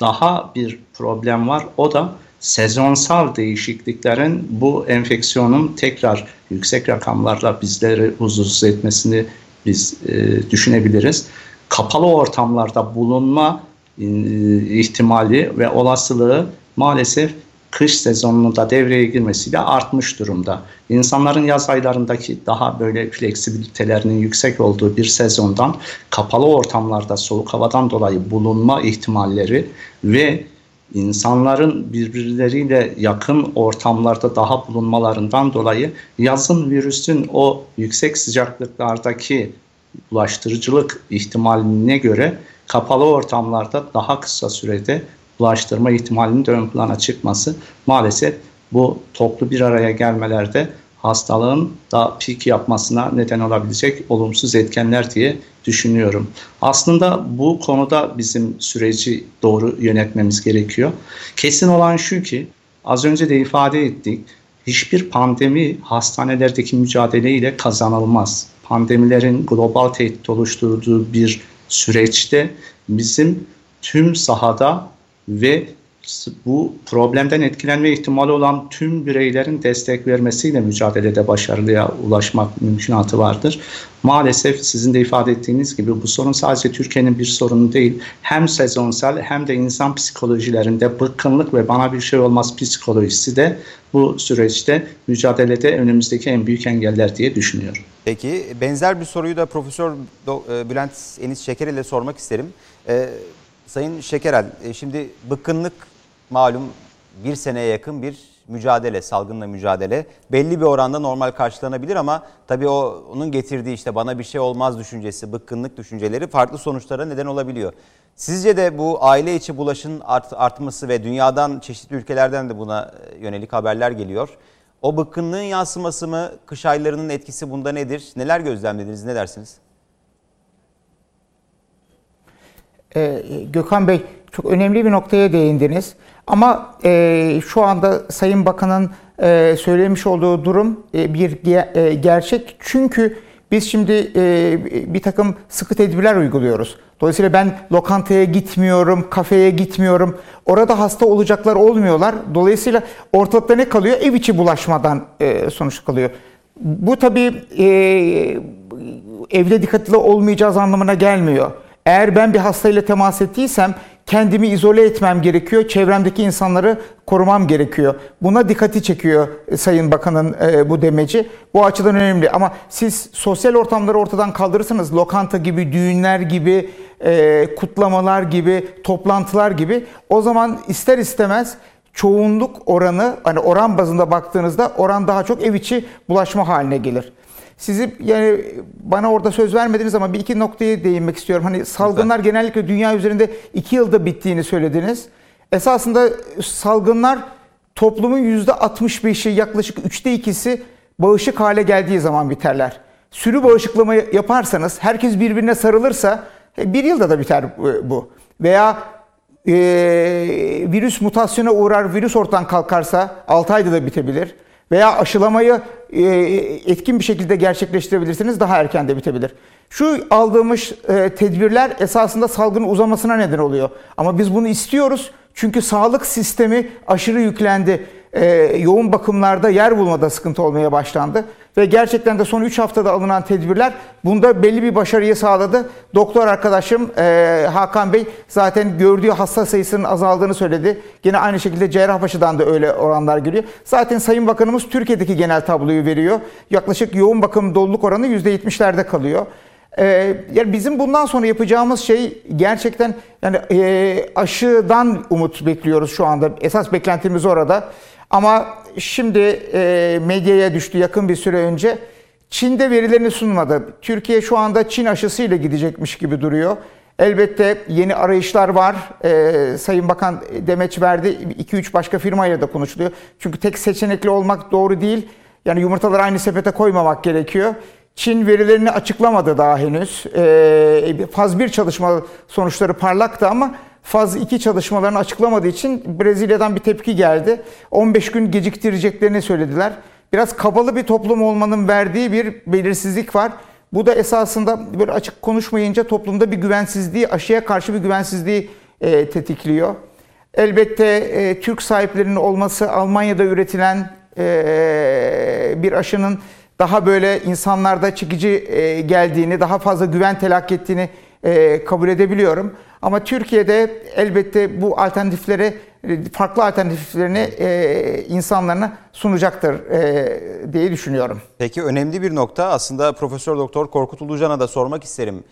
daha bir problem var. O da sezonsal değişikliklerin bu enfeksiyonun tekrar yüksek rakamlarla bizleri huzursuz etmesini biz e, düşünebiliriz. Kapalı ortamlarda bulunma e, ihtimali ve olasılığı maalesef kış sezonunda devreye girmesiyle artmış durumda. İnsanların yaz aylarındaki daha böyle fleksibilitelerinin yüksek olduğu bir sezondan kapalı ortamlarda soğuk havadan dolayı bulunma ihtimalleri ve insanların birbirleriyle yakın ortamlarda daha bulunmalarından dolayı yazın virüsün o yüksek sıcaklıklardaki bulaştırıcılık ihtimaline göre kapalı ortamlarda daha kısa sürede bulaştırma ihtimalinin de ön plana çıkması maalesef bu toplu bir araya gelmelerde hastalığın da pik yapmasına neden olabilecek olumsuz etkenler diye düşünüyorum. Aslında bu konuda bizim süreci doğru yönetmemiz gerekiyor. Kesin olan şu ki az önce de ifade ettik. Hiçbir pandemi hastanelerdeki mücadele ile kazanılmaz. Pandemilerin global tehdit oluşturduğu bir süreçte bizim tüm sahada ve bu problemden etkilenme ihtimali olan tüm bireylerin destek vermesiyle mücadelede başarılıya ulaşmak mümkünatı vardır. Maalesef sizin de ifade ettiğiniz gibi bu sorun sadece Türkiye'nin bir sorunu değil. Hem sezonsal hem de insan psikolojilerinde bıkkınlık ve bana bir şey olmaz psikolojisi de bu süreçte mücadelede önümüzdeki en büyük engeller diye düşünüyorum. Peki benzer bir soruyu da Profesör e, Bülent Enis Şeker ile sormak isterim. Ee, Sayın Şekerel, e, şimdi bıkkınlık malum bir seneye yakın bir mücadele, salgınla mücadele belli bir oranda normal karşılanabilir ama tabii o onun getirdiği işte bana bir şey olmaz düşüncesi, bıkkınlık düşünceleri farklı sonuçlara neden olabiliyor. Sizce de bu aile içi bulaşın art, artması ve dünyadan çeşitli ülkelerden de buna e, yönelik haberler geliyor. O bıkkınlığın yansıması mı, kış aylarının etkisi bunda nedir? Neler gözlemlediniz, ne dersiniz? Ee, Gökhan Bey çok önemli bir noktaya değindiniz. Ama e, şu anda Sayın Bakan'ın e, söylemiş olduğu durum e, bir e, gerçek. Çünkü biz şimdi e, bir takım sıkı tedbirler uyguluyoruz. Dolayısıyla ben lokantaya gitmiyorum, kafeye gitmiyorum. Orada hasta olacaklar olmuyorlar. Dolayısıyla ortalıkta ne kalıyor? Ev içi bulaşmadan e, sonuç kalıyor. Bu tabii e, evde dikkatli olmayacağız anlamına gelmiyor. Eğer ben bir hastayla temas ettiysem kendimi izole etmem gerekiyor. Çevremdeki insanları korumam gerekiyor. Buna dikkati çekiyor e, Sayın Bakan'ın e, bu demeci. Bu açıdan önemli. Ama siz sosyal ortamları ortadan kaldırırsanız lokanta gibi, düğünler gibi, e, kutlamalar gibi, toplantılar gibi o zaman ister istemez çoğunluk oranı hani oran bazında baktığınızda oran daha çok ev içi bulaşma haline gelir. Sizi yani bana orada söz vermediniz ama bir iki noktaya değinmek istiyorum. Hani salgınlar genellikle dünya üzerinde iki yılda bittiğini söylediniz. Esasında salgınlar toplumun yüzde 65'i yaklaşık üçte ikisi bağışık hale geldiği zaman biterler. Sürü bağışıklama yaparsanız herkes birbirine sarılırsa e, bir yılda da biter bu. Veya e, virüs mutasyona uğrar, virüs ortadan kalkarsa 6 ayda da bitebilir. Veya aşılamayı e, etkin bir şekilde gerçekleştirebilirsiniz daha erken de bitebilir. Şu aldığımız e, tedbirler esasında salgının uzamasına neden oluyor. Ama biz bunu istiyoruz çünkü sağlık sistemi aşırı yüklendi. E, yoğun bakımlarda yer bulmada sıkıntı olmaya başlandı. Ve gerçekten de son 3 haftada alınan tedbirler bunda belli bir başarıyı sağladı. Doktor arkadaşım e, Hakan Bey zaten gördüğü hasta sayısının azaldığını söyledi. Yine aynı şekilde Cerrahpaşa'dan da öyle oranlar geliyor. Zaten Sayın Bakanımız Türkiye'deki genel tabloyu veriyor. Yaklaşık yoğun bakım doluluk oranı %70'lerde kalıyor. Ee, yani bizim bundan sonra yapacağımız şey gerçekten yani e, aşıdan umut bekliyoruz şu anda. Esas beklentimiz orada. Ama şimdi e, medyaya düştü yakın bir süre önce. Çin'de verilerini sunmadı. Türkiye şu anda Çin aşısıyla gidecekmiş gibi duruyor. Elbette yeni arayışlar var. Ee, Sayın Bakan demeç verdi. 2-3 başka firmayla da konuşuluyor. Çünkü tek seçenekli olmak doğru değil. Yani yumurtaları aynı sepete koymamak gerekiyor. Çin verilerini açıklamadı daha henüz. Ee, faz 1 çalışma sonuçları parlaktı ama faz 2 çalışmalarını açıklamadığı için Brezilya'dan bir tepki geldi. 15 gün geciktireceklerini söylediler. Biraz kabalı bir toplum olmanın verdiği bir belirsizlik var. Bu da esasında böyle açık konuşmayınca toplumda bir güvensizliği, aşıya karşı bir güvensizliği e, tetikliyor. Elbette e, Türk sahiplerinin olması, Almanya'da üretilen e, bir aşının daha böyle insanlarda çekici e, geldiğini, daha fazla güven telakki ettiğini e, kabul edebiliyorum. Ama Türkiye'de elbette bu alternatifleri, farklı alternatiflerini e, insanlarına sunacaktır diye düşünüyorum. Peki önemli bir nokta aslında Profesör Doktor Korkut Ulucan'a da sormak isterim.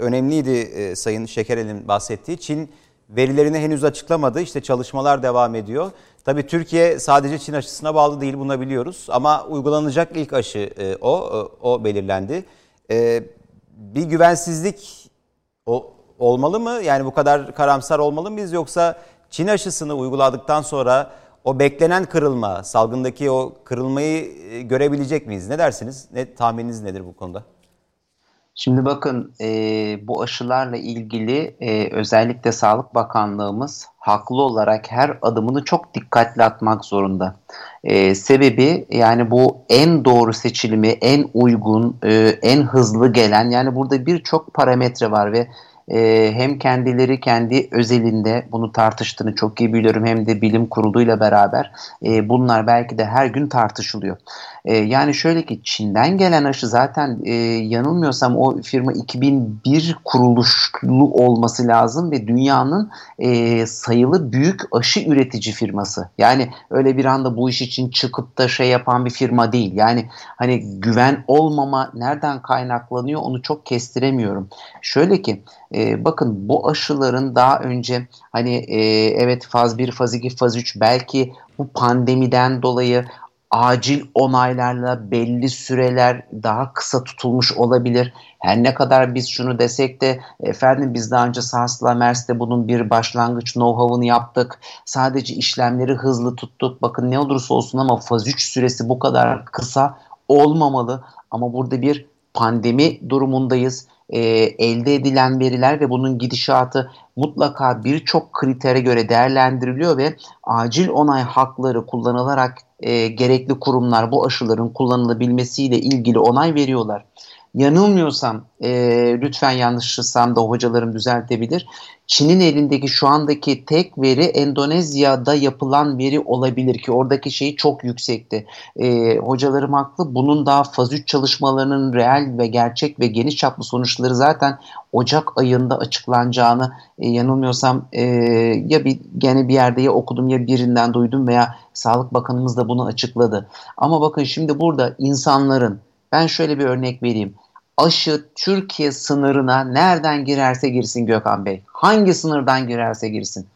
önemliydi Sayın Şekerel'in bahsettiği. Çin verilerini henüz açıklamadı. İşte çalışmalar devam ediyor. Tabii Türkiye sadece Çin aşısına bağlı değil bunu biliyoruz ama uygulanacak ilk aşı e, o e, o belirlendi. E, bir güvensizlik o, olmalı mı? Yani bu kadar karamsar olmalı mıyız yoksa Çin aşısını uyguladıktan sonra o beklenen kırılma, salgındaki o kırılmayı e, görebilecek miyiz? Ne dersiniz? Ne tahmininiz nedir bu konuda? Şimdi bakın e, bu aşılarla ilgili e, özellikle Sağlık Bakanlığımız haklı olarak her adımını çok dikkatli atmak zorunda. E, sebebi yani bu en doğru seçilimi, en uygun, e, en hızlı gelen yani burada birçok parametre var ve e, hem kendileri kendi özelinde bunu tartıştığını çok iyi biliyorum hem de bilim kuruluyla beraber e, bunlar belki de her gün tartışılıyor. E, yani şöyle ki Çin'den gelen aşı zaten e, yanılmıyorsam o firma 2001 kuruluşlu olması lazım ve dünyanın e, sayılı büyük aşı üretici firması. Yani öyle bir anda bu iş için çıkıp da şey yapan bir firma değil. Yani hani güven olmama nereden kaynaklanıyor onu çok kestiremiyorum. Şöyle ki E, bakın bu aşıların daha önce hani e, evet faz 1, faz 2, faz 3 belki bu pandemiden dolayı acil onaylarla belli süreler daha kısa tutulmuş olabilir. Her ne kadar biz şunu desek de efendim biz daha önce SARS'la MERS'te bunun bir başlangıç know-how'unu yaptık. Sadece işlemleri hızlı tuttuk. Bakın ne olursa olsun ama faz 3 süresi bu kadar kısa olmamalı. Ama burada bir pandemi durumundayız. E, elde edilen veriler ve bunun gidişatı mutlaka birçok kritere göre değerlendiriliyor ve acil onay hakları kullanılarak e, gerekli kurumlar bu aşıların kullanılabilmesiyle ilgili onay veriyorlar yanılmıyorsam e, lütfen yanlışsam da hocalarım düzeltebilir. Çin'in elindeki şu andaki tek veri Endonezya'da yapılan veri olabilir ki oradaki şey çok yüksekti. E, hocalarım haklı. Bunun daha faz 3 çalışmalarının reel ve gerçek ve geniş çaplı sonuçları zaten Ocak ayında açıklanacağını e, yanılmıyorsam e, ya bir gene bir yerde ya okudum ya birinden duydum veya Sağlık Bakanımız da bunu açıkladı. Ama bakın şimdi burada insanların ben şöyle bir örnek vereyim aşı Türkiye sınırına nereden girerse girsin Gökhan Bey. Hangi sınırdan girerse girsin.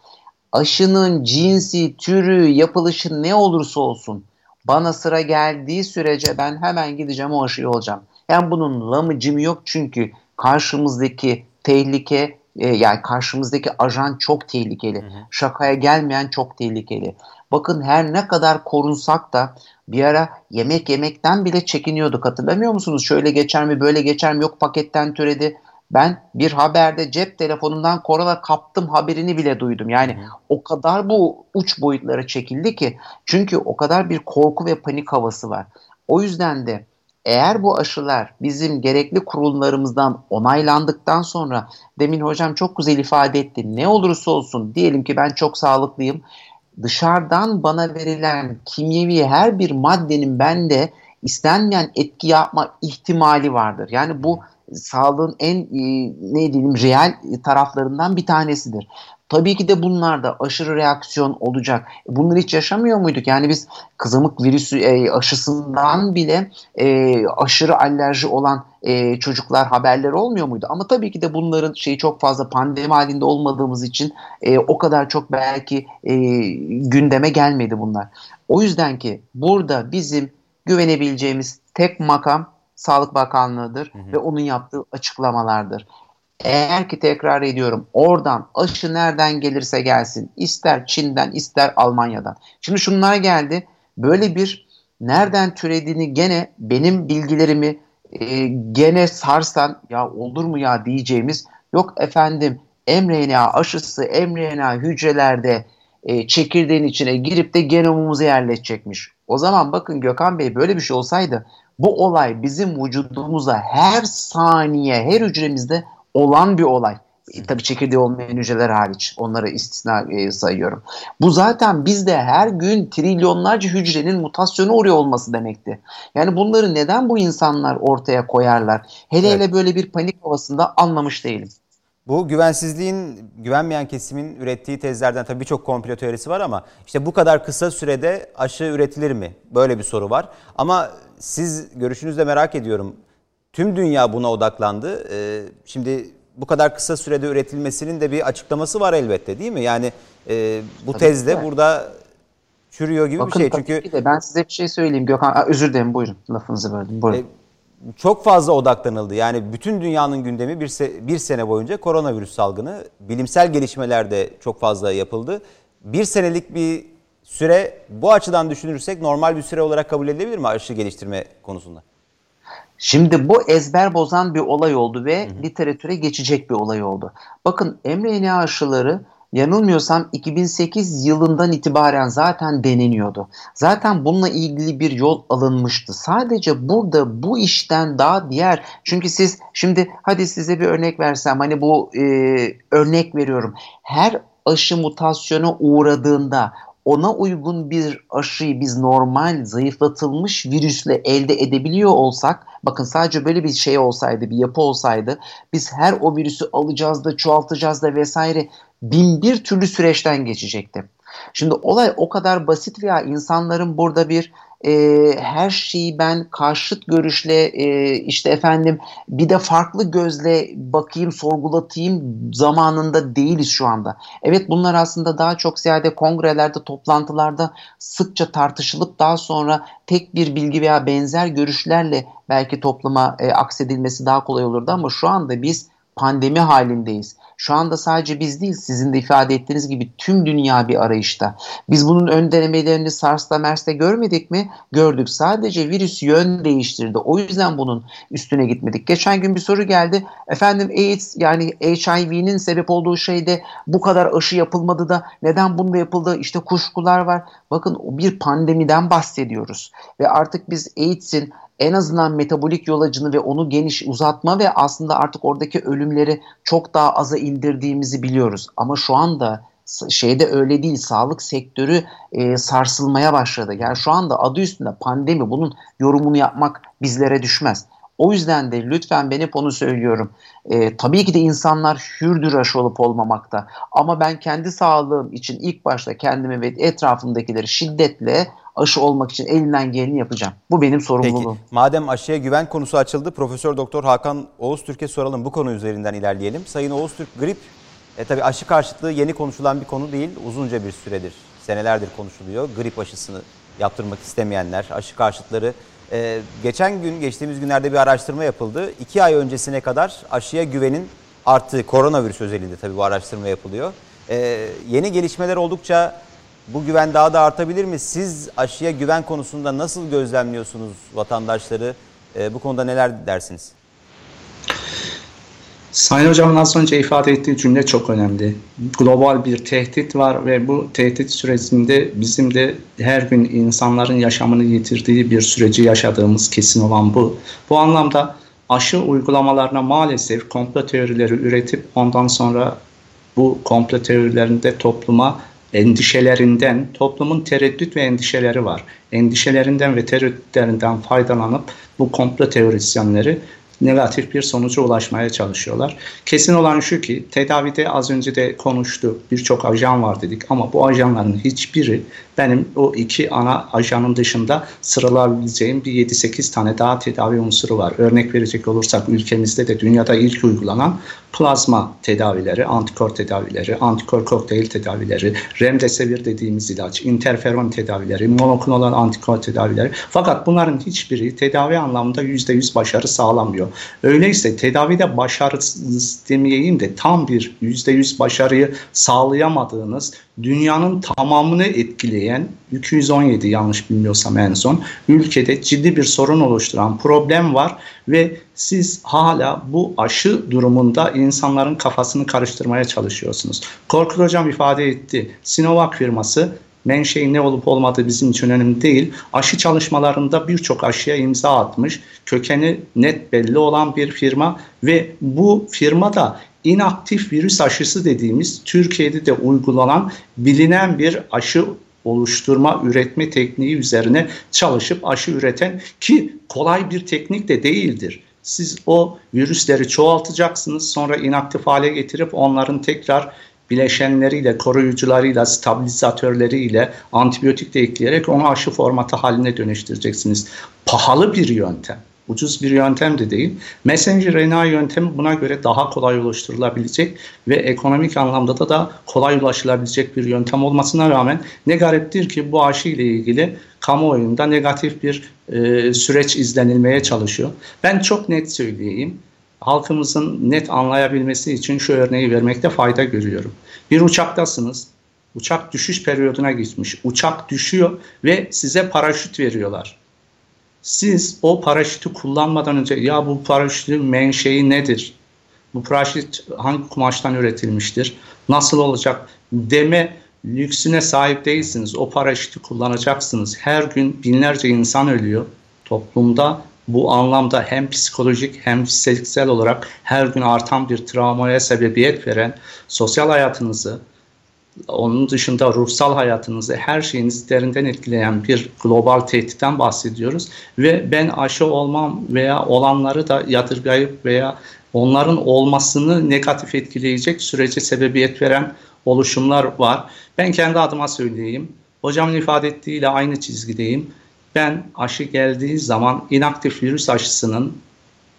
Aşının cinsi, türü, yapılışı ne olursa olsun bana sıra geldiği sürece ben hemen gideceğim o aşıyı olacağım. Yani bunun lamıcımı yok çünkü karşımızdaki tehlike e, yani karşımızdaki ajan çok tehlikeli. Şakaya gelmeyen çok tehlikeli. Bakın her ne kadar korunsak da bir ara yemek yemekten bile çekiniyorduk hatırlamıyor musunuz? Şöyle geçer mi böyle geçer mi yok paketten türedi. Ben bir haberde cep telefonundan korona kaptım haberini bile duydum. Yani o kadar bu uç boyutlara çekildi ki çünkü o kadar bir korku ve panik havası var. O yüzden de eğer bu aşılar bizim gerekli kurullarımızdan onaylandıktan sonra demin hocam çok güzel ifade etti. Ne olursa olsun diyelim ki ben çok sağlıklıyım dışarıdan bana verilen kimyevi her bir maddenin bende istenmeyen etki yapma ihtimali vardır. Yani bu sağlığın en e, ne diyelim real taraflarından bir tanesidir. Tabii ki de bunlarda aşırı reaksiyon olacak. Bunları hiç yaşamıyor muyduk? Yani biz kızamık virüsü e, aşısından bile e, aşırı alerji olan e, çocuklar haberleri olmuyor muydu? Ama tabii ki de bunların şeyi çok fazla pandemi halinde olmadığımız için e, o kadar çok belki e, gündeme gelmedi bunlar. O yüzden ki burada bizim güvenebileceğimiz tek makam Sağlık Bakanlığı'dır hı hı. ve onun yaptığı açıklamalardır. Eğer ki tekrar ediyorum oradan aşı nereden gelirse gelsin ister Çin'den ister Almanya'dan. Şimdi şunlar geldi böyle bir nereden türediğini gene benim bilgilerimi e, gene sarsan ya olur mu ya diyeceğimiz yok efendim mRNA aşısı mRNA hücrelerde e, çekirdeğin içine girip de genomumuzu yerleşecekmiş. O zaman bakın Gökhan Bey böyle bir şey olsaydı bu olay bizim vücudumuza her saniye her hücremizde olan bir olay. E, tabii çekirdeği olmayan hücreler hariç onları istisna e, sayıyorum. Bu zaten bizde her gün trilyonlarca hücrenin mutasyonu uğruyor olması demekti. Yani bunları neden bu insanlar ortaya koyarlar? Hele evet. hele böyle bir panik havasında anlamış değilim. Bu güvensizliğin, güvenmeyen kesimin ürettiği tezlerden tabii birçok komplo teorisi var ama işte bu kadar kısa sürede aşı üretilir mi? Böyle bir soru var. Ama siz görüşünüzü de merak ediyorum. Tüm dünya buna odaklandı. Ee, şimdi bu kadar kısa sürede üretilmesinin de bir açıklaması var elbette değil mi? Yani e, bu tabii tezde de. burada çürüyor gibi Bakın, bir şey. Çünkü de ben size bir şey söyleyeyim Gökhan. Özür dilerim buyurun lafınızı böldüm. Buyurun. E, çok fazla odaklanıldı. Yani bütün dünyanın gündemi bir, se bir sene boyunca koronavirüs salgını. Bilimsel gelişmeler de çok fazla yapıldı. Bir senelik bir süre bu açıdan düşünürsek normal bir süre olarak kabul edilebilir mi aşı geliştirme konusunda? Şimdi bu ezber bozan bir olay oldu ve hı hı. literatüre geçecek bir olay oldu. Bakın mRNA aşıları yanılmıyorsam 2008 yılından itibaren zaten deneniyordu. Zaten bununla ilgili bir yol alınmıştı. Sadece burada bu işten daha diğer çünkü siz şimdi hadi size bir örnek versem hani bu e, örnek veriyorum. Her aşı mutasyona uğradığında ona uygun bir aşıyı biz normal zayıflatılmış virüsle elde edebiliyor olsak bakın sadece böyle bir şey olsaydı bir yapı olsaydı biz her o virüsü alacağız da çoğaltacağız da vesaire bin bir türlü süreçten geçecekti. Şimdi olay o kadar basit veya insanların burada bir e, her şeyi ben karşıt görüşle e, işte efendim bir de farklı gözle bakayım sorgulatayım zamanında değiliz şu anda. Evet bunlar aslında daha çok ziyade kongrelerde toplantılarda sıkça tartışılıp daha sonra tek bir bilgi veya benzer görüşlerle belki topluma e, aksedilmesi daha kolay olurdu ama şu anda biz pandemi halindeyiz. Şu anda sadece biz değil sizin de ifade ettiğiniz gibi tüm dünya bir arayışta. Biz bunun ön denemelerini SARS'ta MERS'te görmedik mi? Gördük. Sadece virüs yön değiştirdi. O yüzden bunun üstüne gitmedik. Geçen gün bir soru geldi. Efendim AIDS yani HIV'nin sebep olduğu şeyde bu kadar aşı yapılmadı da neden bunda yapıldı? İşte kuşkular var. Bakın bir pandemiden bahsediyoruz. Ve artık biz AIDS'in en azından metabolik yolacını ve onu geniş uzatma ve aslında artık oradaki ölümleri çok daha aza indirdiğimizi biliyoruz. Ama şu anda şeyde öyle değil. Sağlık sektörü e, sarsılmaya başladı. Yani şu anda adı üstünde pandemi bunun yorumunu yapmak bizlere düşmez. O yüzden de lütfen ben hep onu söylüyorum. E, tabii ki de insanlar hürdür aşı olup olmamakta. Ama ben kendi sağlığım için ilk başta kendimi ve etrafımdakileri şiddetle aşı olmak için elinden geleni yapacağım. Bu benim sorumluluğum. Peki madem aşıya güven konusu açıldı Profesör Doktor Hakan Oğuz Türk'e soralım bu konu üzerinden ilerleyelim. Sayın Oğuz Türk grip e, tabii aşı karşıtlığı yeni konuşulan bir konu değil. Uzunca bir süredir, senelerdir konuşuluyor. Grip aşısını yaptırmak istemeyenler, aşı karşıtları. E, geçen gün, geçtiğimiz günlerde bir araştırma yapıldı. İki ay öncesine kadar aşıya güvenin arttığı, koronavirüs özelinde tabii bu araştırma yapılıyor. E, yeni gelişmeler oldukça bu güven daha da artabilir mi? Siz aşıya güven konusunda nasıl gözlemliyorsunuz vatandaşları? E, bu konuda neler dersiniz? Sayın Hocam'ın az önce ifade ettiği cümle çok önemli. Global bir tehdit var ve bu tehdit sürecinde bizim de her gün insanların yaşamını yitirdiği bir süreci yaşadığımız kesin olan bu. Bu anlamda aşı uygulamalarına maalesef komplo teorileri üretip ondan sonra bu komplo teorilerinde topluma endişelerinden, toplumun tereddüt ve endişeleri var. Endişelerinden ve tereddütlerinden faydalanıp bu komplo teorisyenleri negatif bir sonuca ulaşmaya çalışıyorlar. Kesin olan şu ki tedavide az önce de konuştuk birçok ajan var dedik ama bu ajanların hiçbiri benim o iki ana ajanın dışında sıralayabileceğim bir 7-8 tane daha tedavi unsuru var. Örnek verecek olursak ülkemizde de dünyada ilk uygulanan plazma tedavileri, antikor tedavileri, antikor kokteyl tedavileri, remdesivir dediğimiz ilaç, interferon tedavileri, monoklonal antikor tedavileri. Fakat bunların hiçbiri tedavi anlamında %100 başarı sağlamıyor. Öyleyse tedavide başarısız demeyeyim de tam bir %100 başarıyı sağlayamadığınız dünyanın tamamını etkileyen 217 yanlış bilmiyorsam en son ülkede ciddi bir sorun oluşturan problem var ve siz hala bu aşı durumunda insanların kafasını karıştırmaya çalışıyorsunuz. Korkut Hocam ifade etti. Sinovac firması menşei ne olup olmadığı bizim için önemli değil. Aşı çalışmalarında birçok aşıya imza atmış, kökeni net belli olan bir firma ve bu firma da inaktif virüs aşısı dediğimiz Türkiye'de de uygulanan bilinen bir aşı oluşturma, üretme tekniği üzerine çalışıp aşı üreten ki kolay bir teknik de değildir. Siz o virüsleri çoğaltacaksınız sonra inaktif hale getirip onların tekrar bileşenleriyle, koruyucularıyla, stabilizatörleriyle, antibiyotik de ekleyerek onu aşı formatı haline dönüştüreceksiniz. Pahalı bir yöntem. Ucuz bir yöntem de değil. Messenger RNA yöntemi buna göre daha kolay oluşturulabilecek ve ekonomik anlamda da, da kolay ulaşılabilecek bir yöntem olmasına rağmen ne gariptir ki bu aşı ile ilgili kamuoyunda negatif bir e, süreç izlenilmeye çalışıyor. Ben çok net söyleyeyim halkımızın net anlayabilmesi için şu örneği vermekte fayda görüyorum. Bir uçaktasınız. Uçak düşüş periyoduna gitmiş. Uçak düşüyor ve size paraşüt veriyorlar. Siz o paraşütü kullanmadan önce ya bu paraşütün menşei nedir? Bu paraşüt hangi kumaştan üretilmiştir? Nasıl olacak? Deme lüksüne sahip değilsiniz. O paraşütü kullanacaksınız. Her gün binlerce insan ölüyor toplumda bu anlamda hem psikolojik hem fiziksel olarak her gün artan bir travmaya sebebiyet veren sosyal hayatınızı, onun dışında ruhsal hayatınızı, her şeyinizi derinden etkileyen bir global tehditten bahsediyoruz. Ve ben aşı olmam veya olanları da yadırgayıp veya onların olmasını negatif etkileyecek sürece sebebiyet veren oluşumlar var. Ben kendi adıma söyleyeyim. Hocamın ifade ettiğiyle aynı çizgideyim Ben aşı geldiği zaman inaktif virüs aşısının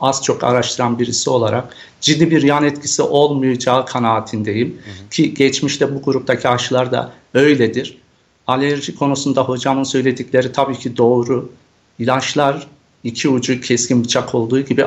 az çok araştıran birisi olarak ciddi bir yan etkisi olmayacağı kanaatindeyim. Hı hı. Ki geçmişte bu gruptaki aşılar da öyledir. Alerji konusunda hocamın söyledikleri tabii ki doğru. İlaçlar iki ucu keskin bıçak olduğu gibi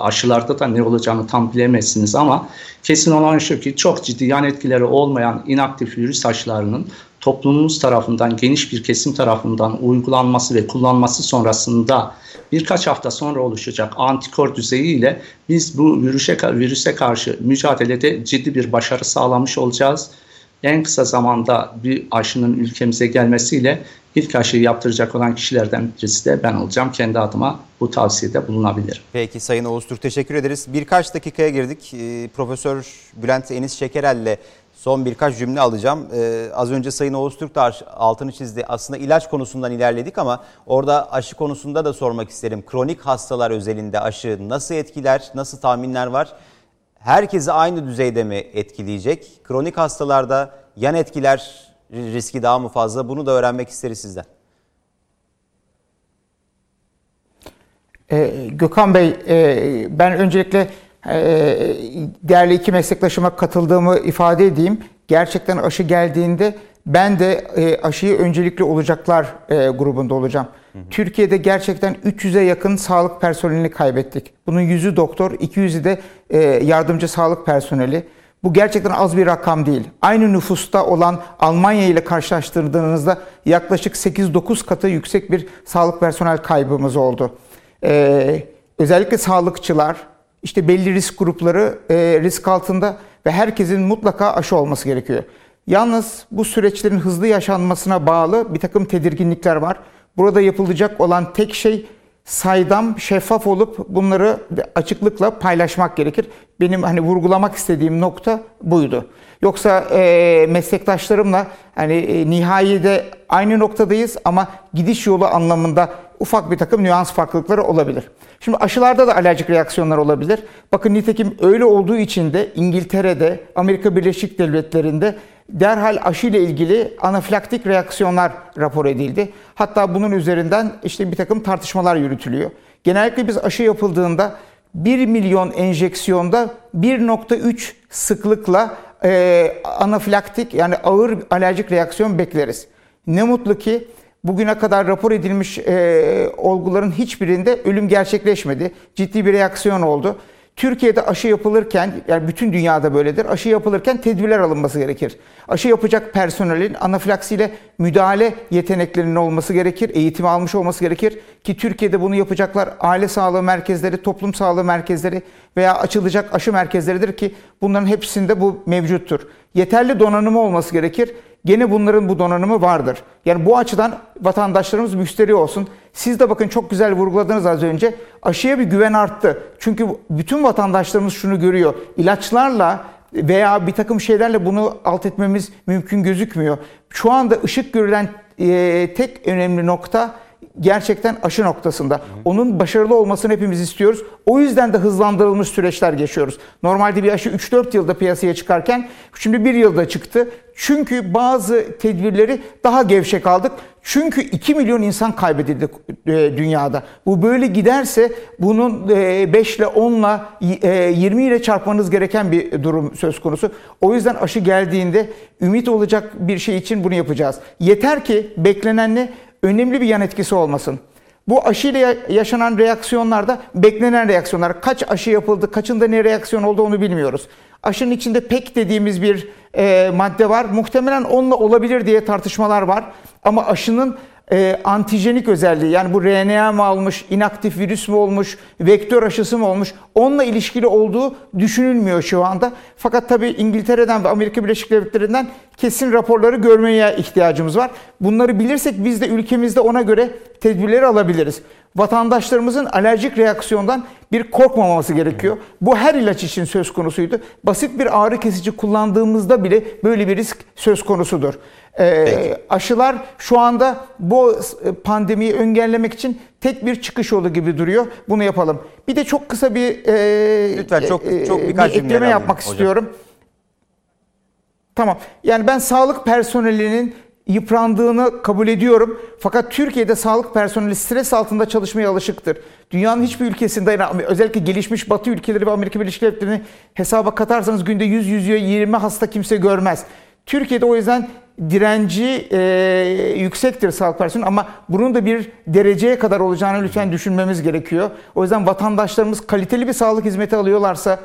aşılarda da ne olacağını tam bilemezsiniz ama kesin olan şu ki çok ciddi yan etkileri olmayan inaktif virüs aşılarının toplumumuz tarafından geniş bir kesim tarafından uygulanması ve kullanması sonrasında birkaç hafta sonra oluşacak antikor düzeyiyle biz bu virüse, virüse karşı mücadelede ciddi bir başarı sağlamış olacağız. En kısa zamanda bir aşının ülkemize gelmesiyle ilk aşıyı yaptıracak olan kişilerden birisi de ben olacağım. Kendi adıma bu tavsiyede bulunabilir. Peki Sayın Oğuz Türk teşekkür ederiz. Birkaç dakikaya girdik. Ee, Profesör Bülent Enis Şekerel ile son birkaç cümle alacağım. Ee, az önce Sayın Oğuz Türk de altını çizdi. Aslında ilaç konusundan ilerledik ama orada aşı konusunda da sormak isterim. Kronik hastalar özelinde aşı nasıl etkiler, nasıl tahminler var? Herkesi aynı düzeyde mi etkileyecek? Kronik hastalarda yan etkiler riski daha mı fazla? Bunu da öğrenmek isteriz sizden. Ee, Gökhan Bey, e, ben öncelikle değerli iki meslektaşıma katıldığımı ifade edeyim. Gerçekten aşı geldiğinde ben de e, aşıyı öncelikli olacaklar e, grubunda olacağım. Hı hı. Türkiye'de gerçekten 300'e yakın sağlık personelini kaybettik. Bunun 100'ü doktor, 200'ü de e, yardımcı sağlık personeli. Bu gerçekten az bir rakam değil. Aynı nüfusta olan Almanya ile karşılaştırdığınızda yaklaşık 8-9 katı yüksek bir sağlık personel kaybımız oldu. Ee, özellikle sağlıkçılar, işte belli risk grupları e, risk altında ve herkesin mutlaka aşı olması gerekiyor. Yalnız bu süreçlerin hızlı yaşanmasına bağlı bir takım tedirginlikler var. Burada yapılacak olan tek şey saydam, şeffaf olup bunları açıklıkla paylaşmak gerekir. Benim hani vurgulamak istediğim nokta buydu. Yoksa e, meslektaşlarımla hani e, nihayede aynı noktadayız ama gidiş yolu anlamında ufak bir takım nüans farklılıkları olabilir. Şimdi aşılarda da alerjik reaksiyonlar olabilir. Bakın nitekim öyle olduğu için de İngiltere'de, Amerika Birleşik Devletleri'nde derhal aşı ile ilgili anafilaktik reaksiyonlar rapor edildi. Hatta bunun üzerinden işte bir takım tartışmalar yürütülüyor. Genellikle biz aşı yapıldığında 1 milyon enjeksiyonda 1.3 sıklıkla e, anafilaktik yani ağır alerjik reaksiyon bekleriz. Ne mutlu ki bugüne kadar rapor edilmiş e, olguların hiçbirinde ölüm gerçekleşmedi. Ciddi bir reaksiyon oldu. Türkiye'de aşı yapılırken, yani bütün dünyada böyledir, aşı yapılırken tedbirler alınması gerekir. Aşı yapacak personelin anafilaksiyle müdahale yeteneklerinin olması gerekir, eğitim almış olması gerekir. Ki Türkiye'de bunu yapacaklar aile sağlığı merkezleri, toplum sağlığı merkezleri veya açılacak aşı merkezleridir ki bunların hepsinde bu mevcuttur. Yeterli donanımı olması gerekir. Gene bunların bu donanımı vardır. Yani bu açıdan vatandaşlarımız müşteri olsun. Siz de bakın çok güzel vurguladınız az önce. Aşıya bir güven arttı. Çünkü bütün vatandaşlarımız şunu görüyor. İlaçlarla veya bir takım şeylerle bunu alt etmemiz mümkün gözükmüyor. Şu anda ışık görülen e, tek önemli nokta gerçekten aşı noktasında. Onun başarılı olmasını hepimiz istiyoruz. O yüzden de hızlandırılmış süreçler geçiyoruz. Normalde bir aşı 3-4 yılda piyasaya çıkarken şimdi 1 yılda çıktı. Çünkü bazı tedbirleri daha gevşek aldık. Çünkü 2 milyon insan kaybedildi e, dünyada. Bu böyle giderse bunun 5 ile 10 ile 20 ile çarpmanız gereken bir durum söz konusu. O yüzden aşı geldiğinde ümit olacak bir şey için bunu yapacağız. Yeter ki beklenen ne? Önemli bir yan etkisi olmasın. Bu aşıyla yaşanan reaksiyonlarda beklenen reaksiyonlar. Kaç aşı yapıldı, kaçında ne reaksiyon oldu onu bilmiyoruz. Aşının içinde pek dediğimiz bir e, madde var. Muhtemelen onunla olabilir diye tartışmalar var. Ama aşının e, antijenik özelliği yani bu RNA mı almış, inaktif virüs mü olmuş, vektör aşısı mı olmuş onunla ilişkili olduğu düşünülmüyor şu anda. Fakat tabii İngiltere'den ve Amerika Birleşik Devletleri'nden kesin raporları görmeye ihtiyacımız var. Bunları bilirsek biz de ülkemizde ona göre tedbirleri alabiliriz. Vatandaşlarımızın alerjik reaksiyondan bir korkmaması gerekiyor. Bu her ilaç için söz konusuydu. Basit bir ağrı kesici kullandığımızda bile böyle bir risk söz konusudur. Ee, aşılar şu anda bu pandemiyi engellemek için tek bir çıkış yolu gibi duruyor. Bunu yapalım. Bir de çok kısa bir e, lütfen çok e, çok birkaç bir ekleme yapmak hocam. istiyorum. Tamam. Yani ben sağlık personelinin yıprandığını kabul ediyorum. Fakat Türkiye'de sağlık personeli stres altında çalışmaya alışıktır. Dünyanın hiçbir ülkesinde özellikle gelişmiş Batı ülkeleri ve Amerika Birleşik Devletleri'ni hesaba katarsanız günde 100-120 hasta kimse görmez. Türkiye'de o yüzden direnci e, yüksektir sağlık personeli ama bunun da bir dereceye kadar olacağını lütfen düşünmemiz gerekiyor. O yüzden vatandaşlarımız kaliteli bir sağlık hizmeti alıyorlarsa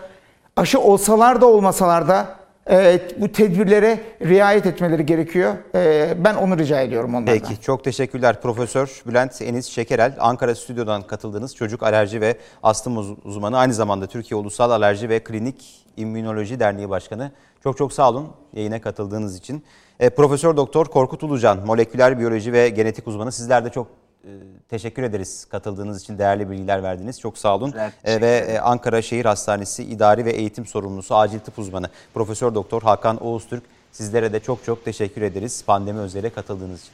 aşı olsalar da olmasalar da e, bu tedbirlere riayet etmeleri gerekiyor. E, ben onu rica ediyorum onlardan. Peki çok teşekkürler Profesör Bülent Enis Şekerel. Ankara Stüdyo'dan katıldığınız çocuk alerji ve astım uz- uzmanı aynı zamanda Türkiye Ulusal Alerji ve Klinik İmmünoloji Derneği Başkanı. Çok çok sağ olun yayına katıldığınız için. E, Profesör Doktor Korkut Ulucan, moleküler biyoloji ve genetik uzmanı. Sizler de çok e, teşekkür ederiz katıldığınız için, değerli bilgiler verdiniz. Çok sağ olun. Evet, E, ve e, Ankara Şehir Hastanesi İdari ve Eğitim Sorumlusu Acil Tıp Uzmanı Profesör Doktor Hakan Oğuztürk. Sizlere de çok çok teşekkür ederiz pandemi özele katıldığınız için.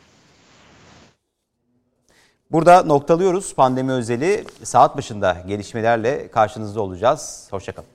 Burada noktalıyoruz pandemi özeli. Saat başında gelişmelerle karşınızda olacağız. Hoşçakalın.